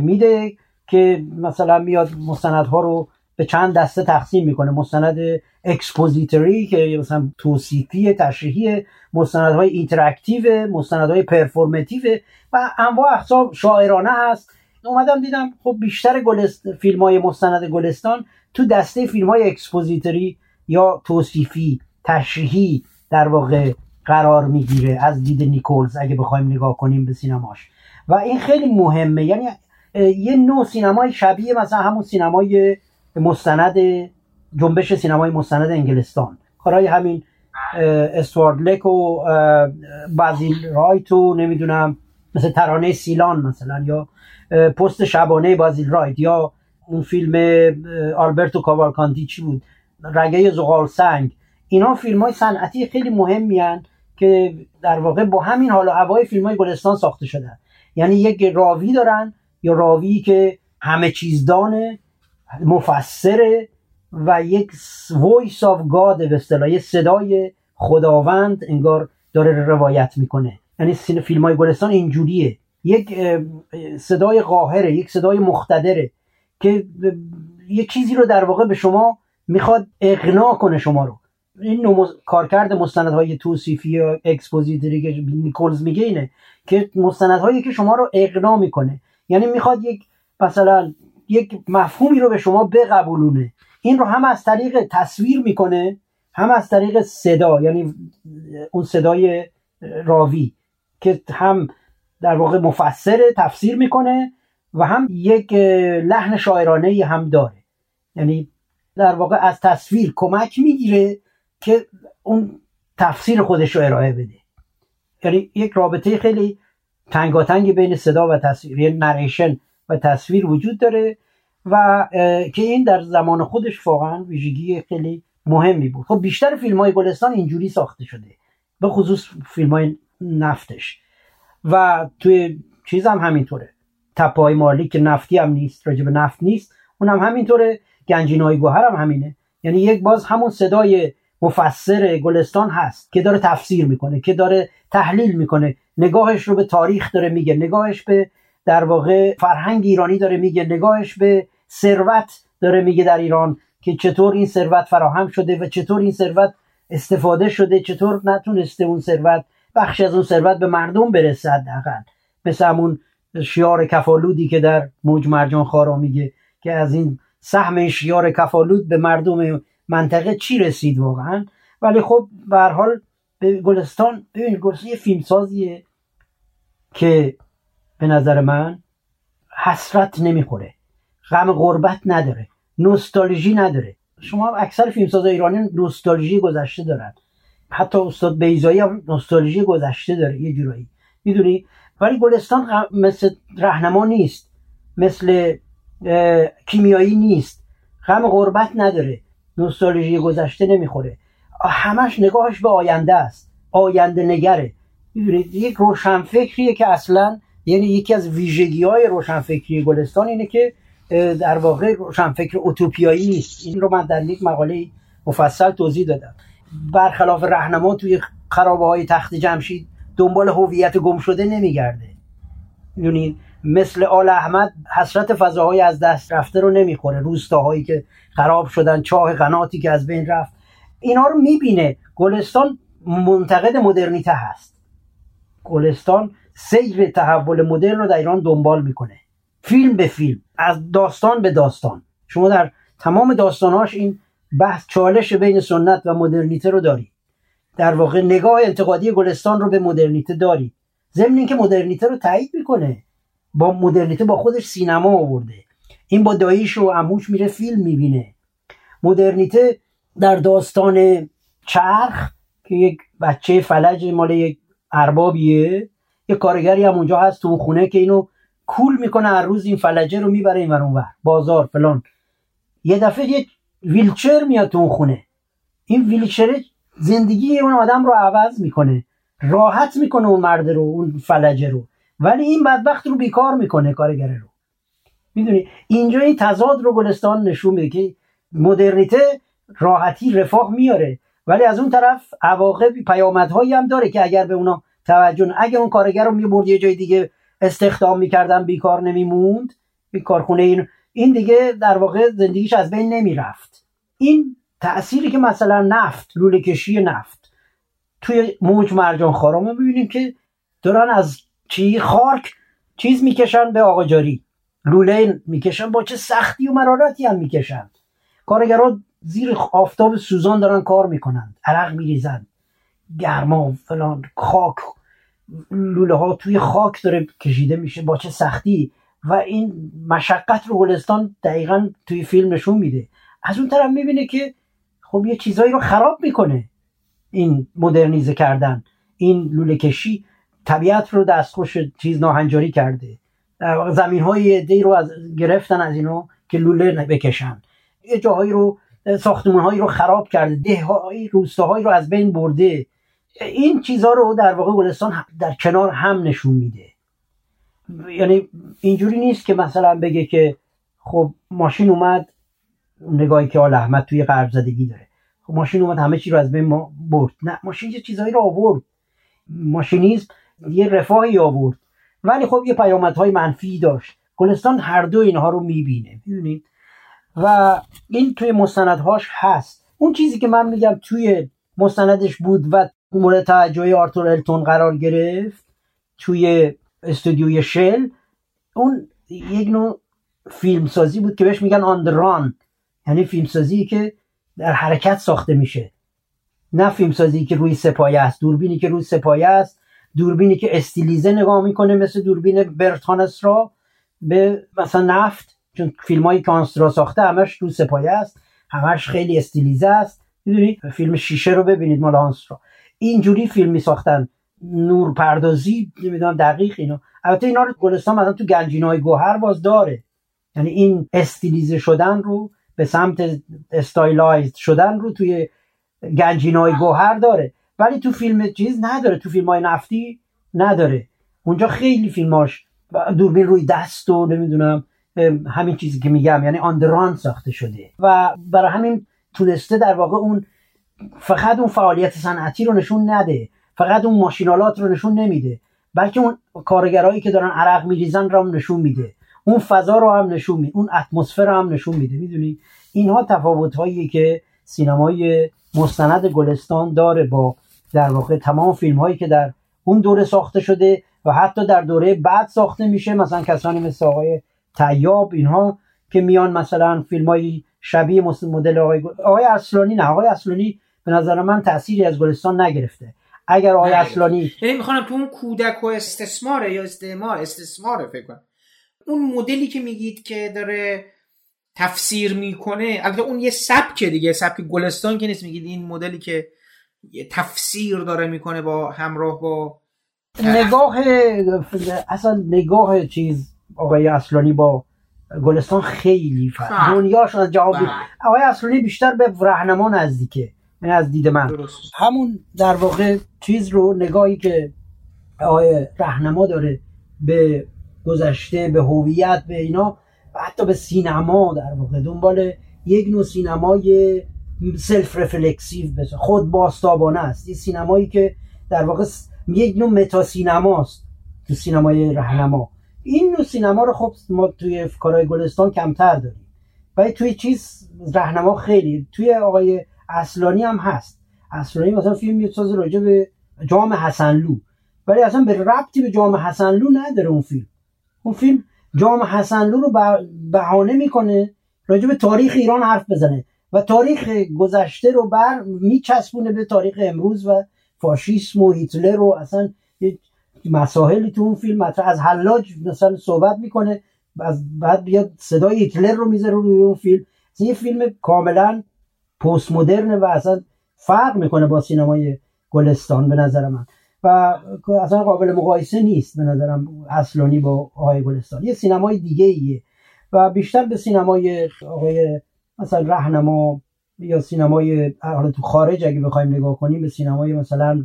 میده که مثلا میاد مستندها رو به چند دسته تقسیم می‌کنه. مستند expository که مثلا توصیفی تشریحی مستندهای interactive مستندهای performative و انواع اقسام شاعرانه هست اومدم دیدم خب بیشتر گلست... فیلم های مستند گلستان تو دسته فیلم های expository یا توصیفی تشریحی در واقع قرار می‌گیره از دید نیکولز اگه بخوایم نگاه کنیم به سینماش. و این خیلی مهمه. یعنی یه نوع سینمای شبیه مثلا همون سینمای مستند جنبش سینمای مستند انگلستان. کارهای همین استوارت لگ و بازیل رایت و نمی‌دونم مثل ترانه سیلان مثلا یا پست شبانه بازیل رایت یا اون فیلم آلبرتو کاوالکانتی چی بود؟ رگه زغال سنگ. اینا فیلم های صنعتی خیلی مهمی که در واقع با همین حال و هوای فیلم های گلستان ساخته شدن. یعنی یک راوی دارن یا راوی که همه چیز دانه مفسره و یک voice of God به اصطلاح صدای خداوند انگار داره روایت می‌کنه. یعنی فیلم های گلستان اینجوریه. یک صدای قاهره یک صدای مقتدره که یک چیزی رو در واقع به شما می‌خواد اقناع کنه شما رو. این نوع کارکرد مستندهای توصیفی یا expository ی که نیکولز میگه اینه که مستندهایی که شما رو اقناع می‌کنه. یعنی می‌خواد یک مثلا یک مفهومی رو به شما بقبولونه. این رو هم از طریق تصویر می‌کنه هم از طریق صدا یعنی اون صدای راوی که هم در واقع مفسر تفسیر می‌کنه و هم یک لحن شاعرانه هم داره. یعنی در واقع از تصویر کمک می‌گیره که اون تفسیر خودش رو ارائه بده. یعنی یک رابطه خیلی تنگاتنگ بین صدا و تصویر یعنی نریشن. و تصویر وجود داره و که این در زمان خودش واقعا ویژگی خیلی مهمی بود. خب بیشتر فیلم های گلستان اینجوری ساخته شده به خصوص فیلم های نفتش. و توی چیز هم همینطوره. تپای مالی که نفتی هم نیست راجب نفت نیست اون هم همینطوره. گنجینای گوهر هم همینه. یعنی یک باز همون صدای مفسر گلستان هست که داره تفسیر می‌کنه که داره تحلیل می‌کنه. نگاهش رو به تاریخ داره میگه نگاهش به در واقع فرهنگ ایرانی داره میگه نگاهش به ثروت داره میگه در ایران که چطور این ثروت فراهم شده و چطور این ثروت استفاده شده چطور نتونسته اون ثروت بخش از اون ثروت به مردم برسه حداقل. مثل همون شیار کفالودی که در موج مرجان خارا میگه که از این سهم شیار کفالود به مردم منطقه چی رسید واقعا؟ ولی خب به حال به گلستان ببینید گلستان یه فیلمسازیه که به نظر من حسرت نمی‌خوره. غم غربت نداره. نوستالژی نداره. شما اکثر فیلمساز ایرانی نوستالژی گذشته دارن. حتی استاد بیزایی هم نوستالژی گذشته داره. یه جورایی. می‌دونی؟ ولی گلستان مثل رهنما نیست. مثل کیمیایی نیست. غم غربت نداره. نوستالژی گذشته نمی‌خوره. همش نگاهش به آینده است. آینده نگره. می‌دونید یک روشنفکریه که اصلا یعنی یکی از ویژگی های روشنفکری گلستان اینه که در واقع روشنفکر اوتوپیایی نیست. این رو من در یک مقاله مفصل توضیح دادم. برخلاف رهنما توی خرابه های تخت جمشید دنبال هویت گم شده نمیگرده. می‌دونید مثل آل احمد حسرت فضاهای از دست رفته رو نمی‌خوره. روستاهایی که خراب شدن چاه قناتی که از بین رفت. اینا رو می‌بینه. گلستان منتقد مدرنیته هست. گلستان سیر تحول مدرن رو در ایران دنبال می‌کنه. فیلم به فیلم از داستان به داستان. شما در تمام داستانهاش این بحث چالش بین سنت و مدرنیته رو داری در واقع نگاه انتقادی گلستان رو به مدرنیته داری ضمن اینکه مدرنیته رو تایید می‌کنه. با مدرنیته با خودش سینما آورده. این با داییش و عموش میره فیلم می‌بینه. مدرنیته در داستان چرخ که یک بچه فلج مال یک اربابیه. یک کارگری هم اونجا هست تو خونه که اینو کول می‌کنه هر روز این فلجه رو می‌بره این ور بازار فلان. یه دفعه یه ویلچر میاد تو اون خونه. این ویلچر زندگی اون آدم رو عوض می‌کنه. راحت می‌کنه اون مرد رو اون فلجه رو. ولی این بدبخت رو بیکار می‌کنه کارگره رو. می‌دونی؟ اینجا این تضاد رو گلستان نشون میده که مدرنیته راحتی رفاه میاره. ولی از اون طرف عواقب پیامدهایی هم داره که اگر به اونا توجه اگر اون کارگر رو می‌برد یه جای دیگه استخدام می‌کردن بیکار نمیموند. این کارخونه این این دیگه در واقع زندگیش از بین نمی‌رفت. این تأثیری که مثلا نفت لوله کشی نفت توی موج مرجان خارا ما ببینیم که دارن از چی خارک چیز می‌کشن به آقاجاری لوله می‌کشن با چه سختی و مرارتی هم می‌کشن. کارگرها زیر آفتاب سوزان دارن کار می‌کنن عرق میریزن. گرما فلان خاک. لوله ها توی خاک داره کشیده میشه با چه سختی. و این مشقت رو گلستان دقیقا توی فیلم نشون میده. از اون طرف می‌بینه که خب یه چیزایی رو خراب می‌کنه این مدرنیزه کردن. این لوله کشی طبیعت رو دستخوش چیز ناهنجاری کرده. زمین های دی رو از گرفتن از اینو که لوله بکشن. یه جاهایی رو ساختمون هایی رو خراب کرده. ده های روستاهایی رو از بین برده. این چیزها رو در واقع گلستان در کنار هم نشون میده. یعنی اینجوری نیست که مثلا بگه که خب ماشین اومد نگاهی که آل احمد توی قرب زدگی داره. خب ماشین اومد همه چی رو از بین برد. نه ماشین یه چیزهایی رو آورد. ماشینیزم یه رفاهی آورد. ولی خب یه پیامدهای منفی داشت. گلستان هر دو اینها رو می‌بینه می‌دونید و این توی مستندهاش هست. اون چیزی که من میگم توی مستندش بود و مورد توجه آرتور التون قرار گرفت توی استودیوی شل. اون یک نوع فیلمسازی بود که بهش میگن آندران. یعنی فیلمسازی که در حرکت ساخته میشه. نه فیلمسازی که روی سپایه است. دوربینی که روی سپایه است. دوربینی که استیلیزه نگاه می‌کنه مثل دوربین برتانس را به مثلا نفت. چون فیلم هایی که آنسترا ساخته همش رو سپایه است. همش خیلی استیلیزه است. می‌دونید فیلم شیشه رو ببینید مال هانس را اینجوری فیلم می ساختن نور پردازی نمی‌دونم دقیق اینا البته اینا رو گلستان مثلا تو گنجینای گوهر باز داره. یعنی این استیلیزه شدن رو به سمت stylize شدن رو توی گنجینه‌های گوهر داره. ولی تو فیلم چیز نداره. تو فیلم های نفتی نداره. اونجا خیلی فیلماش دوربین روی دست و نمی‌دونم همین چیزی که میگم یعنی on the run ساخته شده. و برای همین تونسته در واقع اون فقط اون فعالیت صنعتی رو نشون نده. فقط اون ماشین‌آلات رو نشون نمیده. بلکه اون کارگرایی که دارن عرق میریزن رو هم نشون میده. اون فضا رو هم نشون میده اون اتمسفر رو هم نشون میده. می‌دونی؟ اینها تفاوت هایی که سینمای مستند گلستان داره با در واقع تمام فیلم هایی که در اون دوره ساخته شده و حتی در دوره بعد ساخته میشه. مثلا کسانی مثل آقای تیاب اینها که میان مثلا فیلم های شبیه مدل آقای آقای اصلانی نه آقای اصلانی به نظر من تأثیری از گلستان نگرفته. اگر آقای اصلانی یعنی می‌خوام تو اون کودک و استثماره یا استعمار استثماره فکر کنم. اون مدلی که میگید که داره تفسیر می‌کنه البته اون یه سبک دیگه سبک گلستان که نیست. میگید این مدلی که یه تفسیر داره می‌کنه با همراه با نگاه اصلا نگاه چیز آقای اصلانی با گلستان خیلی فرق دنیاش از جواب. آقای اصلانی بیشتر به رهنما نزدیکه. از دید من. همون در واقع چیز رو نگاهی که آقای رهنما داره به گذشته به هویت به اینا و حتی به سینما در واقع. دنبال یک نوع سینمای self-reflexive بسه خودبازتابانه است. این سینمایی که در واقع یک نوع متا سینماست تو سینمای رهنما. این نوع سینما رو خب ما توی کارهای گلستان کمتر داریم. ولی توی چیز رهنما خیلی. توی آقای اصلانی هم هست. اصلانی مثلا فیلم می‌سازه راجع به جام حسنلو. ولی اصلا به ربطی به جام حسنلو نداره اون فیلم. اون فیلم جام حسنلو رو بهانه می‌کنه راجع به تاریخ ایران حرف بزنه و تاریخ گذشته رو بر میچسبونه به تاریخ امروز و فاشیسم و هیتلر رو اصلا مسائلی تو اون فیلم مطرح از حلاج مثلا صحبت می‌کنه بعد بیاد صدای هیتلر رو می‌ذاره روی اون فیلم. یه فیلم کاملا پست مدرن و اصلا فرق می‌کنه با سینمای گلستان به نظر من. و اصلا قابل مقایسه نیست به نظرم اصلانی با آقای گلستان. یه سینمای دیگه ایه. و بیشتر به سینمای آقای مثلا رهنما یا سینمای حالا تو خارج اگه بخوایم نگاه کنیم به سینمای مثلا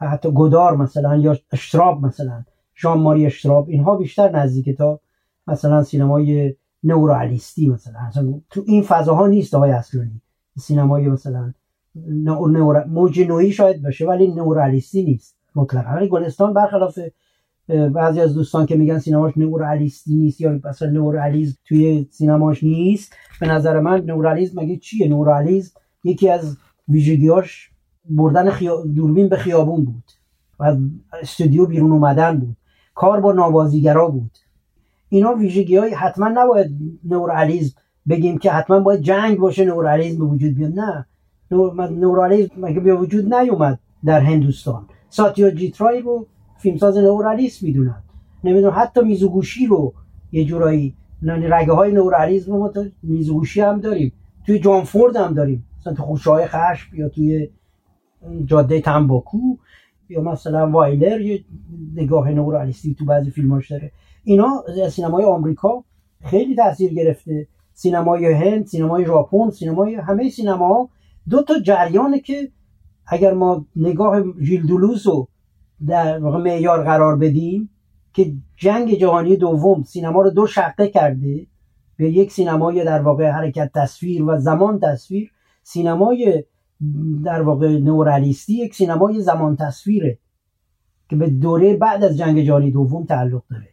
حتی گدار مثلا یا اشتراب مثلا ژان ماری اشتراب اینها بیشتر نزدیکه تا مثلا سینمای نورالیستی مثلا. اصلا تو این فضاها نیست آقای اصلانی. سینمای مثلا نور... موج نوعی شاید باشه ولی نورالیستی نیست. مطلقا. ولی گلستان برخلاف بعضی از دوستان که میگن سینماش نورالیستی نیست یا مثلا نورالیزم توی سینماش نیست به نظر من نورالیزم مگه چیه؟ نورالیزم یکی از ویژگیاش بردن خیا... دوربین به خیابون بود و استودیو بیرون اومدن بود. کار با نوازیگرا بود. اینا ویژگی های حتما نباید نورالیزم بگیم که حتما باید جنگ باشه نورالیزم به وجود بیاد. نه. نورالیزم مگه به وجود نیومد در هندوستان؟ ساتیا جیترای رو فیلمساز نورالیسم می‌دونن. نمی‌دونم حتی میزوگوشی رو یه جورایی رگه های نورالیسم رو ما میزوگوشی هم داریم. توی جان فورد هم داریم. مثلا تو خوشه های خشم یا توی جاده تنباکو یا مثلا وایلر یه نگاه نورالیستی تو بعضی فیلماش داره. اینا سینمای آمریکا خیلی تاثیر گرفته. سینمای هند سینمای ژاپن سینمای همه سینما دو تا جریانه که اگر ما نگاه ژیل دولوز رو در معیار قرار بدیم که جنگ جهانی دوم سینما رو دو شقه کرده به یک سینمای در واقع حرکت تصویر و زمان تصویر سینمای در واقع نورالیستی یک سینمای زمان تصویره که به دوره بعد از جنگ جهانی دوم تعلق داره.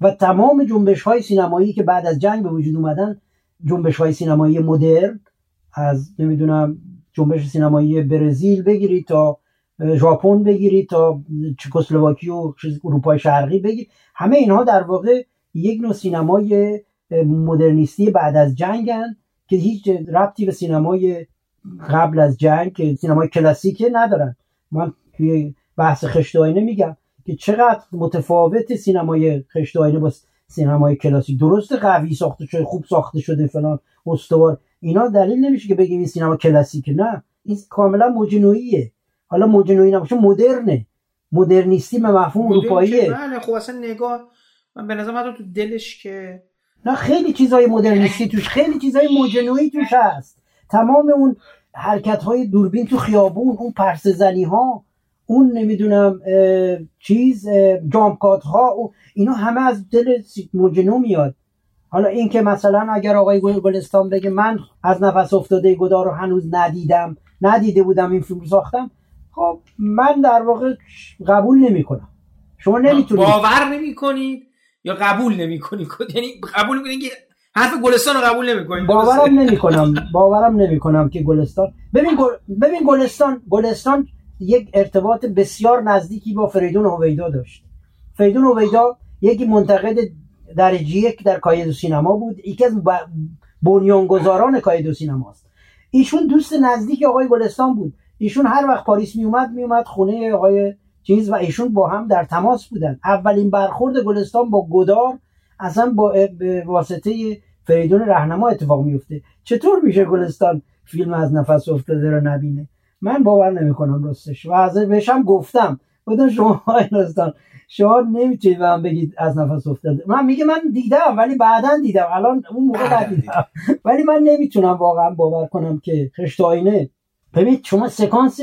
و تمام جنبش های سینمایی که بعد از جنگ به وجود اومدن جنبش های سینمایی مدرن از نمی‌دونم جنبش سینمایی برزیل بگیرید تا ژاپن بگیرید تا چکسلواکی و اروپای شرقی بگیرید همه اینها در واقع یک نوع سینمای مدرنیستی بعد از جنگن که هیچ ربطی به سینمای قبل از جنگ که سینمای کلاسیک ندارن. من توی بحث خشت آینه میگم که چقدر متفاوت سینمای خشت آینه با سینمای کلاسیک. درست قوی ساخته شده خوب ساخته شده فلان استوار. اینا دلیل نمیشه که بگیم این سینما کلاسیک نه این کاملا موج حالا موج نباشه مدرنه. مدرنیستی به مفهوم اروپاییه. بله خب اصلا نگاه من به نظر تو دلش که نه خیلی چیزای مدرنیستی توش خیلی چیزای موج توش هست. تمام اون حرکت های دوربین تو خیابون اون پرس زنی ها اون نمی‌دونم چیز جامکات ها اینا همه از دل موجنو میاد. حالا این که مثلا اگر آقای گلستان بگه من از نفس افتاده گدا رو هنوز ندیدم ندیده بودم این فیلم ساختم خب من در واقع قبول نمی کنم شما نمی‌تونید. باور نمی کنید یا قبول نمی کنید یعنی قبول می‌کنید که حرف گلستان رو قبول نمی کنید باورم نمی کنم باورم نمی کنم که گلستان ببین ببین گلستان گلستان یک ارتباط بسیار نزدیکی با فریدون هویدا داشت. فریدون هویدا یکی منتقد درجه یک در کایدو سینما بود. یکی از بنیانگذاران کایدو سینما است ایشون دوست نزدیک آقای گلستان بود. ایشون هر وقت پاریس می اومد می اومد خونه آقای چیز و ایشون با هم در تماس بودن. اولین برخورد گلستان با گدار اصلا با واسطه فریدون رهنما اتفاق میفته چطور میشه گلستان فیلم از نفس افتاده رو نبینه؟ من باور نمی‌کنم راستش. و از بهشم گفتم. بودن شما گلستان شما نمی‌تونید به بگید از نفس افتاده. من میگه من دیدم ولی بعدا دیدم. الان اون موقع ندیدم ولی من نمی‌تونم واقعا باور کنم که خشت آینه. ببینید شما سکانس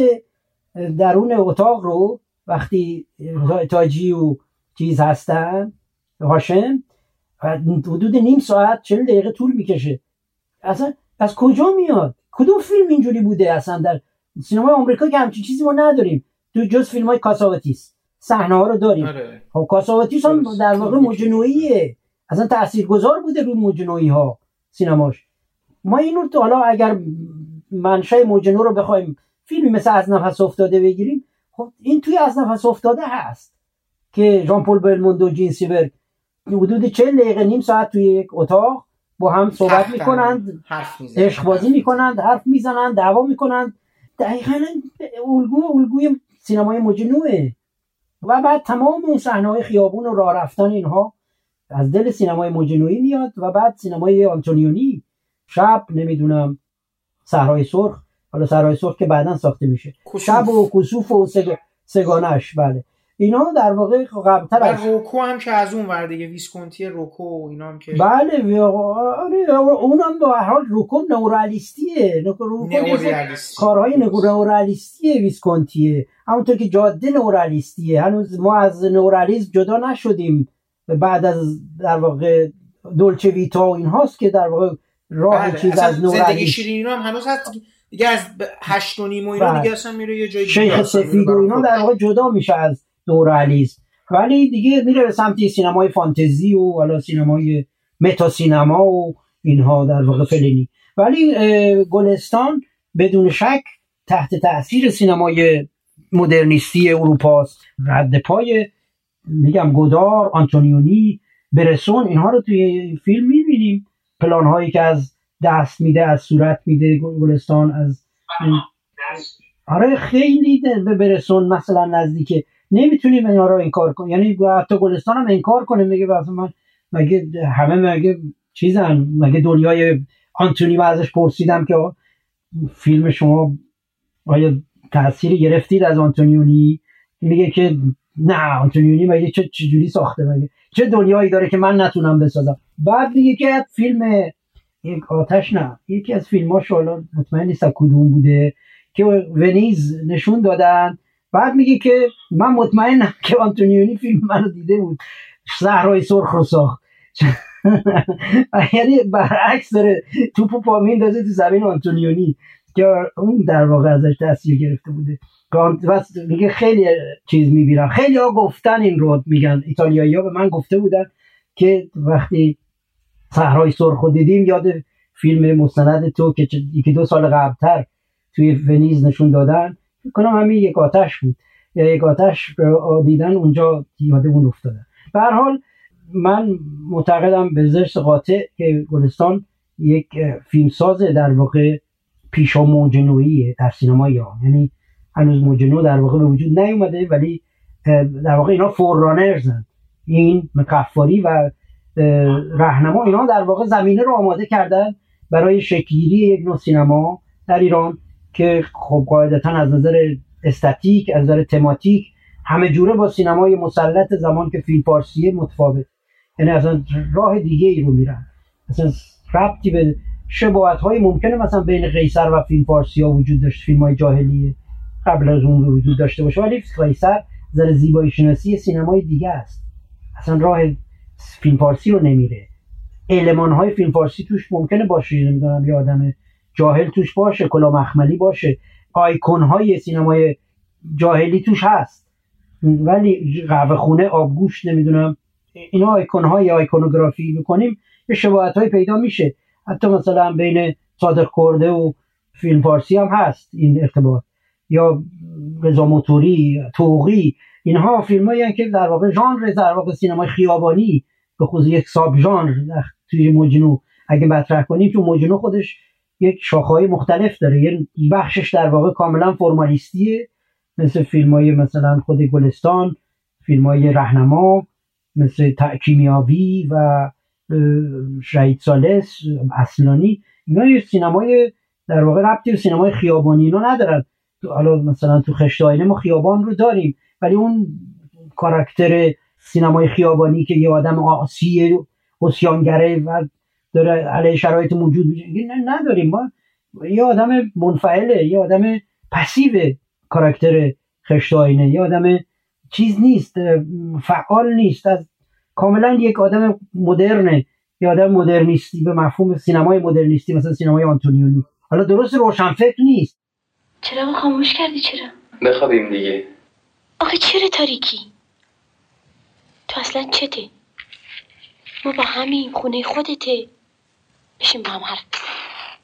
درون اتاق رو وقتی تاجی و چیز هستن هاشم حدود نیم ساعت چل دقیقه طول می‌کشه. اصلا از کجا میاد؟ کدوم فیلم اینجوری بوده اصلا در سینمای آمریکا که همچین چیزی ما نداریم. تو جز فیلم های کاساواتیس صحنه ها رو داریم. آره. خب کاساواتیس هم در واقع موجنوییه اصلا تاثیرگذار بوده روی موجنویی ها سینماش. ما اینو تو حالا اگر منشأ موجنو رو بخوایم فیلمی مثل از نفس افتاده بگیریم خب این توی از نفس افتاده هست که ژان پل بلموند و جین سیبر حدود چه دقیقه نیم ساعت توی یک اتاق با هم صحبت می‌کنند عشق بازی می‌کنند حرف می‌زنند دعوا می‌کنند. دقیقا الگو الگوی سینمای مجنوه و بعد تمام اون صحنه های خیابون و راه رفتن اینها از دل سینمای مجنوی میاد و بعد سینمای آنتونیونی شب نمی‌دونم صحرای سرخ. حالا صحرای سرخ که بعدا ساخته میشه. شب و کسوف و سگانش بله. اینا در واقع قبلتر از روکو هم که از اون ور دیگه ویسکونتی روکو و اینا هم که بله آره اونم به هر حال روکو نورالیستیه. کارهای نورالیستیه ویسکونتیه. همونطور که جاده نورالیستیه. هنوز ما از نورالیسم جدا نشدیم. بعد از در واقع دولچه ویتا و این هاست که در واقع راه بله. چیز از نورالیسم زندگی شیرین هم هنوز هست. دیگه از هشت و نیم و اینا بله. دیگه اصلا میره یه جایی شیخ سفید و اینا در واقع جدا میشه از نورالیسم ولی دیگه میره به سمت سینمای فانتزی و حالا سینمای متا سینما و اینها در واقع فلینی ولی گلستان بدون شک تحت تاثیر سینمای مدرنیستی اروپاست رد پای میگم گودار آنتونیونی برسون اینها رو توی فیلم می‌بینیم. پلان هایی که از دست میده از صورت میده گلستان از آره خیلی به برسون مثلا نزدیکه نمی‌تونیم اینا رو انکار کنیم یعنی حتی گلستان هم انکار کنه میگه من مگه همه مگه چیزن؟ مگه دنیای آنتونی ازش پرسیدم که فیلم شما آیا تاثیر گرفتید از آنتونیونی؟ میگه که نه آنتونیونی مگه چه چجوری ساخته مگه؟ چه دنیایی داره که من نتونم بسازم؟ بعد میگه که فیلم یک آتش نه یکی از فیلماش حالا مطمئن نیست کدوم بوده که ونیز نشون دادن بعد میگه که من مطمئنم که آنتونیونی فیلم منو دیده بود. صحرای سرخ رو ساخت. یعنی برعکس داره توپو پا میندازه تو زمین آنتونیونی که اون در واقع ازش تاثیر گرفته بوده. میگه خیلی چیز می‌بینم خیلی ها گفتن این رو میگن. ایتالیایی ها به من گفته بودن که وقتی صحرای سرخ رو دیدیم یاد فیلم مستند تو که یکی دو سال قبلتر توی ونیز نشون دادن. کنم همین یک آتش بود. یا یک آتش دیدن اونجا یادمون افتاده. به حال من معتقدم به زشت قاطع که گلستان یک فیلمساز در واقع پیشا موجنوییه در سینما ایران. یعنی هنوز موجنو در واقع به وجود نیومده ولی در واقع اینا فوررانرزن این مکفاری و رهنما اینا در واقع زمینه رو آماده کردن برای شکلگیری یک نوع سینما در ایران. که خب قاعدتا از نظر استاتیک از نظر تماتیک همه جوره با سینمای مسلط زمان که فیلم فارسی متفاوت. یعنی اصلا راه دیگه ای رو میرن. اصلا ربطی به شباهت های ممکنه مثلا بین قیصر و فیلم فارسی ها وجود داشت فیلم های جاهلیه. قبل از اون وجود داشته باشه. ولی قیصر زر زیبایی شناسی سینمای دیگه است. اصلا راه فیلم فارسی رو نمیره. علمان های فیلم فارسی توش ممکنه باشه نمی‌دونم یه آدم جاهل توش باشه کلا مخملی باشه. آیکون های سینمای جاهلی توش هست. ولی قهوه خونه آبگوش نمی‌دونم اینا آیکون های آیکونوگرافی بکنیم یه شباهت های پیدا میشه. حتی مثلا بین صادق کرده و فیلم فارسی هم هست این ارتباط. یا رضا موتوری توقی اینها فیلم هایی که در واقع ژانر در واقع سینمای خیابانی. به خصوص یک ساب ژانر توی مجنو اگه مطرح کنیم تو مجنو خودش یک شاخهای مختلف داره. یه بخشش در واقع کاملا فرمالیستیه. مثل فیلم های مثلا خود گلستان فیلم های رهنما مثل کیمیاوی و شهید سالس اصلانی. اینا یه سینمای در واقع ربطی به سینمای خیابانی اینا ندارن. حالا مثلا تو خشت آینه ما خیابان رو داریم. ولی اون کاراکتر سینمای خیابانی که یه آدم آسی اسیانگره و داره علیه شرایط موجود میشه نداریم ما. یه آدم منفعله یه آدم پسیو کاراکتر خشت آینه. یه آدم چیز نیست فعال نیست. از کاملا یک آدم مدرنه. یه آدم مدرنیستی به مفهوم سینمای مدرنیستی مثلا سینمای آنتونیونی حالا درست روشنفکر نیست. چرا خاموش کردی؟ چرا؟ بخوابیم دیگه. آخه چرا تاریکی تو اصلا چته؟ ما با همین خونه خودته. بشین با هم حرف بزنیم.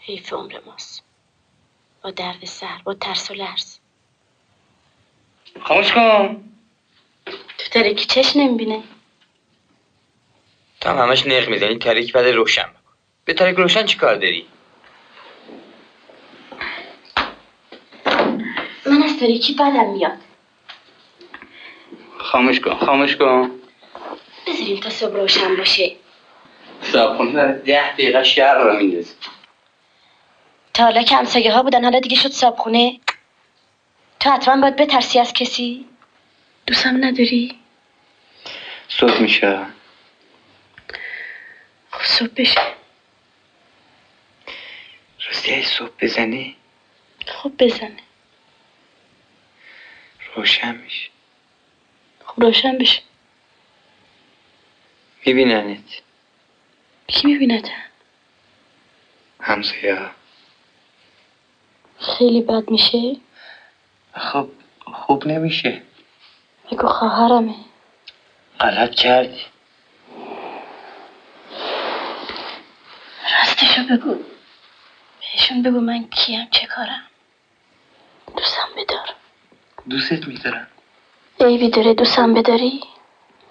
حیف عمر ماست. با درد سر با ترس و لرز. خاموش کن. تو تاریکی چش نمی‌بینه. تو هم همش نق می‌زنی تاریک بعد روشن بکن. به تاریک روشن چی کار داری؟ من از تاریکی بدم میاد. خاموش کن خاموش کن. بذاریم تا صبح روشن باشه. صاحب خونه داره ده دقیقه شهر رو میندازه تا حالا که همسایه ها بودن حالا دیگه شد صابخونه. تو حتما باید بترسی از کسی. دوستم نداری؟ صبح میشه. خب صبح بشه. راستی صبح بزنه خب بزنه روشن میشه. خب روشن بشه. میبیننت. کی می‌بینه همسایه. ها خیلی بد میشه؟ خب خوب نمیشه. بگو خواهرمه. غلط کردی. راستشو بگو. بهشون بگو من کیم چه کارم. دوستم بدار. دوستت میدارم عیبی داره دوستم بداری؟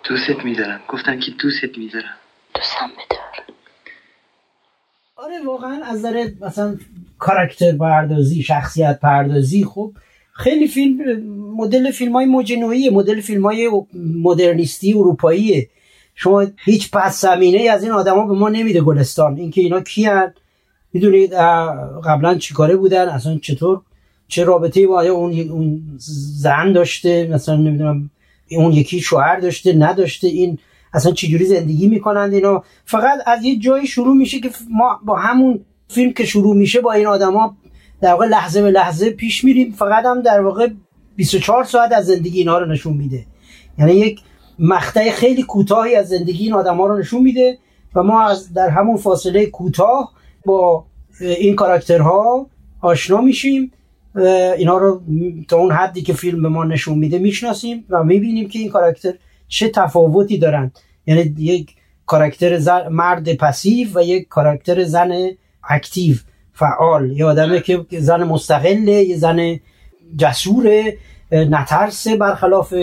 دوستت میدارم گفتم که دوستت میدارم دوستم بدار. آره واقعا از نظر مثلا کاراکتر پردازی شخصیت پردازی خب خیلی فیلم مدل فیلم های مجنویی مدل فیلم های مدرنیستی اروپاییه. شما هیچ پس زمینه از این آدما به ما نمیده گلستان. اینکه اینا کیان؟ می‌دونید قبلا چیکاره بودن؟ اصلا چطور؟ چه رابطه با اون اون زن داشته؟ مثلا نمی‌دونم اون یکی شوهر داشته نداشته؟ این اصلا چجوری زندگی می‌کنند اینا فقط از یه جایی شروع میشه که ما با همون فیلم که شروع میشه با این آدما در واقع لحظه به لحظه پیش میریم. فقط هم در واقع 24 ساعت از زندگی اینا رو نشون میده. یعنی یک مقطع خیلی کوتاهی از زندگی این آدما رو نشون میده و ما از در همون فاصله کوتاه با این کاراکترها آشنا میشیم. اینا رو تا اون حدی که فیلم به ما نشون میده می‌شناسیم و می‌بینیم که این کاراکتر چه تفاوتی دارن یعنی یک کاراکتر زن مرد پسیو و یک کاراکتر زن اکتیو فعال. یه آدمه که زن مستقله یه زن جسور نترسه برخلاف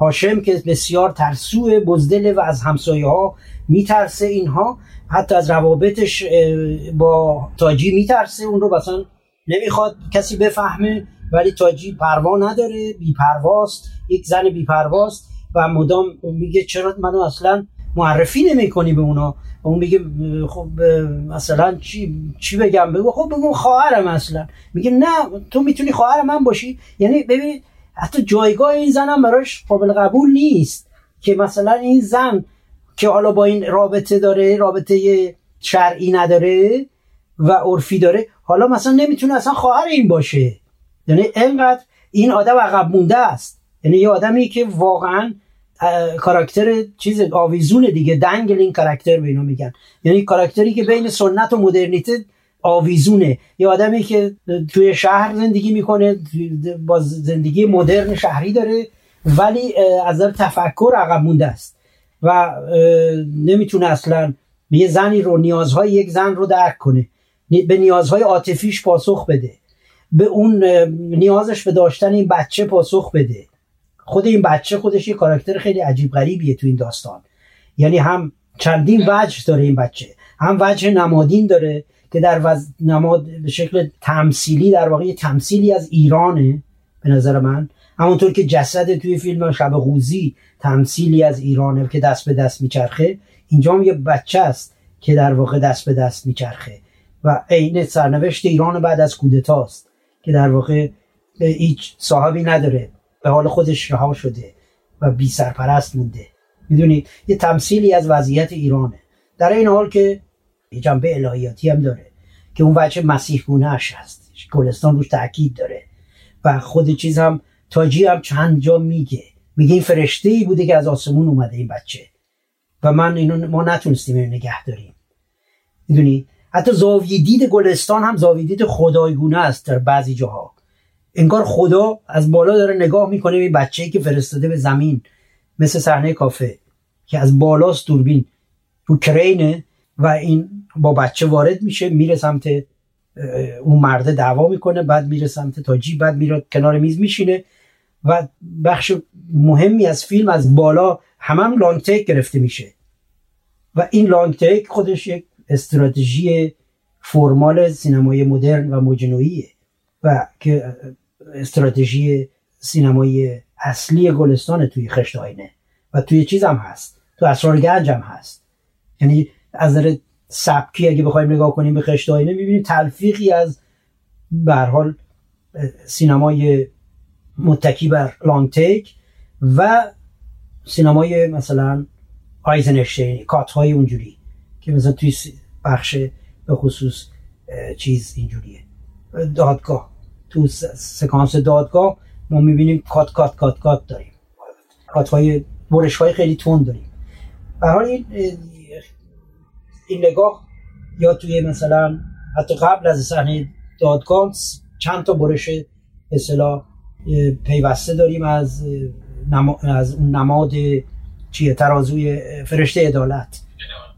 هاشم که بسیار ترسوه بزدله و از همسایه ها میترسه اینها. حتی از روابطش با تاجی میترسه اون رو مثلا نمی‌خواد کسی بفهمه ولی تاجی پروا نداره بیپرواست یک زن بیپرواست. و مدام میگه چرا منو اصلا معرفی نمی کنی به اونا؟ اون میگه خب مثلا چی چی بگم؟ بگو خب بگو خواهرم مثلا میگه نه تو می‌تونی خواهر من باشی. یعنی ببین حتی جایگاه این زنم براش قابل قبول نیست که مثلا این زن که حالا با این رابطه داره رابطه شرعی نداره و عرفی داره حالا مثلا نمی‌تونه اصلا خواهر این باشه. یعنی انقدر این آدم عقب مونده است. یعنی یه آدمی که واقعا کاراکتر چیز آویزون دیگه دنگلین کاراکتر به اینو میگن. یعنی کاراکتری که بین سنت و مدرنیته آویزونه. یه آدمی که توی شهر زندگی می‌کنه با زندگی مدرن شهری داره ولی از نظر تفکر عقب مونده است. و نمی‌تونه اصلا یه زنی رو نیازهای یک زن رو درک کنه. به نیازهای عاطفیش پاسخ بده. به اون نیازش به داشتن این بچه پاسخ بده. خود این بچه خودش یه کاراکتر خیلی عجیب غریبیه تو این داستان. یعنی هم چندین وجه داره این بچه هم وجه نمادین داره که در وز... نماد به شکل تمثیلی در واقع تمثیلی از ایرانه به نظر من. همونطور که جسد توی فیلم شب غوزی تمثیلی از ایرانه که دست به دست میچرخه اینجا هم یه بچه است که در واقع دست به دست میچرخه. و عین سرنوشت ایران بعد از کودتاست که در واقع هیچ صاحبی نداره. به حال خودش رها شده و بی سرپرست مونده. می‌دونی یه تمثیلی از وضعیت ایرانه. در این حال که یه جنبه الهیاتی هم داره که اون بچه مسیح گونهش هست. گلستان روش تاکید داره. و خود چیز هم تاجی هم چند جا میگه. میگه این فرشته ای بوده که از آسمون اومده این بچه. و من اینو ما نتونستیم اینو نگه داریم. می‌دونی؟ حتی زاویه دید گلستان هم زاویه دید خدایگونه است در بعضی جاها. انگار خدا از بالا داره نگاه می‌کنه به بچه‌ای که فرستاده به زمین مثل صحنه کافه که از بالاست دوربین رو کرینه و این با بچه وارد میشه میره سمت اون مرده دعوا می‌کنه بعد میره سمت تاجی بعد میره کنار میز میشینه و بخش مهمی از فیلم از بالا همم هم لانگ تیک گرفته میشه. و این لانگ تیک خودش یک استراتژی فرمال سینمای مدرن و مجنویه و که استراتژی سینمایی اصلی گلستان توی خشت آینه و توی چیز هم هست. تو اسرار گنج هست. یعنی از نظر سبکی اگه بخوایم نگاه کنیم به خشت آینه می‌بینیم تلفیقی از به حال سینمای متکی بر لانگ تیک و سینمای مثلا آیزنشتین کات های اونجوری که مثلا توی بخش به خصوص چیز اینجوریه. دادگاه. تو سکانس دادگاه ما می‌بینیم کات کات کات کات داریم. کات های برش های خیلی تون داریم حال این, این نگاه یا توی مثلا حتی قبل از صحنه دادگاه چند تا برش اصطلاح پیوسته داریم از از اون نماد چیه ترازوی فرشته عدالت.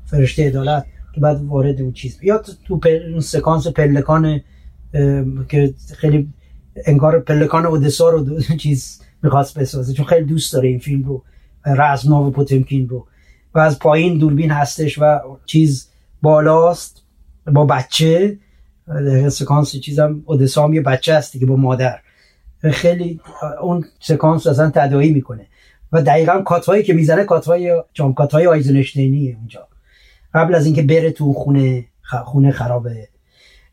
فرشته عدالت که بعد وارد اون چیز یا تو اون سکانس پلکان که خیلی انگار پلکان اودسا رو دو چیز می‌خواست بسازه چون خیلی دوست داره این فیلم رو رزمناو پوتمکین رو. و از پایین دوربین هستش و چیز بالاست با بچه. سکانس چیزم اودسا هم یه بچه هست دیگه با مادر. خیلی اون سکانس اصلا تدایی می‌کنه. و دقیقا کاتهایی که می‌زنه کاتهای جام کاتهای آیزنشتینیه اونجا. قبل از اینکه بره تو خونه خونه خرابه.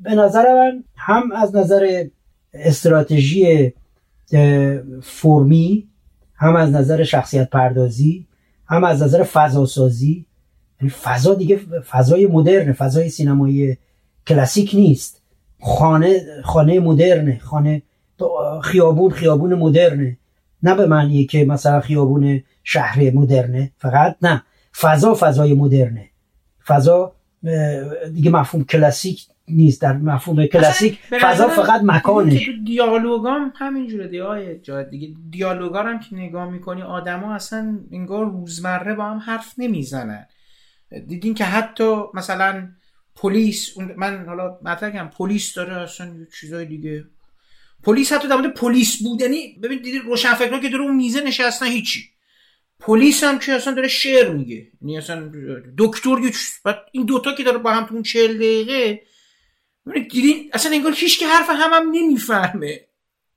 به نظر من هم از نظر استراتژی فرمی هم از نظر شخصیت پردازی هم از نظر فضا سازی یعنی فضا دیگه فضای مدرن فضای سینمایی کلاسیک نیست. خانه خانه مدرنه خانه خیابون خیابون مدرنه. نه به معنی که مثلا خیابون شهر مدرنه فقط نه. فضا فضای مدرنه. فضا دیگه مفهوم کلاسیک نیست در مفهوم کلاسیک فضا فقط مکانه دیالوگام همینجوره دیگه جای دیگه. دیالوگا هم که نگاه می‌کنی آدما اصلا انگار روزمره با هم حرف نمی‌زنن. دیدین که حتی مثلا پلیس من حالا مطرح پلیس داره اصلا چیزای دیگه. پلیس حتی در مورد پلیس بودنی ببین دیدی روشنفکرا که داره اون میزه نشستن هیچی. پلیس هم که اصلا داره شعر میگه. یعنی اصلا دکتر این دوتا که داره با هم تو اون 40 دقیقه دیدین اصلا انگار هیچ که حرف هم هم نمی‌فهمه.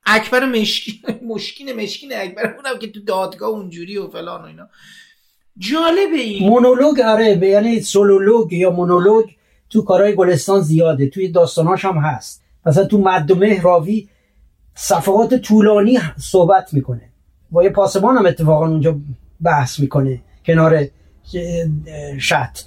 اکبر مشکین مشکین مشکین اکبر اونم که تو دادگاه اونجوری و فلان و اینا. جالبه این. مونولوگ آره یعنی سولولوگ یا مونولوگ تو کارهای گلستان زیاده. توی داستاناش هم هست. مثلا تو مدمه راوی صفحات طولانی صحبت می‌کنه. با یه پاسبان هم اتفاقا اونجا بحث می‌کنه کنار شط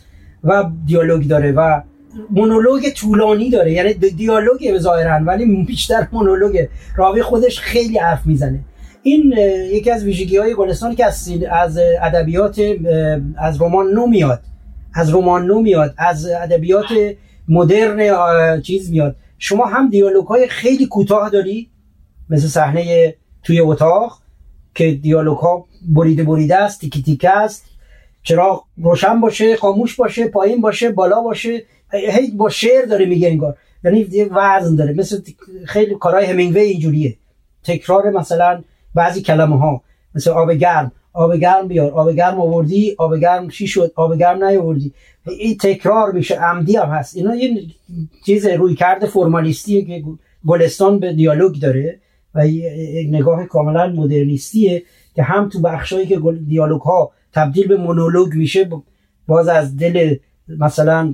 و دیالوگ داره و مونولوگ طولانی داره. یعنی دیالوگ ظاهرا ولی بیشتر مونولوگ راوی خودش خیلی حرف می‌زنه. این یکی از ویژگی های گلستان که از ادبیات از رمان نو میاد. از رمان نو میاد. از ادبیات مدرن چیز میاد. شما هم دیالوگ های خیلی کوتاه داری مثل صحنه توی اتاق که دیالوگ ها بریده بریده است تیکی تیکه است. چرا روشن باشه خاموش باشه پایین باشه بالا باشه. هی با شعر داره میگه انگار. یعنی وزن داره. مثل خیلی کارهای همینگوی اینجوریه. تکرار مثلا بعضی کلمه ها مثل آب گرم. آب گرم بیار. آب گرم آوردی. آب گرم چی شد؟ آب گرم نیاوردی. این تکرار میشه. عمدی هم هست. اینا یه چیز روی کرده فرمالیستیه که گلستان به دیالوگ داره و یک نگاه کاملا مدرنیستیه که هم تو بخشایی که دیالوگ ها تبدیل به مونولوگ میشه باز از دل مثلا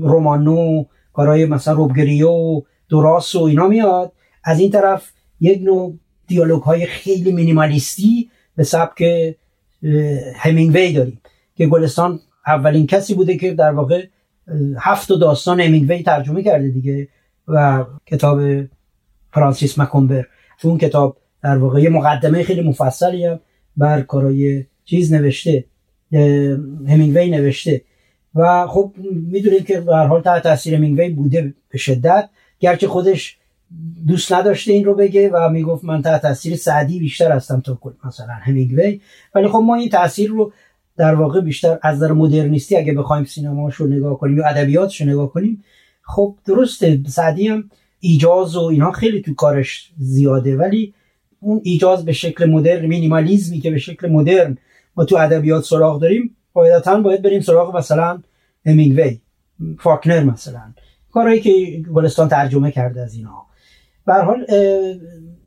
رومانو کارهای مثلا روبگریو و دوراس و اینا میاد. از این طرف یک نوع دیالوگ های خیلی مینیمالیستی به سبک همینگوی داریم که گلستان اولین کسی بوده که در واقع هفت داستان همینگوی ترجمه کرده دیگه و کتاب فرانسیس مکومبر. اون کتاب در واقع یه مقدمه خیلی مفصلی هم بر کارای چیز نوشته همینگوی نوشته. و خب می‌دونید که به حال تحت تاثیر همینگوی بوده به شدت. گرچه خودش دوست نداشته این رو بگه و می‌گفت من تحت تاثیر سعدی بیشتر هستم تا مثلا همینگوی. ولی خب ما این تاثیر رو در واقع بیشتر از نظر مدرنیستی اگه بخوایم سینماش رو نگاه کنیم یا ادبیاتش رو نگاه کنیم خب درسته سعدی هم ایجاز و اینا خیلی تو کارش زیاده ولی اون ایجاز به شکل مدرن مینیمالیزمی که به شکل مدرن ما تو ادبیات سراغ داریم قاعدتا باید بریم سراغ مثلا همینگوی فاکنر مثلا. کارهایی که گلستان ترجمه کرده از اینا. به حال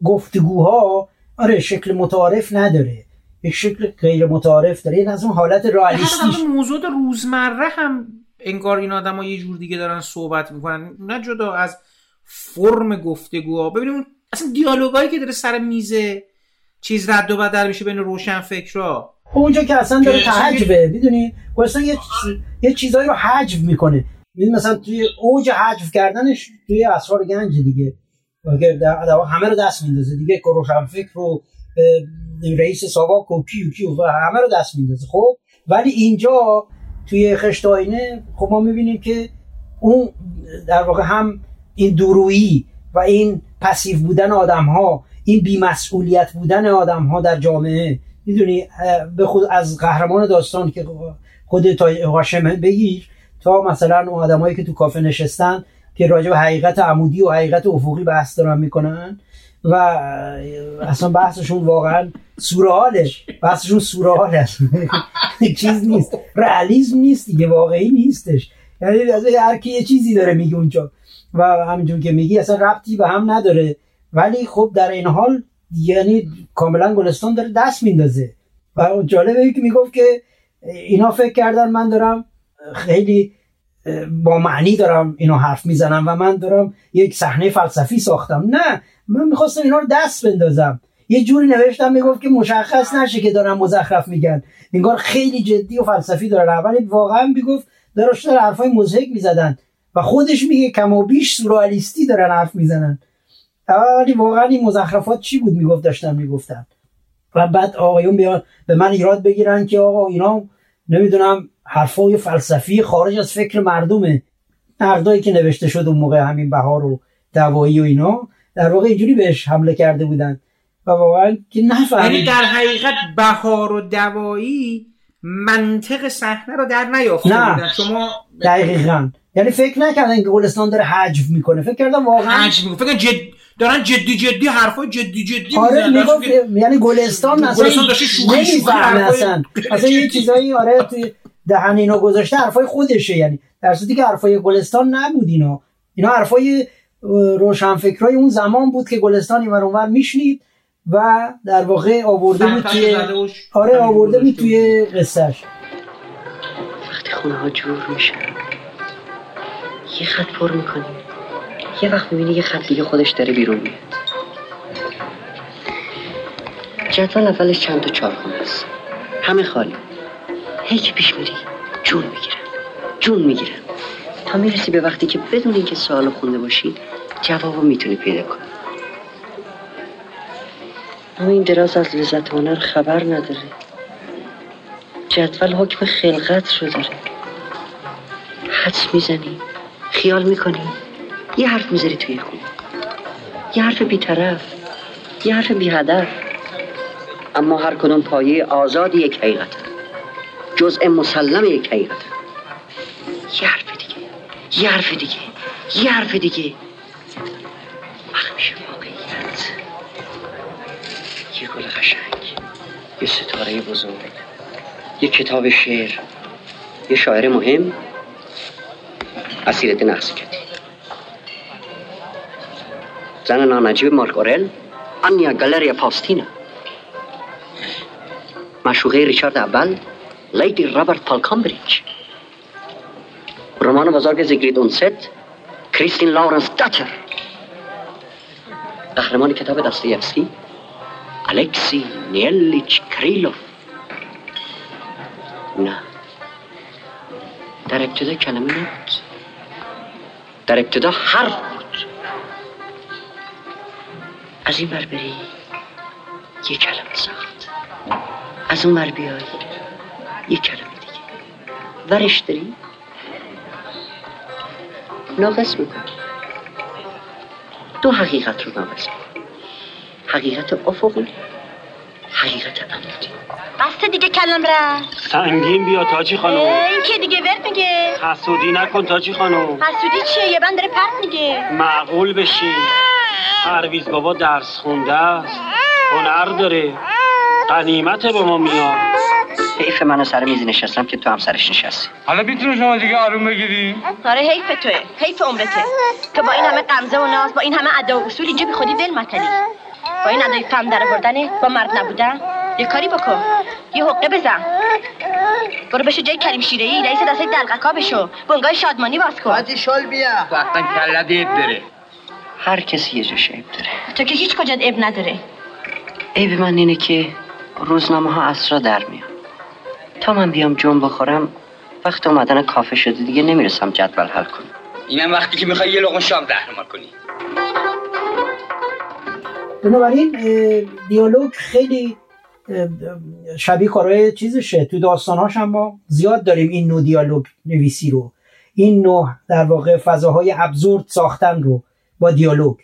گفتگوها آره شکل متعارف نداره. یک شکل غیر متعارف داره. این از اون حالت رئالیستیش موضوع روزمره هم انگار این آدم ها یه جور دیگه دارن صحبت می‌کنن. نه جدا از فرم گفتگوها. ببینیم اصلا دیالوگایی که داره سر میزه چیز رد و بدل میشه بین روشن فکرها. اونجا که اصلا داره تحجبه می‌دونی؟ اصلا یه, یه چیزایی رو حجب می‌کنه. می‌دونی مثلا توی اوج حجب کردنش توی اسرار گنج دیگه. همه رو دست میندازه. دیگه روشن فکر رو رئیس ساواک و کیو کیو و همه رو دست میندازه. خب؟ ولی اینجا توی خشت آینه خب ما می‌بینیم که اون در واقع هم این درویی و این پسیو بودن آدم ها این بیمسئولیت بودن آدم ها در جامعه می‌دونی به خود از قهرمان داستان که خود تا هاشم بگیر تا مثلا اون آدمایی که تو کافه نشستن که راجع به حقیقت عمودی و حقیقت افقی بحث دارن می‌کنن و اصلا بحثشون واقعا سورئاله بحثشون سورئاله چیز نیست. رئالیسم نیست دیگه واقعی نیستش. یعنی از هر کی یه چیزی داره میگه اونجا. و همینجور که میگی اصلا ربطی به هم نداره. ولی خب در این حال یعنی کاملا گلستان داره دست میندازه. و جالبه که می‌گفت که اینا فکر کردن من دارم خیلی با معنی دارم اینو حرف می‌زنم و من دارم یک صحنه فلسفی ساختم. نه من می‌خواستم اینا رو دست بندازم. یه جوری نوشتم می‌گفت که مشخص نشه که دارم مزخرف میگن. انگار خیلی جدی و فلسفی داره. ولی واقعا می‌گفت داشتن حرفای مزهک می‌زدن. و خودش میگه کم و بیش سورئالیستی دارن حرف می‌زنن. ولی واقعا این مزخرفات چی بود می‌گفت داشتن می‌گفتن. و بعد آقایون بیان به من ایراد بگیرن که آقا اینا نمی‌دونم حرفای فلسفی خارج از فکر مردمه. نقدایی که نوشته شد اون موقع همین بهار و دوایی و اینا در واقع اینجوری بهش حمله کرده بودن. و واقعا که نفهمید. یعنی در حقیقت بهار و دوایی منطق صحنه رو در نیافته نه. بودن. شما دقیقا. یعنی فکر نکردن که گلستان داره حجف می‌کنه. فکر کردم واقعا حج میگه فکر جد... دارن جدی جدی حرفای جدی جدی آره می‌زنن. می‌گفت یعنی گلستان اصلا گلستان داشته شوخی شوخی اصلا. اصلا یه چیزایی آره توی دهن اینا گذاشته حرفای خودشه. یعنی در صورتی که حرفای گلستان نبود اینا. اینا حرفای روشنفکرای اون زمان بود که گلستان اینور اونور میشنید و در واقع آورده بود توی آره آورده بود توی قصهش خونه ها جور میشن یه خط پر می‌کنی. یه وقت می‌بینی یه خط دیگه خودش داره بیرون میاد. جدول اولش چند تا چارخونه است همه خالی. هی که پیش میری جون می‌گیرن. جون می‌گیرن. تا می‌رسی به وقتی که بدون اینکه سوال خونده باشی جوابو می‌تونی پیدا کنی. اما این دراز از لذت هنر خبر نداره. جدول حکم خلقت رو داره. حدس می‌زنی. خیال می‌کنی؟ یه حرف می‌ذاری توی خون یه حرف بیطرف. یه حرف بی هدف اما هر کدوم پایه آزاد یک حقیقت. جزء مسلم یک حقیقت. یه حرف دیگه. یه حرف دیگه. یه حرف دیگه. وقت واقعیت. یه گل قشنگ. یه ستاره بزرگ. یه کتاب شعر. یه شاعر مهم. اسیرت نقص کردی زن نانجیب مارک اورل آنیا گالریا فاوستینا. مشوقه ریچارد اول لیدی رابرت فالکنبریج رمان بزرگ زیگرید اوندست کریستین لاورنس داتر. قهرمان کتاب داستایفسکی الکسی نیلیچ کیریلوف. نه. در ابتدا کلمه؟ در ابتدا حرف بود. از این بر بری یک کلمه ساخت. از اون بر بیای یک کلمه دیگه. ورش داری؟ ناقص می‌کنی. دو حقیقت رو ناقص حقیقت افقی. حقیقت عمودی بسته دیگه کلم را سنگین بیا تاجی خانم. این که دیگه ورد میگه. حسودی نکن تاجی خانم. حسودی چیه؟ یه بند داره پرت میگه. معقول بشین. پرویز بابا درس خونده است. هنر داره. قنیمت با ما میاد. حیف منو سر میزی نشستم که تو هم سرش نشستی. حالا می‌تونه شما دیگه آروم بگیری؟ آره حیف توه. حیف عمرته. تو با این همه قمزه و ناز با این همه ادا و اصول اینجا بی خودی ول متلی با این ادای فهم در آوردنه با مرد نبودن یه کاری بکن. یه حقه بزن. برو بشو جای کریم شیره ای رئیس دسته دلقکا بشو. بنگاه شادمانی باز کن. وقتا کلا دید داره. هر کسی یه جاش عیب داره. تو که هیچ کجا اب نداره. عیب من اینه که روزنامه ها اسرا در میان. تا من بیام جون بخورم وقت اومدن کافه شده دیگه نمی‌رسم جدول حل کنم. اینم وقتی که می‌خوای یه لقمه شام رهنمون کنی. بنابراین دیالوگ خیلی شبیه کارهای چیزشه. تو داستانهاش هم ما زیاد داریم این نوع دیالوگ نویسی رو. این نوع در واقع فضاهای ابزورد ساختن رو با دیالوگ.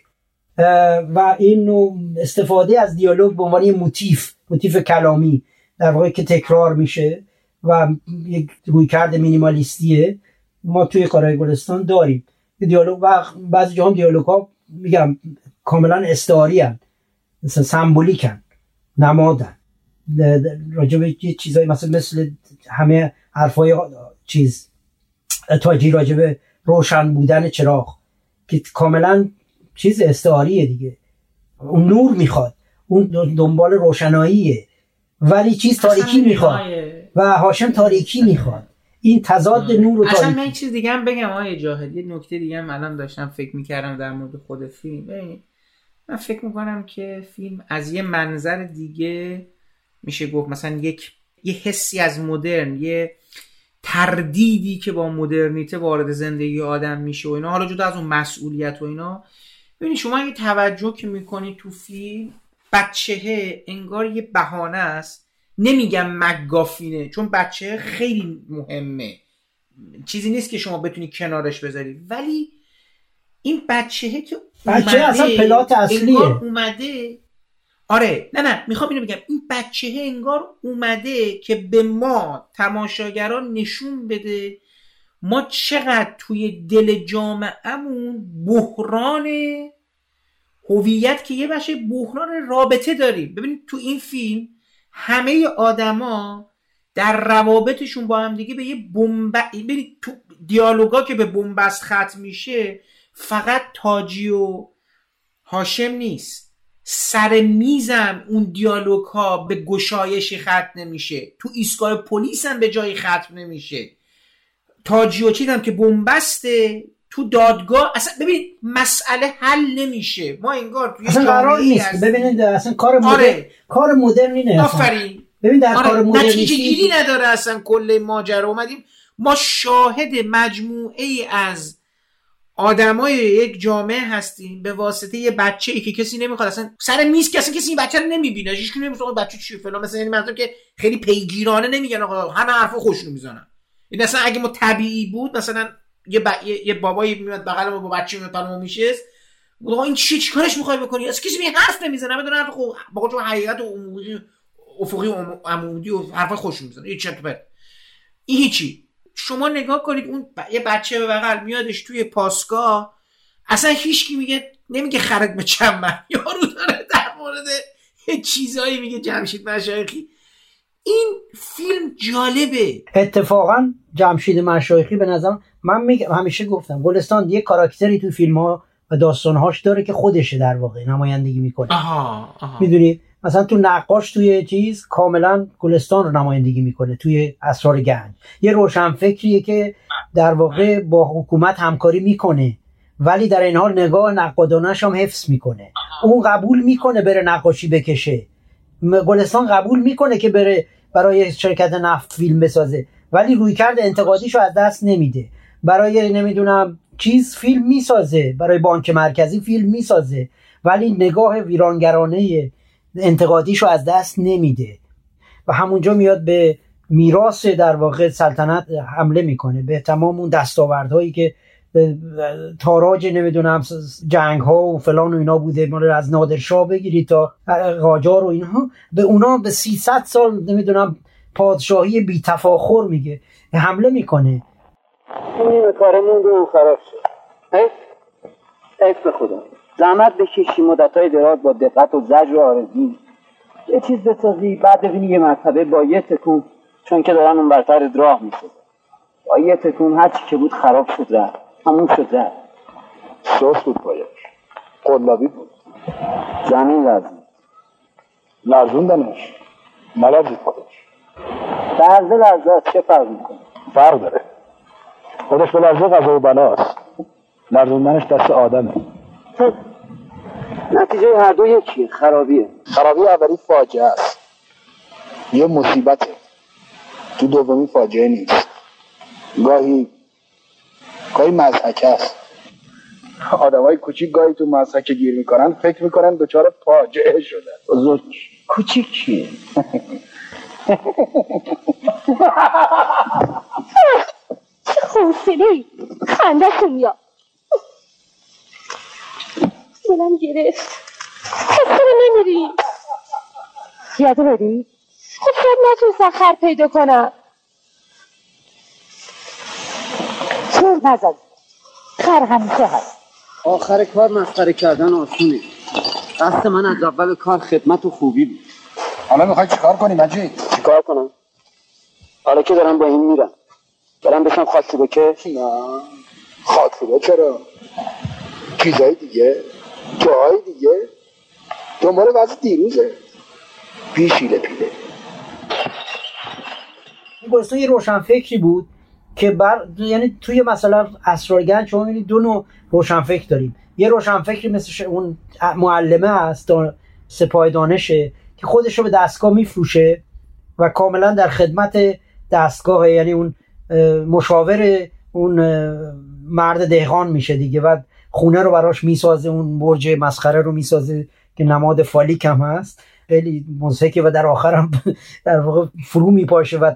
و این نوع استفاده از دیالوگ به عنوان موتیف موتیف کلامی در واقع که تکرار میشه و یک رویکرد مینیمالیستیه. ما توی کارهای گلستان داریم. دیالوگ و بعضی جاها هم دیالوگ ها میگم کاملا استعاری هن. مثلا سمبولیکن نمادن. راجع به یه چیزایی مثلا مثل همه حرفای چیز تاجی راجع به روشن بودن چراغ که کاملا چیز استعاریه دیگه. اون نور می‌خواد اون دنبال روشناییه. ولی چیز تاریکی می‌خواد و هاشم تاریکی می‌خواد. این تضاد نور و اصلا من تاریکی چیز دیگه هم بگم آقای جاهد. یه نکته دیگه هم الان داشتم فکر می‌کردم در مورد خود فیلم. من فکر می‌کنم که فیلم از یه منظر دیگه میشه گفت مثلا یک یه حسی از مدرن یه تردیدی که با مدرنیته وارد زندگی آدم میشه و اینا. حالا جدا از اون مسئولیت و اینا. ببینید شما یه توجه که می‌کنی تو فیلم بچهه انگار یه بهانه است. نمیگم مگافینه چون بچه خیلی مهمه. چیزی نیست که شما بتونی کنارش بذاری. ولی این بچهه که بچه اومده، اصلا پلات اصلیه. اومده. آره نه نه می‌خوام اینو بگم. این بچه انگار اومده که به ما تماشاگران نشون بده ما چقدر توی دل جامعهمون بحران هویت که یه بخش بحران رابطه داریم. ببینید تو این فیلم همه آدما در روابطشون با هم دیگه به یه بمب ببینید تو دیالوگا که به بنبست ختم میشه فقط تاجی و هاشم نیست. سر میزم اون دیالوگ ها به گشایشی ختم نمیشه. تو ایستگاه پلیس هم به جایی ختم نمیشه. تاجیوچی هم که بنبسته تو دادگاه اصلا ببین مسئله حل نمیشه. ما انگار توی اصلا قرار نیست. ببینید اصلا کار مدرن آره. کار مدرنی نه اصلا. آفرین. ببین در کار آره مدرنیستی نتیجه گیری نداره اصلا کل ماجرا. اومدیم. ما شاهد مجموعه ای از آدمای یک جامعه هستیم به واسطه یه بچه ای که کسی نمی‌خواد اصلا سر میز اصلا کسی این بچه رو نمی‌بینه. هیچ کی نمی‌فهمه بچه چیه؟ فلان. مثلا یعنی منظورم که خیلی پیگیرانه نمیگن آقا همه حرفا خوشونو می‌زنن. این اصلا اگه ما طبیعی بود مثلا یه, ب... یه... بابایی میاد بغل ما با بچه میاد برامون میشه آقا این چی چیکارش می‌خوای بکنی؟ اصلا کسی این حرف نمی‌زنه. بدون حرف خب با چون حقیقت و عمومی افقی و عم- عمودی و حرف خوش می‌زنه پرت. این هیچی. شما نگاه کنید اون ب... یه بچه به بغل میادش توی پاسگاه اصلا هیچکی میگه نمیگه خرج به چمن یارو داره در مورد یه چیزایی میگه جمشید مشایخی. این فیلم جالبه. اتفاقا جمشید مشایخی به نظرم من میگم همیشه گفتم گلستان یه کاراکتری تو فیلم ها و داستانهاش داره که خودشه در واقع نمایندگی می‌کنه. آها آها. می‌دونی؟ مثلا تو نقاش توی چیز کاملا گلستان رو نمایندگی می‌کنه توی اسرار گنج. یه روشنفکریه که در واقع با حکومت همکاری می‌کنه ولی در این حال نگاه نقادانش هم حفظ می‌کنه. اون قبول می‌کنه بره نقاشی بکشه. گلستان قبول می‌کنه که بره برای شرکت نفت فیلم بسازه ولی روی کرد انتقادیشو از دست نمیده. برای نمی‌دونم چیز فیلم می‌سازه برای بانک مرکزی فیلم می‌سازه ولی نگاه ویرانگرانه انتقادیشو از دست نمیده. و همونجا میاد به میراث در واقع سلطنت حمله می‌کنه. به تمام اون دستاوردهایی که تاراج نمی‌دونم جنگ ها و فلان و اینا بوده مال از نادرشاه بگیرید تا قاجار و اینها به اونا به 300 سال نمی‌دونم پادشاهی بی تفاخر میگه. حمله می‌کنه. این کارمون رو خراب شد. حیف حیف به خدا. زحمت بکشی مدت های دراز با دقت و زجر و آرزی یه چیز بسازی بعد ببینی یه مرتبه با یه تکون چون که دارن اون برتر راه میشه. با یه تکون هر چی که بود خراب شد رفت همون شد رفت. سوس بود پایش قلابی بود. زمین لازم لرزوندنش. نلرزید خودش. لحظه لحظه است. چه فرق می‌کنه؟ فرق داره. خودش به لرزه غذا و بلاست لرزوندنش دست آدمه. نتیجه هر دو یکیه. خرابیه. خرابی اولی فاجعه است. یه مصیبته. تو دومی فاجعه نیست. گاهی گاهی مزحکه است. آدم های کوچیک گاهی تو مزحکه گیر می‌کنن فکر می‌کنن دچار فاجعه شدن. بزرگ کوچیک چیه؟ حوصله خندتون میاد دلم گرفت. پس چرا نمیری. پیاده بری؟ خب شاید نتونستم خر پیدا کنم. چون نزد خر همیشه هست. آخر کار مسخره کردن آسونه. قصد من از اول کار خدمت و خوبی بود. حالا می‌خوای چیکار کنی مجید؟ چیکار کنم؟ حالا که دارم با این میرم. برم بشم خاصی بکش نه. خاطره چرا؟ چیزای دیگه. جاهای دیگه. دنبال وضع دیروزه. پیشیله پیله. این گلستان یه روشنفکری بود که بر یعنی توی مثلا اسرارگنج شما می‌بینید دو نوع روشنفکر داریم. یه روشنفکری مثل ش- اون معلمه دا- سپاه دانشه که خودش رو به دستگاه میفروشه و کاملا در خدمت دستگاه یعنی اون مشاور اون مرد دهقان میشه دیگه. و خونه رو براش می‌سازه اون برج مسخره رو می‌سازه که نماد فالیک هم هست. خیلی مضحکه و در آخر هم در واقع فرو میپاشه و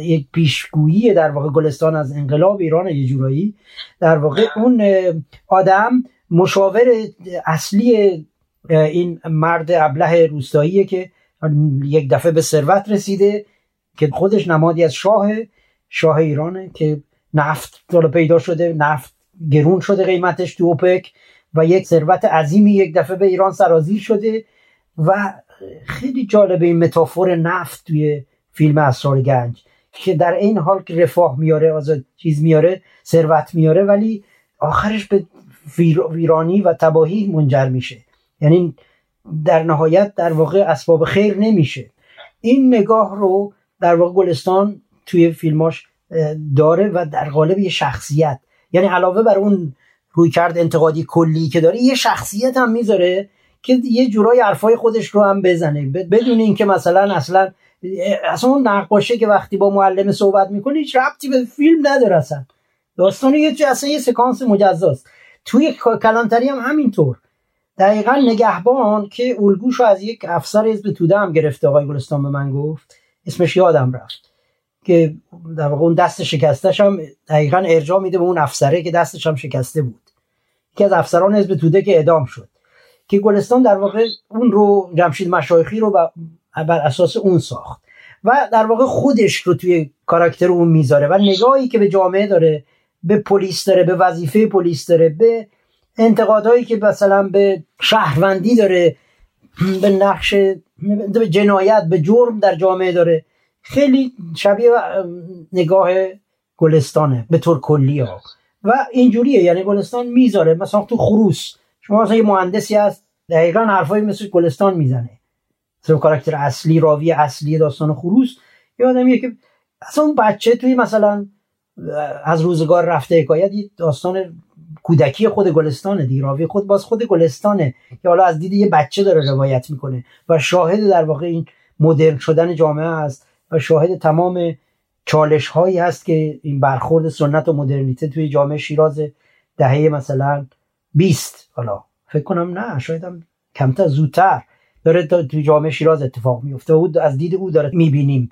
یک پیشگویی در واقع گلستان از انقلاب ایران یه جورایی. در واقع اون آدم مشاور اصلی این مرد ابله روستاییه که یک دفعه به ثروت رسیده که خودش نمادی از شاه شاه ایرانه که نفت حالا پیدا شده نفت گرون شده قیمتش تو اوپک و یک ثروت عظیمی یک دفعه به ایران سرازیر شده و خیلی جالبه این متافور نفت توی فیلم اسرار گنج که در این حال که رفاه میاره آزاد چیز میاره ثروت میاره ولی آخرش به ویر- ویرانی و تباهی منجر میشه. یعنی در نهایت در واقع اسباب خیر نمیشه. این نگاه رو در واقع گلستان توی فیلماش داره و در قالب یه شخصیت. یعنی علاوه بر اون روی کرد انتقادی کلی که داره یه شخصیت هم می‌ذاره که یه جورای حرفای خودش رو هم بزنه. بدون اینکه مثلا اصلا اصلا اون نقاشه که وقتی با معلم صحبت می‌کنه هیچ ربطی به فیلم نداره اصلا. داستان یه اصلا یه سکانس مجزاست. توی کلانتری هم همینطور. دقیقا نگهبان که الگوش از یک افسر حزب توده هم گرفته آقای گلستان به من گفت اسمش یادم رفت. که در واقع اون دست شکستش هم دقیقا ارجاع میده به اون افسره که دستش هم شکسته بود. یکی از افسران حزب توده که ادام شد. که گلستان در واقع اون رو جمشید مشایخی رو بر اساس اون ساخت. و در واقع خودش رو توی کاراکتر اون می‌ذاره و نگاهی که به جامعه داره به پلیس داره به وظیفه پلیس داره به انتقادهایی که مثلا به شهروندی داره به نقش به جنایت به جرم در جامعه داره. خیلی شبیه نگاه گلستانه به طور کلی ها. و اینجوریه یعنی گلستان می‌ذاره. مثلا تو خروس شما مثلا یه مهندسی هست دقیقا حرفایی مثل گلستان می‌زنه. مثل کاراکتر اصلی راوی اصلی داستان خروس یه آدمیه که اصلا اون بچه توی مثلا از روزگار رفته حکایت داستان کودکی خود گلستانه دی راوی خود باز خود گلستانه که حالا از دید یه بچه داره روایت می‌کنه. و شاهد در واقع این مدرن شدن جامعه است و شاهد تمام چالش هایی هست که این برخورد سنت و مدرنیته توی جامعه شیراز دهه مثلا 20 حالا فکر کنم نه شاید هم کمتر زودتر داره توی جامعه شیراز اتفاق میفته و از دید او داره می‌بینیم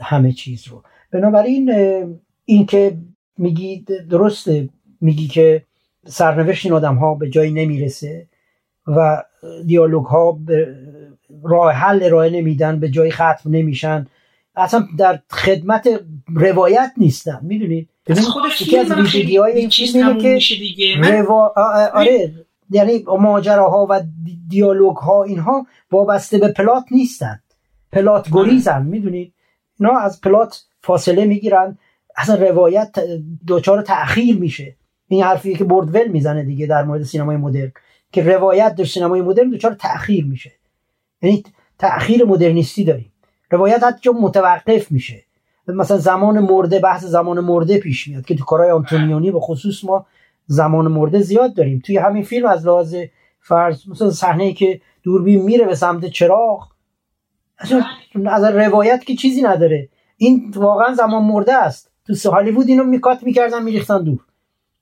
همه چیز رو. بنابراین این که میگی درسته میگی که سرنوشت این آدم ها به جایی نمی‌رسه و دیالوگ ها راه حل ارائه نمیدن به جایی ختم نمیشن. اصلا در خدمت روایت نیستن می‌دونید؟ یکی از ویژگی های این فیلم که روا... آره یعنی ماجراها و دیالوگ ها اینها وابسته به پلات نیستن. پلات گریزن می‌دونید؟ اینا از پلات فاصله می‌گیرن. اصلا روایت دچار تاخیر میشه. این حرفی که بردول می‌زنه دیگه در مورد سینمای مدرن. که روایت در سینمای مدرن دچار تاخیر میشه. یعنی تاخیر مدرنیستی داریم. روایت حتی متوقف میشه. مثلا زمان مرده بحث زمان مرده پیش میاد که تو کارهای آنتونیونی به خصوص ما زمان مرده زیاد داریم. توی همین فیلم از لحاظ فرض مثلا صحنه که دوربین میره به سمت چراغ از روایت که چیزی نداره. این واقعا زمان مرده است. تو هالیوود اینو میکات می‌کردن میریختن دور.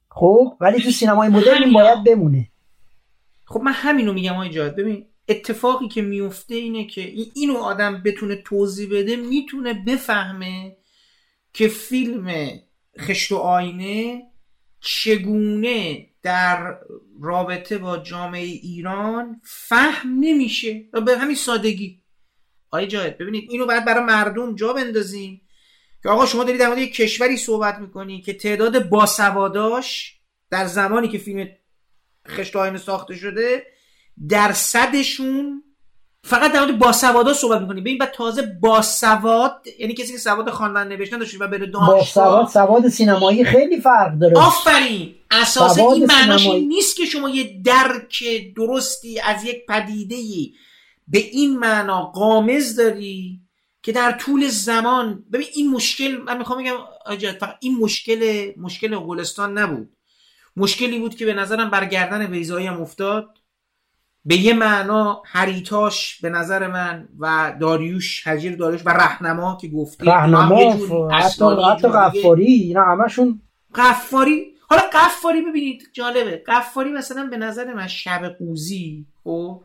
خب ولی تو سینمای مدرن این باید بمونه. خب من همینو میگم آقای جاد ببین اتفاقی که میفته اینه که اینو آدم بتونه توضیح بده می‌تونه بفهمه که فیلم خشت و آینه چگونه در رابطه با جامعه ایران فهم نمیشه. و به همین سادگی. آقای جاید ببینید اینو باید برای مردم جا بندازیم که آقا شما دارید در مورد یک کشوری صحبت می‌کنی که تعداد باسواداش در زمانی که فیلم خشت آینه ساخته شده درصدشون فقط در مورد باسوادا صحبت می‌کنی ببین بعد تازه باسواد یعنی کسی که سواد خواندن نوشتن داشته و بره دانشگاه. باسواد سواد سینمایی خیلی فرق داره. آفرین. اساس این معناش نیست که شما یه درک درستی از یک پدیده به این معنا قامز داری که در طول زمان ببین این مشکل من می‌خوام بگم فقط این مشکل مشکل گلستان نبود. مشکلی بود که به نظرم برگردن بیزایی هم افتاد. به یه معنا هریتاش به نظر من و داریوش حجیر داریوش و رهنما که گفتی. رهنما حتی حتی قفاری اینا همشون قفاری حالا قفاری ببینید جالبه. قفاری مثلا به نظر من شب قوزی خب؟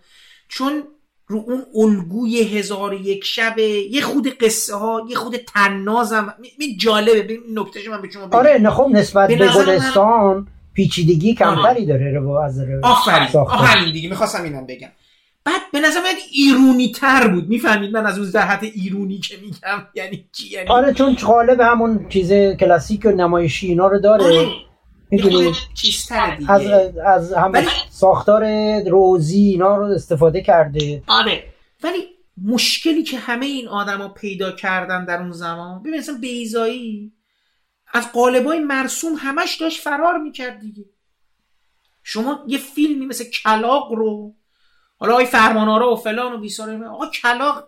چون رو اون الگوی هزار یک شبه یه خود قصه ها یه خود تنازم می جالبه. این نکتهش من به شما بگم. آره نخب نسبت به گلستان پیچیدگی کمتری داره رو از آفرین آفرین دیگه می‌خواستم اینم بگم. بعد به نظر من ایرونی تر بود. می‌فهمید من از اون جهت ایرونی که میگم یعنی چی یعنی؟ آره چون قالب همون چیز کلاسیک و نمایشی اینا رو داره. آره. می‌دونی؟ از از همه ولی... ساختار روزی اینا رو استفاده کرده. آره. ولی مشکلی که همه این آدما پیدا کردن در اون زمان ببین مثلا بیزایی از قالبای مرسوم همش داشت فرار می‌کرد دیگه. شما یه فیلمی مثل کلاق رو حالا آقای فرمانارا و فلان و بیساره آقا کلاق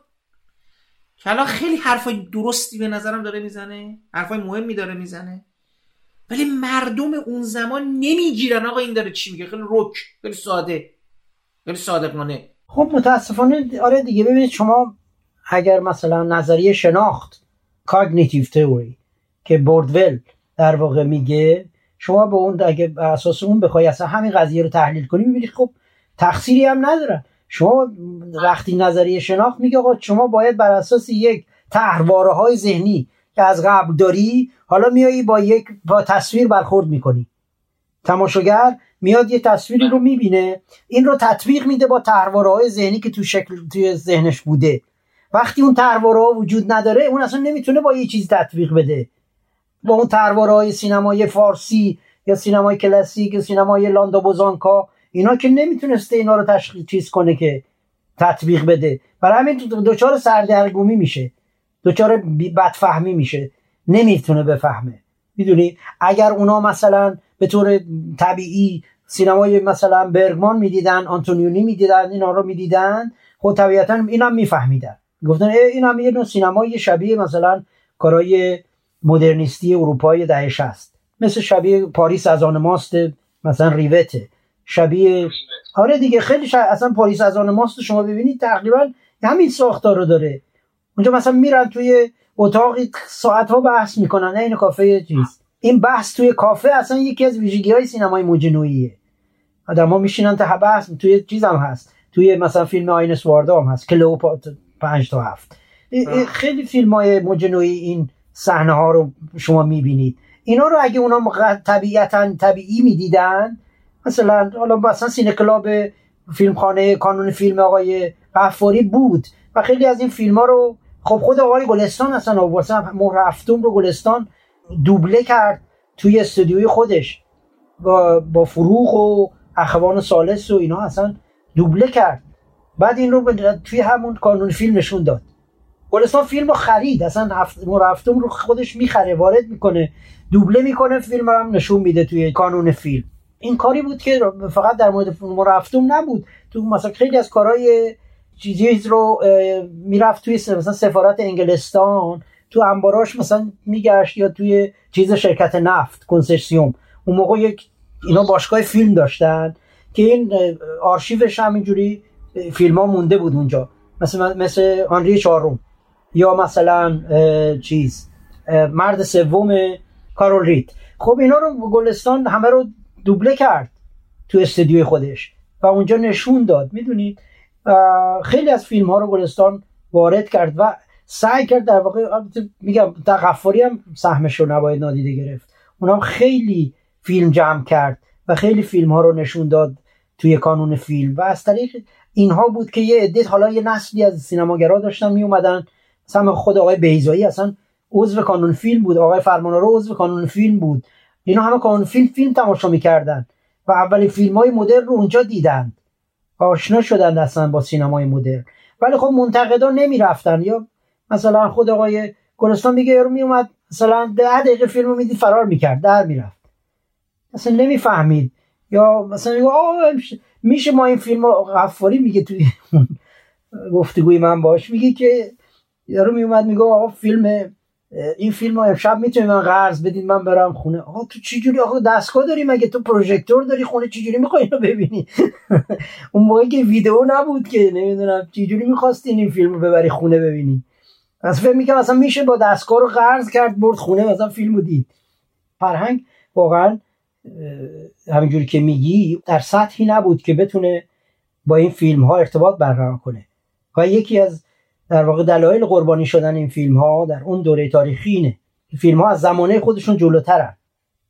که الان خیلی حرفای درستی به نظرم داره می‌زنه حرفای مهمی داره می‌زنه. ولی مردم اون زمان نمی‌گیرن. آقا این داره چی میگه؟ خیلی رک خیلی ساده خیلی صادقانه. خب متاسفانه آره دیگه ببینید شما اگر مثلا نظریه شناخت کاگنیتیو تئوری که بوردول در واقع میگه شما به اون اگه اساس اون بخوای اصلا همین قضیه رو تحلیل کنی می‌بینید خب تقصیری هم ندارن. شما وقتی نظریه شناخت میگه آقا شما باید بر اساس یک تحواره های ذهنی که از قبل داری حالا میایی با یک با تصویر برخورد می‌کنی. تماشاگر میاد یه تصویری رو می‌بینه این رو تطبیق میده با تحواره های ذهنی که تو شکل توی ذهنش بوده. وقتی اون تحواره ها وجود نداره اون اصلا نمی‌تونه با یه چیز تطبیق بده. با اون تحواره های سینمای فارسی یا سینمای کلاسیک یا سینمای لاندا بوزانکا اینا که نمی‌تونسته اینا رو تشخیص چیز کنه که تطبیق بده. برای همین دوچار سردرگمی میشه. دوچار بدفهمی میشه. نمی‌تونه بفهمه. می‌دونی؟ اگر اونا مثلا به طور طبیعی سینمای مثلا برگمان می‌دیدن آنتونیونی می‌دیدن اینا رو می‌دیدن خب طبیعتا اینم میفهمیدن. گفتن این هم یه نوع سینمای شبیه مثلا کارای مدرنیستی اروپای دهه 60 مثل شبیه پاریس از آن ماست مثلا ریوته شبیه آره دیگه خیلی شا... اصلا پاریس از آن ماست شما ببینید تقریبا همین ساختار رو داره. اونجا مثلا میرن توی اتاقی ساعت ها بحث می‌کنن این کافه چیز. این بحث توی کافه اصلا یکی از ویژگی های سینمای موج نوییه آدم ها میشینن تا بحث توی چیز هم هست. توی مثلا فیلم آنیس واردا هم هست کلوپاتر پنج تا هفت. خیلی فیلم های موج نویی این صحنه ها رو شما می‌بینید. اینا رو اگه اونا طبیعتا طبیعی می‌دیدن مثلا حالا مثلا سینه کلاب فیلمخانه کانون فیلم آقای قفاری بود و خیلی از این فیلم ها رو خب خود آقای گلستان اصلا آورد مهر هفتم رو گلستان دوبله کرد توی استودیوی خودش. با, با فروغ و اخوان سالس و اینا اصلا دوبله کرد. بعد این رو توی همون کانون فیلم نشون داد. گلستان فیلم رو خرید. اصلا هفت هفتم رو خودش می‌خره وارد می‌کنه دوبله می‌کنه فیلم رو هم نشون میده توی کانون فیلم. این کاری بود که فقط در مورد مرفتوم نبود. تو مثلا خیلی از کارهای چیزی رو می‌رفت توی مثلا سفارت انگلستان. تو انباراش مثلا میگشت یا توی چیز شرکت نفت کنسرسیوم. اون موقع یک اینا باشگاه فیلم داشتن که این آرشیوش همینجوری فیلم ها مونده بود اونجا. مثل مثل آنری چهارم. یا مثلا چیز مرد سوم کارول رید. خب اینا رو گلستان همه رو دوبله کرد تو استدیوی خودش و اونجا نشون داد. می‌دونید؟ خیلی از فیلم ها رو گلستان وارد کرد و سعی کرد در واقع میگم در غفاری هم سهمش رو نباید نادیده گرفت. اونم خیلی فیلم جمع کرد و خیلی فیلم ها رو نشون داد توی کانون فیلم. و از طریق اینها بود که یه عده حالا یه نسلی از سینماگرا داشتن می اومدن مثلا خود آقای بیزایی اصلا عضو کانون فیلم بود. آقای فرمانرو عضو کانون فیلم بود. اینا همه کانون فیلم فیلم تماشا می‌کردن. و اولین فیلم های مدرن رو اونجا دیدن. آشنا شدن اصلا با سینمای مدرن. ولی خب منتقدا نمی‌رفتن. یا مثلا خود آقای گلستان میگه یارو میومد مثلا ده دقیقه فیلمو میدی فرار می‌کرد. در می‌رفت. اصلا نمی‌فهمید. یا مثلا میشه ما این فیلم غفاری میگه توی گفتگوی من باش. میگه که یارو میومد میگه آقا فیلم این فیلم امشب می‌تونی من قرض بدید من برم خونه. آقا تو چی جوری آقا دستگاه داری مگه؟ تو پروژکتور داری خونه چی جوری می‌خوای اینو ببینی؟ اون موقع که ویدیو نبود که نمی‌دونم چی جوری می‌خواستین این فیلم رو ببری خونه ببینی؟ از فکر می‌کنم اصلا میشه با دستگاه رو قرض کرد برد خونه مثلا فیلم رو دید. فرهنگ واقعا همینجوری که میگی در سطحی نبود که بتونه با این فیلم ها ارتباط برقرار کنه. و یکی از در واقع دلایل قربانی شدن این فیلم ها در اون دوره تاریخی اینه. فیلم ها از زمانه خودشون جلوترن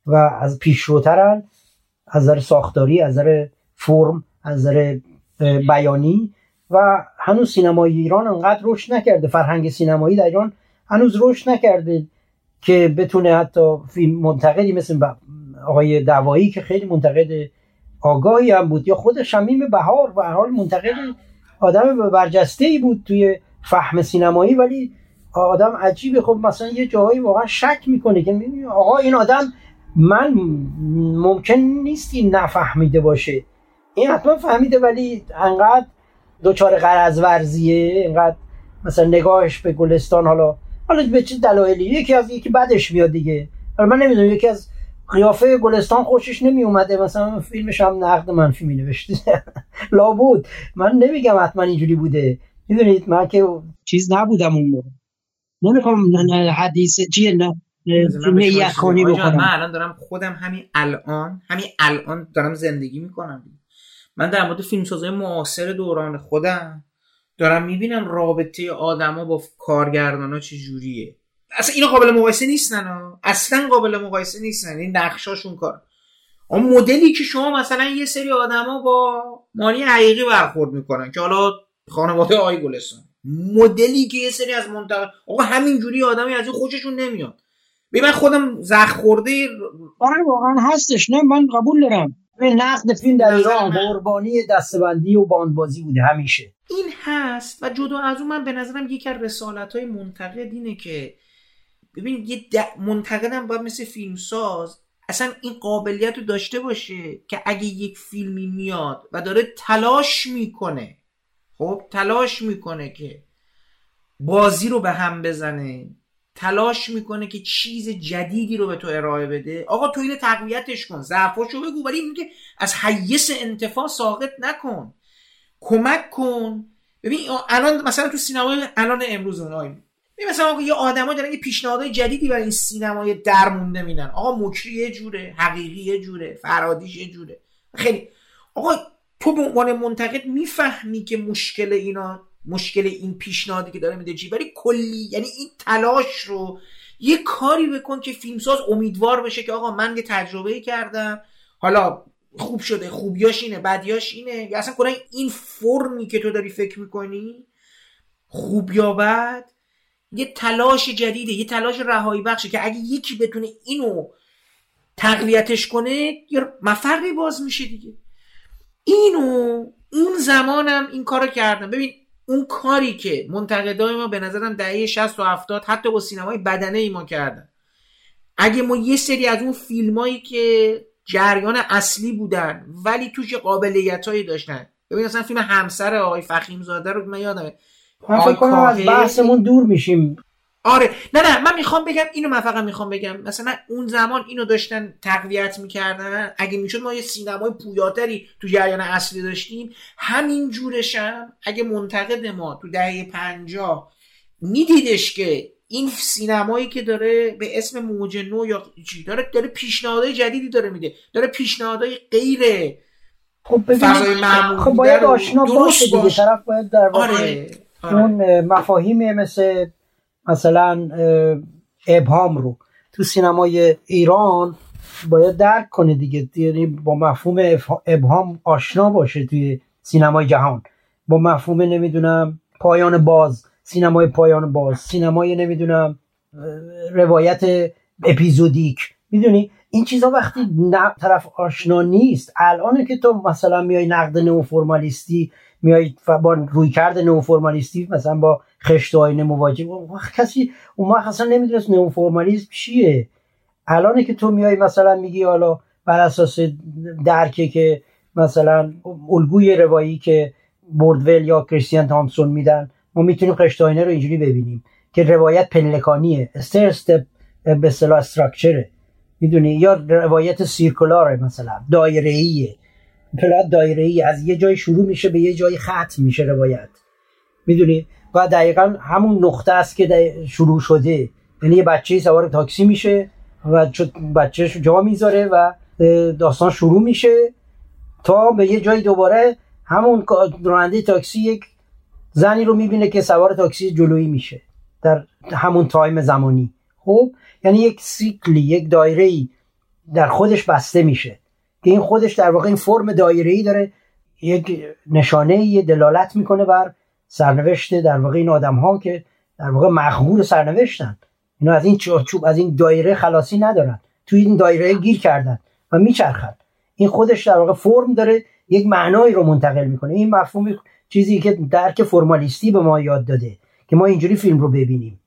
و از پیشروترن از نظر ساختاری از نظر فرم از نظر بیانی و هنوز سینمای ایران انقدر رشد نکرده. فرهنگ سینمایی در ایران هنوز رشد نکرده که بتونه حتی فیلم منتقدی مثل آقای دوایی که خیلی منتقد آگاهی هم بود یا خود شمیم بهار و حال منتقد آدم برجسته ای بود توی فهم سینمایی ولی آدم عجیبه. خب مثلا یه جایی واقعا شک می‌کنه که آقا این آدم من ممکن نیست این نفهمیده باشه. این حتما فهمیده ولی انقدر دوچار قرض ورزیه انقدر مثلا نگاهش به گلستان حالا حالا به چه دلایلی؟ یکی از یکی بعدش میاد دیگه. حالا من نمی‌دونم یکی از قیافه گلستان خوشش نمی اومده مثلا فیلمش هم نقد منفی می نوشته لابود من نمیگم حتما اینجوری بوده. می‌دونید من که چیز نبودم اون موقع. نمی‌خوام حدیث چیه نه نیت بکنم. من الان دارم خودم همین الان همین الان دارم زندگی می‌کنم من در مورد فیلمسازهای معاصر دوران خودم دارم می‌بینم رابطه آدما با کارگردان ها چجوریه. اصلا اینا قابل مقایسه نیستن ها. اصلا قابل مقایسه نیستن. این نقشاشون کار. اون مدلی که شما مثلا یه سری آدما با مانی حقیقی برخورد می‌کنن که حالا خانواده آی گلستان. مدلی که یه سری از منطقه آقا همینجوری آدمی از این خوششون نمیاد. ببین من خودم زخ خورده آره واقعا هستش. نه من قبول دارم. نقد فیلم در ایران قربانی دستبندی و باندبازی بوده همیشه. این هست و جدا از اون من به نظرم یکی از رسالت های منتقد اینه که ببین یه منتقدم باید مثل فیلمساز اصلا این قابلیت رو داشته باشه که اگه یک فیلمی میاد و داره تلاش می‌کنه خب تلاش می‌کنه که بازی رو به هم بزنه. تلاش می‌کنه که چیز جدیدی رو به تو ارائه بده. آقا تو اینو تقویتش کن. ضعفاشو بگو. ولی اینکه از حیث انتفاع ساقط نکن. کمک کن. ببین الان مثلا تو سینمای الان امروز اونای ببین مثلا یه آدمایی دارن یه پیشنهادهای جدیدی برای این سینمای درمونده میدن. آقا مکری یه جوره حقیقی یه جوره فرادیش یه جوره. خیلی. آقا تو به عنوان منتقد می‌فهمی که مشکل اینا مشکل این پیشنهادی که داره میده چی؟ ولی کلی یعنی این تلاش رو یه کاری بکن که فیلمساز امیدوار بشه که آقا من یه تجربه کردم. حالا خوب شده خوبیاش اینه بدیاش اینه. یا اصلا کلا این فرمی که تو داری فکر می‌کنی خوب یا بد یه تلاش جدیده یه تلاش رهایی بخشه که اگه یکی بتونه اینو تقویتش کنه یه مفری باز میشه دیگه. اینو اون زمانم این کارو کردم. ببین اون کاری که منتقدای ما به نظرم دهه 60 و 70 حتی با سینمای بدنه ای ما کردن. اگه ما یه سری از اون فیلمایی که جریان اصلی بودن ولی توش قابلیت هایی داشتن. ببین مثلا فیلم همسر آقای فخیم زاده رو من یادمه. من فکر کنم از بحثمون دور میشیم. آره. نه نه من می‌خوام بگم اینو من فقط می‌خوام بگم. مثلا اون زمان اینو داشتن تقویت می‌کردن. اگه می‌شد ما یه سینمای پویاتری تو جریان اصلی داشتیم. همین جورشم اگه منتقد ما تو دهه پنجاه میدیدش که این سینمایی که داره به اسم موج نو یا چی داره داره پیشنهادهای جدیدی داره میده. داره پیشنهادهای غیر خب خب باید آشنا باشه دیگه. طرف باید در واقع آره. آره. اون مفاهیمی مثل مثلا ابهام رو. تو سینمای ایران باید درک کنه دیگه. یعنی با مفهوم ابهام آشنا باشه توی سینمای جهان. با مفهوم نمی‌دونم پایان باز سینمای پایان باز سینمای نمی‌دونم روایت اپیزودیک. می‌دونی؟ این چیزا وقتی طرف آشنا نیست. الان که تو مثلا میای نقد نو فرمالیستی میای با روی کرد نو فرمالیستی مثلا با خشت آینه مواجه کسی اون وقت اصلا نمی‌دونست نو فرمالیسم چیه. الان که تو میای مثلا میگی حالا بر اساس درکه که مثلا الگوی روایی که بوردول یا کریستیان تامسون میدن ما می‌تونیم خشت آینه رو اینجوری ببینیم که روایت پلکانیه استر استپ به اصطلاح استراکچره. می‌دونی؟ یا روایت سیرکولاره مثلا دایره ایه دایره ای از یه جای شروع میشه به یه جای ختم میشه روایت. می‌دونی؟ و دقیقا همون نقطه است که شروع شده. یعنی یه بچه سوار تاکسی میشه و بچهش جا می‌ذاره و داستان شروع میشه تا به یه جای دوباره همون راننده تاکسی یک زنی رو می‌بینه که سوار تاکسی جلویی میشه در همون time زمانی. خب؟ یعنی یک سیکلی یک دایره ای در خودش بسته میشه که این خودش در واقع این فرم دایره ای داره. یک نشانه ای دلالت می‌کنه بر سرنوشت در واقع این آدم ها که در واقع مقهور سرنوشتن. اینا از این چوب از این دایره خلاصی ندارن. توی این دایره گیر کردن و میچرخن. این خودش در واقع فرم داره یک معنایی رو منتقل می‌کنه. این مفهوم چیزی که درک فرمالیستی به ما یاد داده که ما اینجوری فیلم رو ببینیم.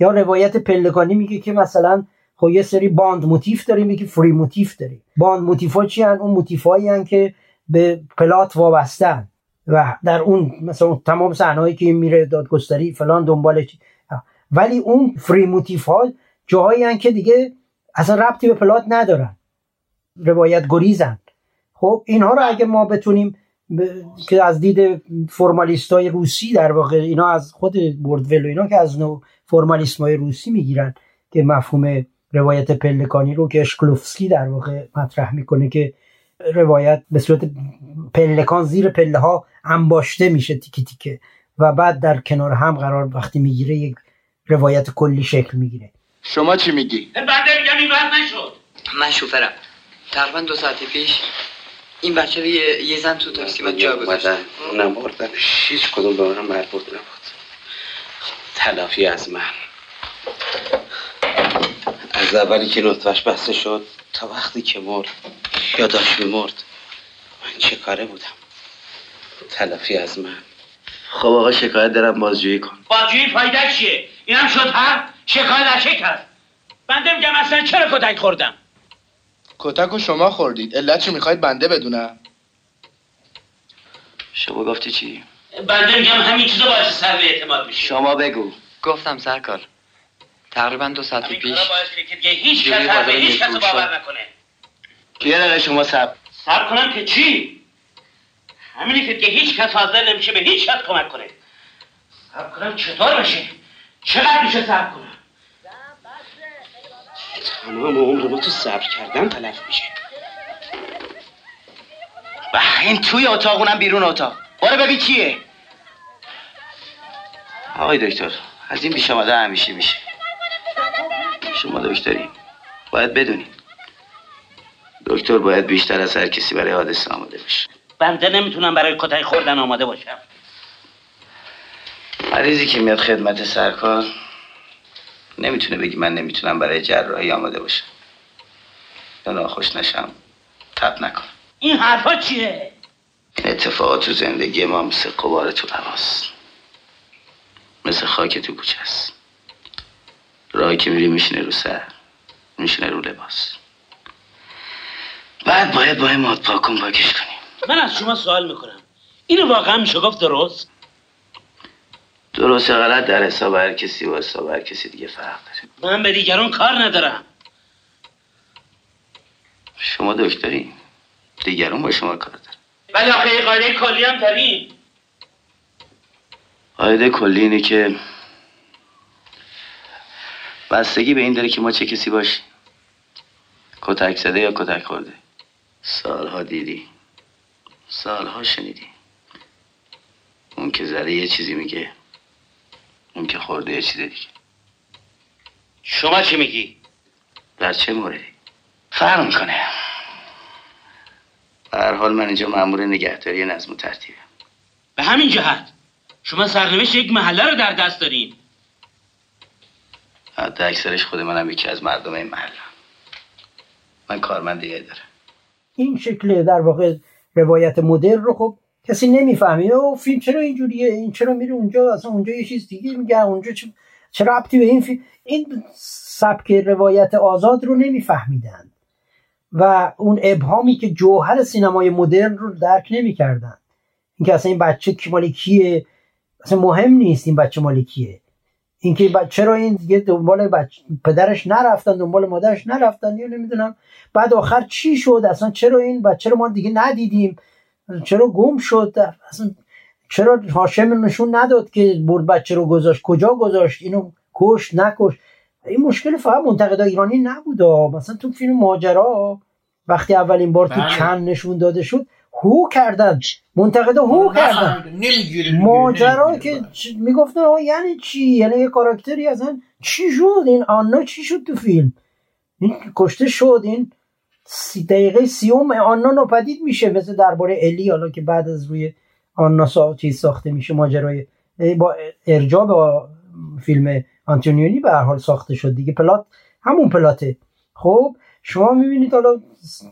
یا روایت پلکانی میگه که مثلا خب یه سری bound motif داریم یکی free motif داریم. bound motif ها چی هن؟ اون motif هایی که به plot وابستن و در اون مثلا تمام صحنه‌ای که میره دادگستری فلان دنبال ولی اون فری موتیف ها جاهایی که دیگه اصلا ربطی به پلات ندارن. روایت گریزن. خب اینها رو اگه ما بتونیم که از دید فرمالیست های روسی در واقع اینا از خود بردول و اینا که از نوع فرمالیست های روسی می‌گیرن که مفهوم روایت پلکانی رو که اشکلوفسکی در واقع مطرح می‌کنه که روایت به صورت پلکان زیر پله ها انباشته میشه تیکه تیکه. و بعد در کنار هم قرار وقتی می‌گیره یک روایت کلی شکل می‌گیره. شما چی میگی؟ بنده میگم این نشد. من شوفرم. تقریبا دو ساعت پیش این بچه رو یه, یه زن تو تاکسی من جا گذاشت. نمردن هیچ کدوم به من مربوط نبود. تلافی از من. از اولی که نطفش بسته شد تا وقتی که مرد یا داشت میمرد من چه کاره بودم. تلافی از من. خب آقا شکایت دارم بازجویی کن. بازجویی فایده چیه؟ اینم شد هر شکایت از کرد؟ بنده میگم اصلا چرا کتک خوردم؟ کتک و شما خوردید. علت چی می‌خواید بنده بدونم. شما گفتی چی؟ بنده میگم همین چیزا باعث سر اعتماد میشه. شما بگو. گفتم سرکار. تقریبا دو ساعت پیش که هیچ کس هیچ کس باور نکنه. یه دقیقه شما سب سب کنم که چی؟ همینی که هیچ کس حاضر نمیشه به هیچ کس کمک کنه. سب کنم چطور بشه؟ چقدر میشه سب کنم؟ تمام عمر با تو صبر کردن تلف میشه. و این توی اتاق اونم بیرون اتاق. باره ببین کیه آقای دکتر از این بیش آمده همیشه میشه. شما دکتری باید بدونید دکتر باید بیشتر از هر کسی برای حادثه آماده باشه. بنده نمی‌تونم برای کتک خوردن آماده باشم. مریضی که میاد خدمت سرکار نمی‌تونه بگی من نمی‌تونم برای جراحی آماده باشم. یا ناخوش نشم تب نکنم این حرفا چیه؟ این اتفاقات تو زندگی ما مثل قبار تو هواست مثل خاک تو کوچه است. راهی که میری میشینه رو سر میشینه رو لباس. بعد باید با این ماد پاکون پاکش کنیم. من از شما سوال می‌کنم. اینو واقعا میشه گفت درست؟ درست غلط. در حساب هر کسی و حساب هر کسی دیگه فرق داره. من به دیگران کار ندارم. شما دکتری؟ دیگران با شما کار دارن. ولی آخه قاعده کلی هم داریم. قاعده کلی اینه که بستگی به این داره که ما چه کسی باشیم. کتک زده یا کتک خورده؟ سالها دیدی. سالها شنیدی. اون که زده یه چیزی میگه. اون که خورده یه چیز دیگه. شما چی میگی؟ در چه موردی؟ فرق می‌کنه هر حال من اینجا مأمور نگهداری نظم و ترتیبم. به همین جهت. شما سرنوشت یک محله رو در دست دارین. حتی اکثرش خود منم یکی از مردم این محله. من کارمند دیگه دارم. این شکل در واقع روایت مدر رو خب کسی نمی‌فهمه. او فیلم چرا اینجوریه؟ این چرا میره اونجا؟ اصلا اونجا یه چیز دیگه میگه. اونجا چرا ربطی به این فیلم؟ این سبک روایت آزاد رو نمیفهمیدن و اون ابهامی که جوهر سینمای مدرن رو درک نمی‌کردن اینکه اصلا این بچه مال کیه؟ اصلا مهم نیست این بچه مال کیه. اینکه چرا این دیگه دنبال بچه پدرش نرفتن دنبال مادرش نرفتن؟ یا نمی‌دونم. بعد آخر چی شد؟ اصلا چرا این بچه رو ما دیگه ندیدیم؟ چرا گم شد؟ اصلا چرا هاشم نشون نداد که برد بچه رو گذاشت؟ کجا گذاشت؟ اینو کش نکش این مشکل فقط منتقدا ایرانی نبود مثلا تو فیلم ماجرا وقتی اولین بار تو بله. کن نشون داده شد هو کردن. منتقدا هو کردن. ماجرا که می‌گفتن یعنی چی؟ یعنی یه کاراکتری اصلا چی شد؟ این آنا چی شد تو فیلم؟ این کشته شد این سی دقیقه سیوم آنا ناپدید میشه مثل درباره الی حالا که بعد از روی آنا سا... چیز ساخته میشه ماجرای با ارجاع با فیلم آنتونیونی به هر حال ساخته شد دیگه. پلات همون پلاته. خب شما می‌بینید حالا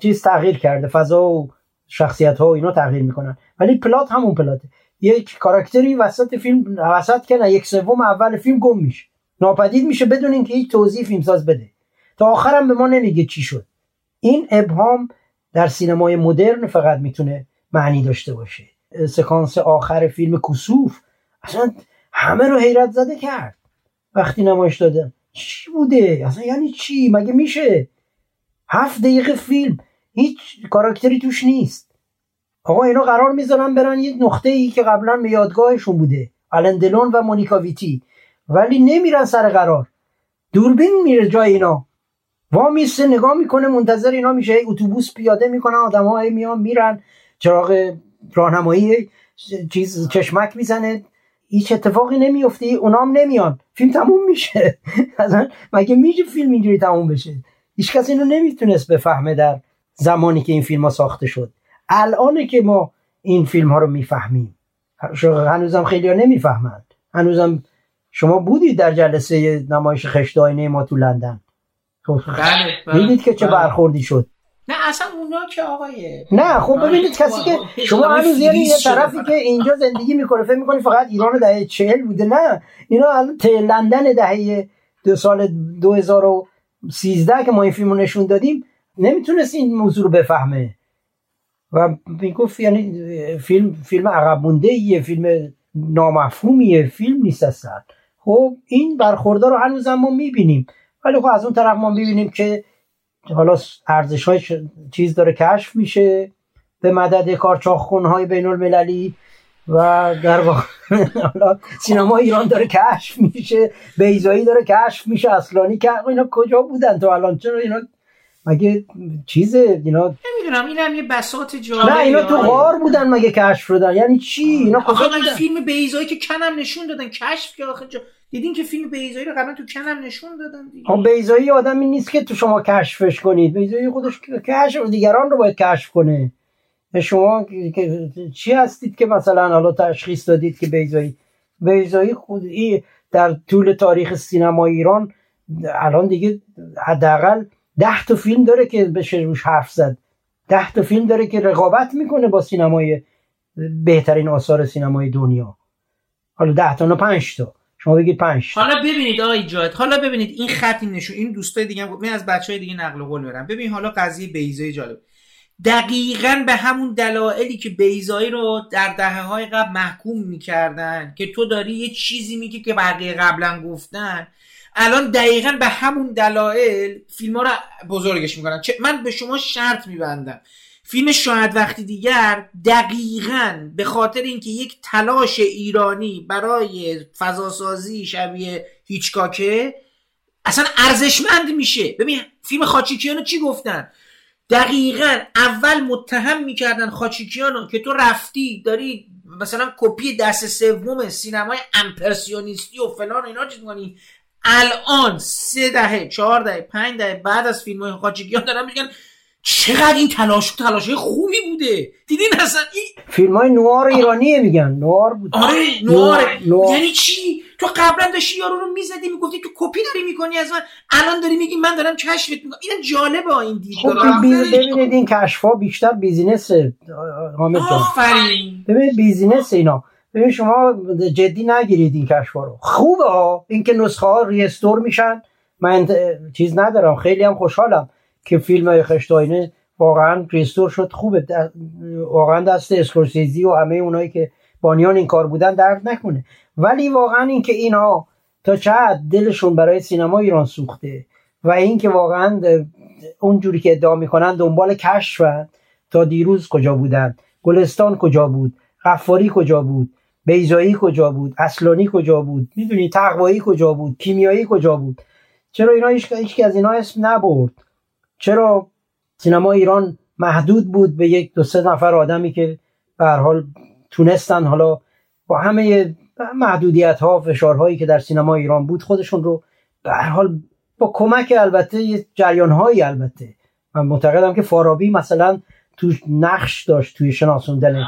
چیز تغییر کرده فضا و شخصیت ها و اینا تغییر می‌کنن. ولی پلات همون پلاته. یک کاراکتری وسط فیلم وسط که یک سوم اول فیلم گم میشه. ناپدید میشه بدون اینکه هیچ توضیح فیلمساز بده. تا آخرم به ما نمیگه چی شد. این ابهام در سینمای مدرن فقط می‌تونه معنی داشته باشه. سکانس آخر فیلم کسوف اصلا همه رو حیرت زده کرد. وقتی نمایش دادن. چی بوده؟ اصلا یعنی چی؟ مگه میشه؟ هفت دقیقه فیلم. هیچ کاراکتری توش نیست. آقا اینا قرار می‌ذارن برن یه نقطه ای که قبلا به یادگاهشون بوده آلندلون و مونیکا ویتی. ولی نمیرن سر قرار. دوربین میره جای اینا. وا میسته نگاه می‌کنه منتظر اینا میشه. اتوبوس پیاده می‌کنن آدم های میان میرن چراغ راهنمایی چیز چشمک می‌زنه. هیچ اتفاقی نمیفته اونام نمیان. فیلم تموم میشه. اصلا مگه میشه فیلم اینجوری تموم بشه؟ هیچ کسی اینو نمی‌تونست بفهمه در زمانی که این فیلم ها ساخته شد. الانه که ما این فیلم ها رو می‌فهمیم. هنوزم خیلی ها نمی‌فهمند. هنوزم شما بودید در جلسه نمایش خشت آینه ما تو لندن. خب، بله, بله. دیدید که چه بله. برخوردی شد. نه اصلا اونا که آقای نه خب ببینید کسی که شما هنوز یعنی یه طرفی که اینجا زندگی می‌کنه فکر می‌کنه فقط ایران دهه چهل بوده؟ نه اینا الان لندن دهه دو سال 2013 که ما این فیلم رو نشون دادیم نمی‌تونست این موضوع رو بفهمه. و می‌گفت یعنی فیلم فیلم عقب مونده ایه فیلم نامفهومیه فیلم نیست اصلا. خب این برخوردار رو هنوز ما می‌بینیم. ولی خب از اون طرف ما می‌بینیم که حالا ارزش های چیز داره کشف میشه به مدد کارچاخون های بین المللی و در واقع سینما ایران داره کشف میشه بیزایی داره کشف میشه اصلانی که اینا کجا بودن تو الان؟ چرا اینا مگه چیزه اینا نمی‌دونم این هم یه بساط جالبی نه اینا تو غار بودن مگه کشف شدن یعنی چی؟ اینا آخه فیلم بیزایی که کنم نشون دادن. کشف که آخه جا... دیدین که فیلم بیزایی رو قبلا تو کنم نشون دادن دیگه. خب بیزایی آدمی نیست که تو شما کشفش کنید. بیزایی خودش کشف دیگران رو باید کشف کنه. شما که چی هستید که مثلا حالا تشخیص دادید که بیزایی بیزایی خود در طول تاریخ سینما ایران الان دیگه حداقل ده تا فیلم داره که بشه روش حرف زد. ده تا فیلم داره که رقابت می‌کنه با سینمای بهترین آثار سینمای دنیا. حالا ده تا نه پنج تا. شما بگید پنج حالا ببینید آقای جاد حالا ببینید این خط این نشون این دوستای دیگه هم از بچه های دیگه نقل قول برم. ببین حالا قضیه بیزایی جالب. دقیقا به همون دلایلی که بیزایی رو در دهه های قبل محکوم می‌کردن که تو داری یه چیزی میگی که بقیه قبلا گفتن الان دقیقا به همون دلایل فیلم ها رو بزرگش می‌کنن. من به شما شرط میبندم. فیلم شاید وقتی دیگر دقیقا به خاطر اینکه یک تلاش ایرانی برای فضاسازی شبیه هیچکاکه اصلا ارزشمند میشه. ببین فیلم خاچیکیانو چی گفتن؟ دقیقا اول متهم می‌کردن خاچیکیانو که تو رفتی داری مثلا کپی دست سوم سینمای امپرسیونیستی و فلان اینا چیز می‌کنی. الان سه دهه چهار دهه پنج دهه بعد از فیلم های خاچیکیان دارن میگن چقدر این تلاش تلاش خوبی بوده. دیدین اصلا این فیلم های نوآر ایرانیه میگن نوآر بود. آره نوآر, نوآر. یعنی چی؟ تو قبلا داشتی یارو رو می‌زدی می‌گفتی تو کپی داری می‌کنی از من. الان داری میگی من دارم کشفت می‌کنم. این جالبه این دید خب ببینید این کشف ها بیشتر business حامد جان. آفرین. ببینید business اینا. ببین شما جدی نگیرید این کشف رو. خوبه ها اینکه نسخه ها ریستور میشن. من چیز ندارم. خیلی هم خوشحالم که فیلم های خشتاینه واقعا ریستور شد. خوبه. واقعا دست اسکورسیزی و همه اونایی که بانیان این کار بودن درد نکنه. ولی واقعا اینکه اینها تا چقدر دلشون برای سینما ایران سوخته و اینکه واقعا اونجوری که ادعا می‌کنن دنبال کشف تا دیروز کجا بودن؟ گلستان کجا بود؟ غفاری کجا بود؟ بیزایی کجا بود؟ اصلانی کجا بود؟ می‌دونی تقوایی کجا بود؟ کیمیایی کجا بود؟ چرا اینا هیچ از اینا اسم نبرد؟ چرا سینما ایران محدود بود به یک دو سه نفر آدمی که به حال تونستن حالا با همه محدودیت ها فشارهایی که در سینما ایران بود خودشون رو به حال با کمک البته جریان هایی البته. من معتقدم که فارابی مثلا تو نقش داشت توی شناسوندن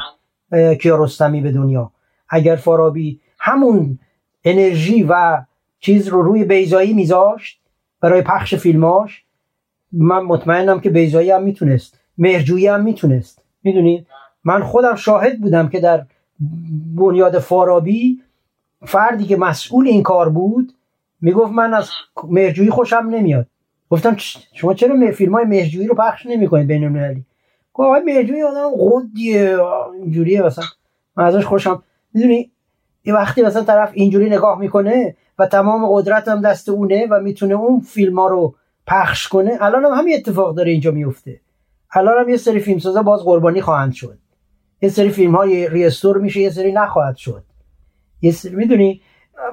کیارستمی به دنیا. اگر فارابی همون انرژی و چیز رو روی بیزایی میذاشت برای پخش فیلماش من مطمئنم که بیزایی هم می‌تونست مهرجویی هم می‌تونست. می‌دونید من خودم شاهد بودم که در بنیاد فارابی فردی که مسئول این کار بود می‌گفت من از مهرجویی خوشم نمیاد. گفتم شما چرا فیلم های مهرجویی رو پخش نمی‌کنید بین المللی؟ گفت آقای مهرجویی آدم قدیه اینجوریه مثلا. من ازش خوشم می‌دونی؟ یه وقتی مثلا طرف اینجوری نگاه می‌کنه و تمام قدرت هم دست اونه و می‌تونه اون فیلم ها رو پخش کنه الان هم همین اتفاق داره اینجا میفته الان هم یه سری فیلم سازا باز قربانی خواهند شد. یه سری فیلم های ریستور میشه یه سری نخواهد شد. یه سری می‌دونی؟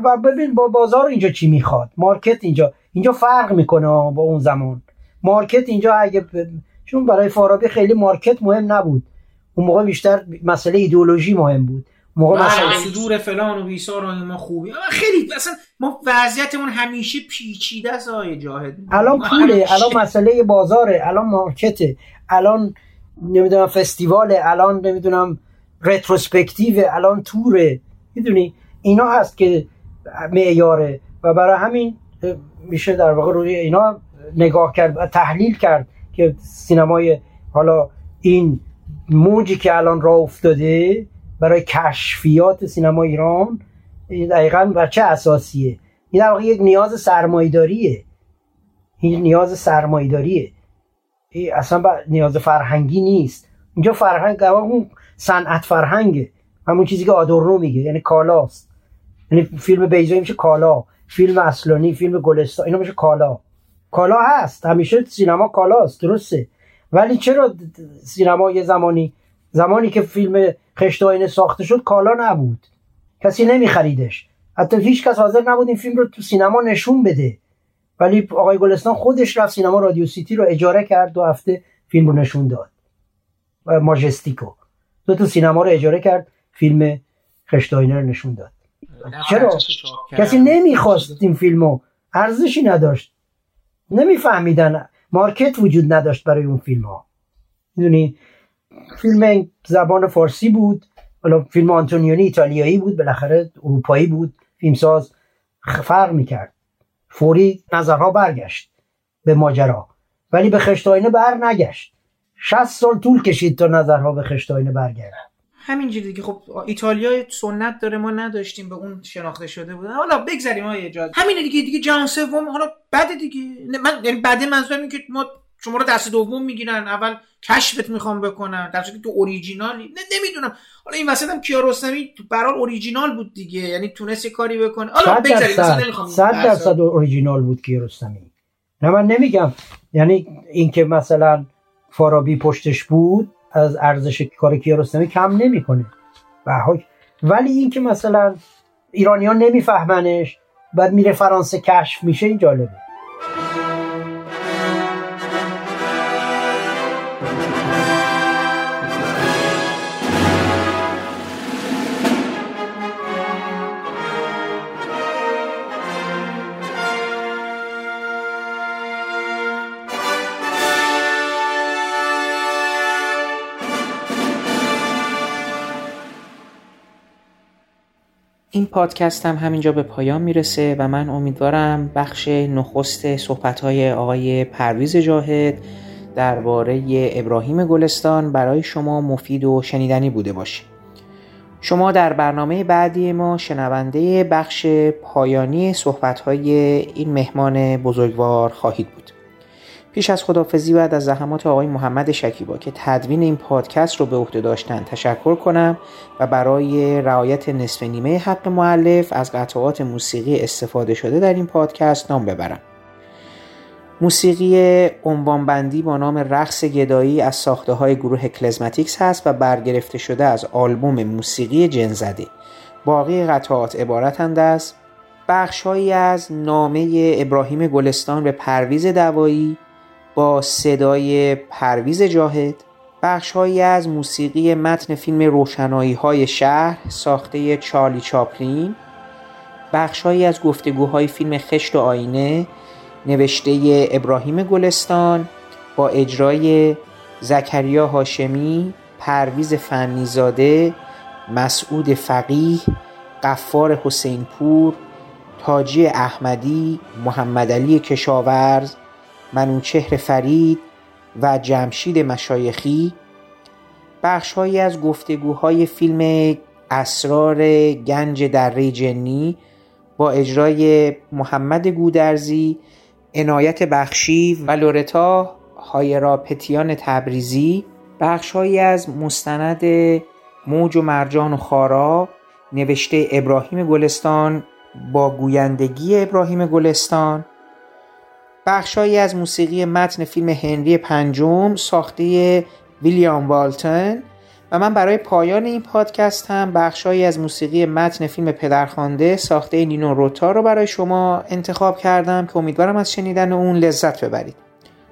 و ببین با بازار اینجا چی می‌خواد؟ مارکت اینجا اینجا فرق می‌کنه با اون زمان. مارکت اینجا اگه چون برای فارابی خیلی مارکت مهم نبود. اون موقع بیشتر مسئله ایدئولوژی مهم بود. موقع مسئله صدور فلان و بیسار و ما خوبی. خیلی اصلا ما وضعیتمون همیشه پیچیده است آقای جاهد. الان پوله الان مسئله بازاره الان مارکته الان نمی‌دونم فستیواله الان نمی‌دونم رتروسپکتیو الان توره می‌دونی؟ اینا هست که معیاره و برای همین میشه در واقع روی اینا نگاه کرد و تحلیل کرد که سینمای حالا این موجی که الان راه افتاده برای کشفیات سینما ایران دقیقا بر چه اساسیه؟ این در واقع یک نیاز سرمایداریه این نیاز سرمایداریه این اصلا با نیاز فرهنگی نیست. اینجا فرهنگ اون صنعت فرهنگه. همون چیزی که آدورنو میگه یعنی کالاست. یعنی فیلم بیزایی میشه کالا. فیلم اصلانی فیلم گلستان اینا میشه کالا. کالا هست. همیشه سینما کالاست درسته. ولی چرا سینما یه زمانی زمانی که فیلم خشت آینه ساخته شد کالا نبود. کسی نمیخریدش. حتی هیچ کس حاضر نبود این فیلم رو تو سینما نشون بده. ولی آقای گلستان خودش رفت سینما رادیو سیتی رو اجاره کرد دو هفته فیلم رو نشون داد. ماجستیکو دو تا سینما رو اجاره کرد فیلم خشت آینه رو نشون داد. چرا؟ کسی نمی‌خواست این فیلمو ارزشی نداشت. نمیفهمیدن. مارکت وجود نداشت برای اون فیلم ها. می‌دونی؟ فیلم زبان فارسی بود. حالا فیلم آنتونیونی ایتالیایی بود بالاخره اروپایی بود. فیلمساز فرق می‌کرد. فوری نظرها برگشت به ماجرا ولی به خشت آینه بر نگشت. 60 سال طول کشید تا نظرها به خشت آینه برگردن. همینجوری دیگه. خب ایتالیا سنت داره ما نداشتیم به اون شناخته شده بود. حالا بگذریم های ایجاد همینه دیگه دیگه جهان سوم حالا بده دیگه. من یعنی بده منظورم که ما شما رو دست دوم می‌گیرن. اول کشفت می‌خوام بکنن در که تو اوریجینالی نه نمی‌دونم. حالا این وسط هم کیارستمی تو برال اوریجینال بود دیگه یعنی تونست یه کاری بکنه. حالا درصد نمی‌خوام صد بحثا- درصد اوریجینال بود کیارستمی نه من نمیگم. یعنی اینکه مثلا فارابی پشتش بود از ارزش کار کیارستمی کم نمی‌کنه. ولی اینکه مثلا ایرانیان نمیفهمنش بعد میره فرانسه کشف میشه این جالبه. این پادکست هم همینجا به پایان می‌رسه و من امیدوارم بخش نخست صحبت‌های آقای پرویز جاهد درباره ابراهیم گلستان برای شما مفید و شنیدنی بوده باشه. شما در برنامه بعدی ما شنونده بخش پایانی صحبت‌های این مهمان بزرگوار خواهید بود. پیش از خدافزی بعد از زحمات آقای محمد شکیبا که تدوین این پادکست رو به عهده داشتن تشکر کنم و برای رعایت نصف نیمه حق مؤلف از قطعات موسیقی استفاده شده در این پادکست نام ببرم. موسیقی عنوانبندی با نام رقص گدایی از ساخته های گروه کلزماتیکس هست و برگرفته شده از آلبوم موسیقی جنزده. باقی قطعات عبارتند از بخشهایی از نامه ابراهیم گلستان به پرویز دوایی با صدای پرویز جاهد بخشهایی از موسیقی متن فیلم روشنایی های شهر ساخته چارلی چاپلین بخشهایی از گفتگوهای فیلم خشت و آینه نوشته ابراهیم گلستان با اجرای زکریا هاشمی پرویز فنیزاده مسعود فقیه قفار حسین پور تاجی احمدی محمد علی کشاورز منوچهر فرید و جمشید مشایخی بخشهایی از گفتگوهای فیلم اسرار گنج دره جنی با اجرای محمد گودرزی عنایت بخشی و لورتا هایرا پتیان تبریزی بخشهایی از مستند موج و مرجان و خارا نوشته ابراهیم گلستان با گویندگی ابراهیم گلستان بخشهایی از موسیقی متن فیلم هنری پنجم ساخته ویلیام والتن و من برای پایان این پادکست هم بخشهایی از موسیقی متن فیلم پدرخوانده ساخته نینو روتا رو برای شما انتخاب کردم که امیدوارم از شنیدن اون لذت ببرید.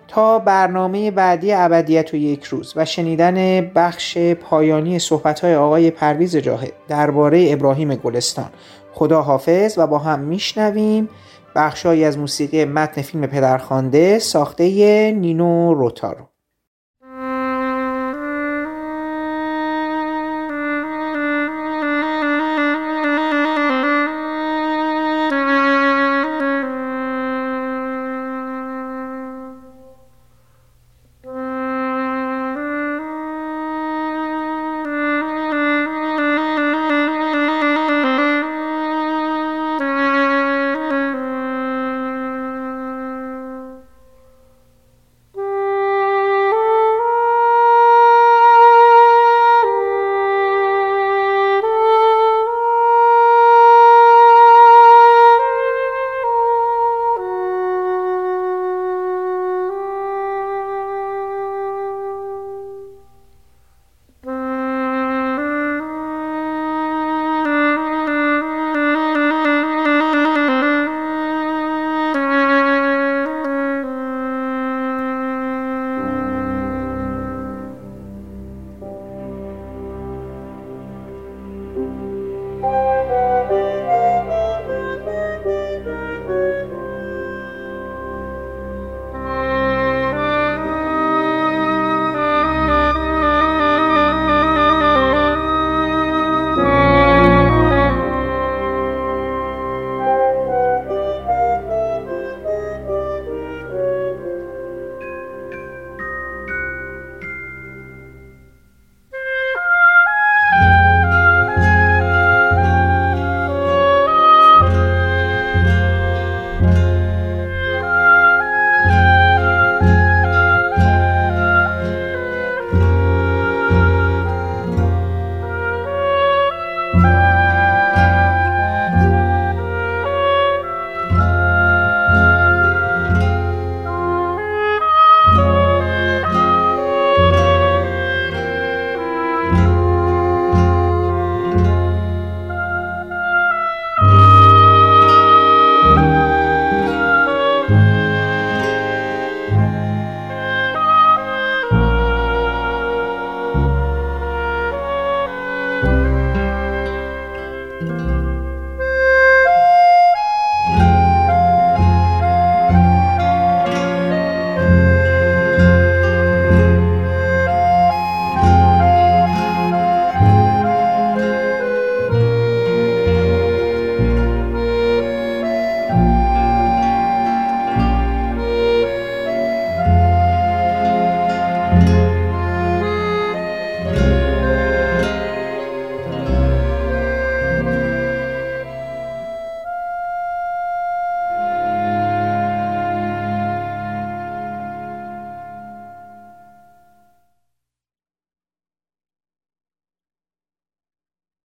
تا برنامه بعدی ابدیت و یک روز و شنیدن بخش پایانی صحبتهای آقای پرویز جاهد درباره ابراهیم گلستان. خدا حافظ و با هم میشنویم. بخشهایی از موسیقی متن فیلم پدرخوانده ساخته نینو روتارو.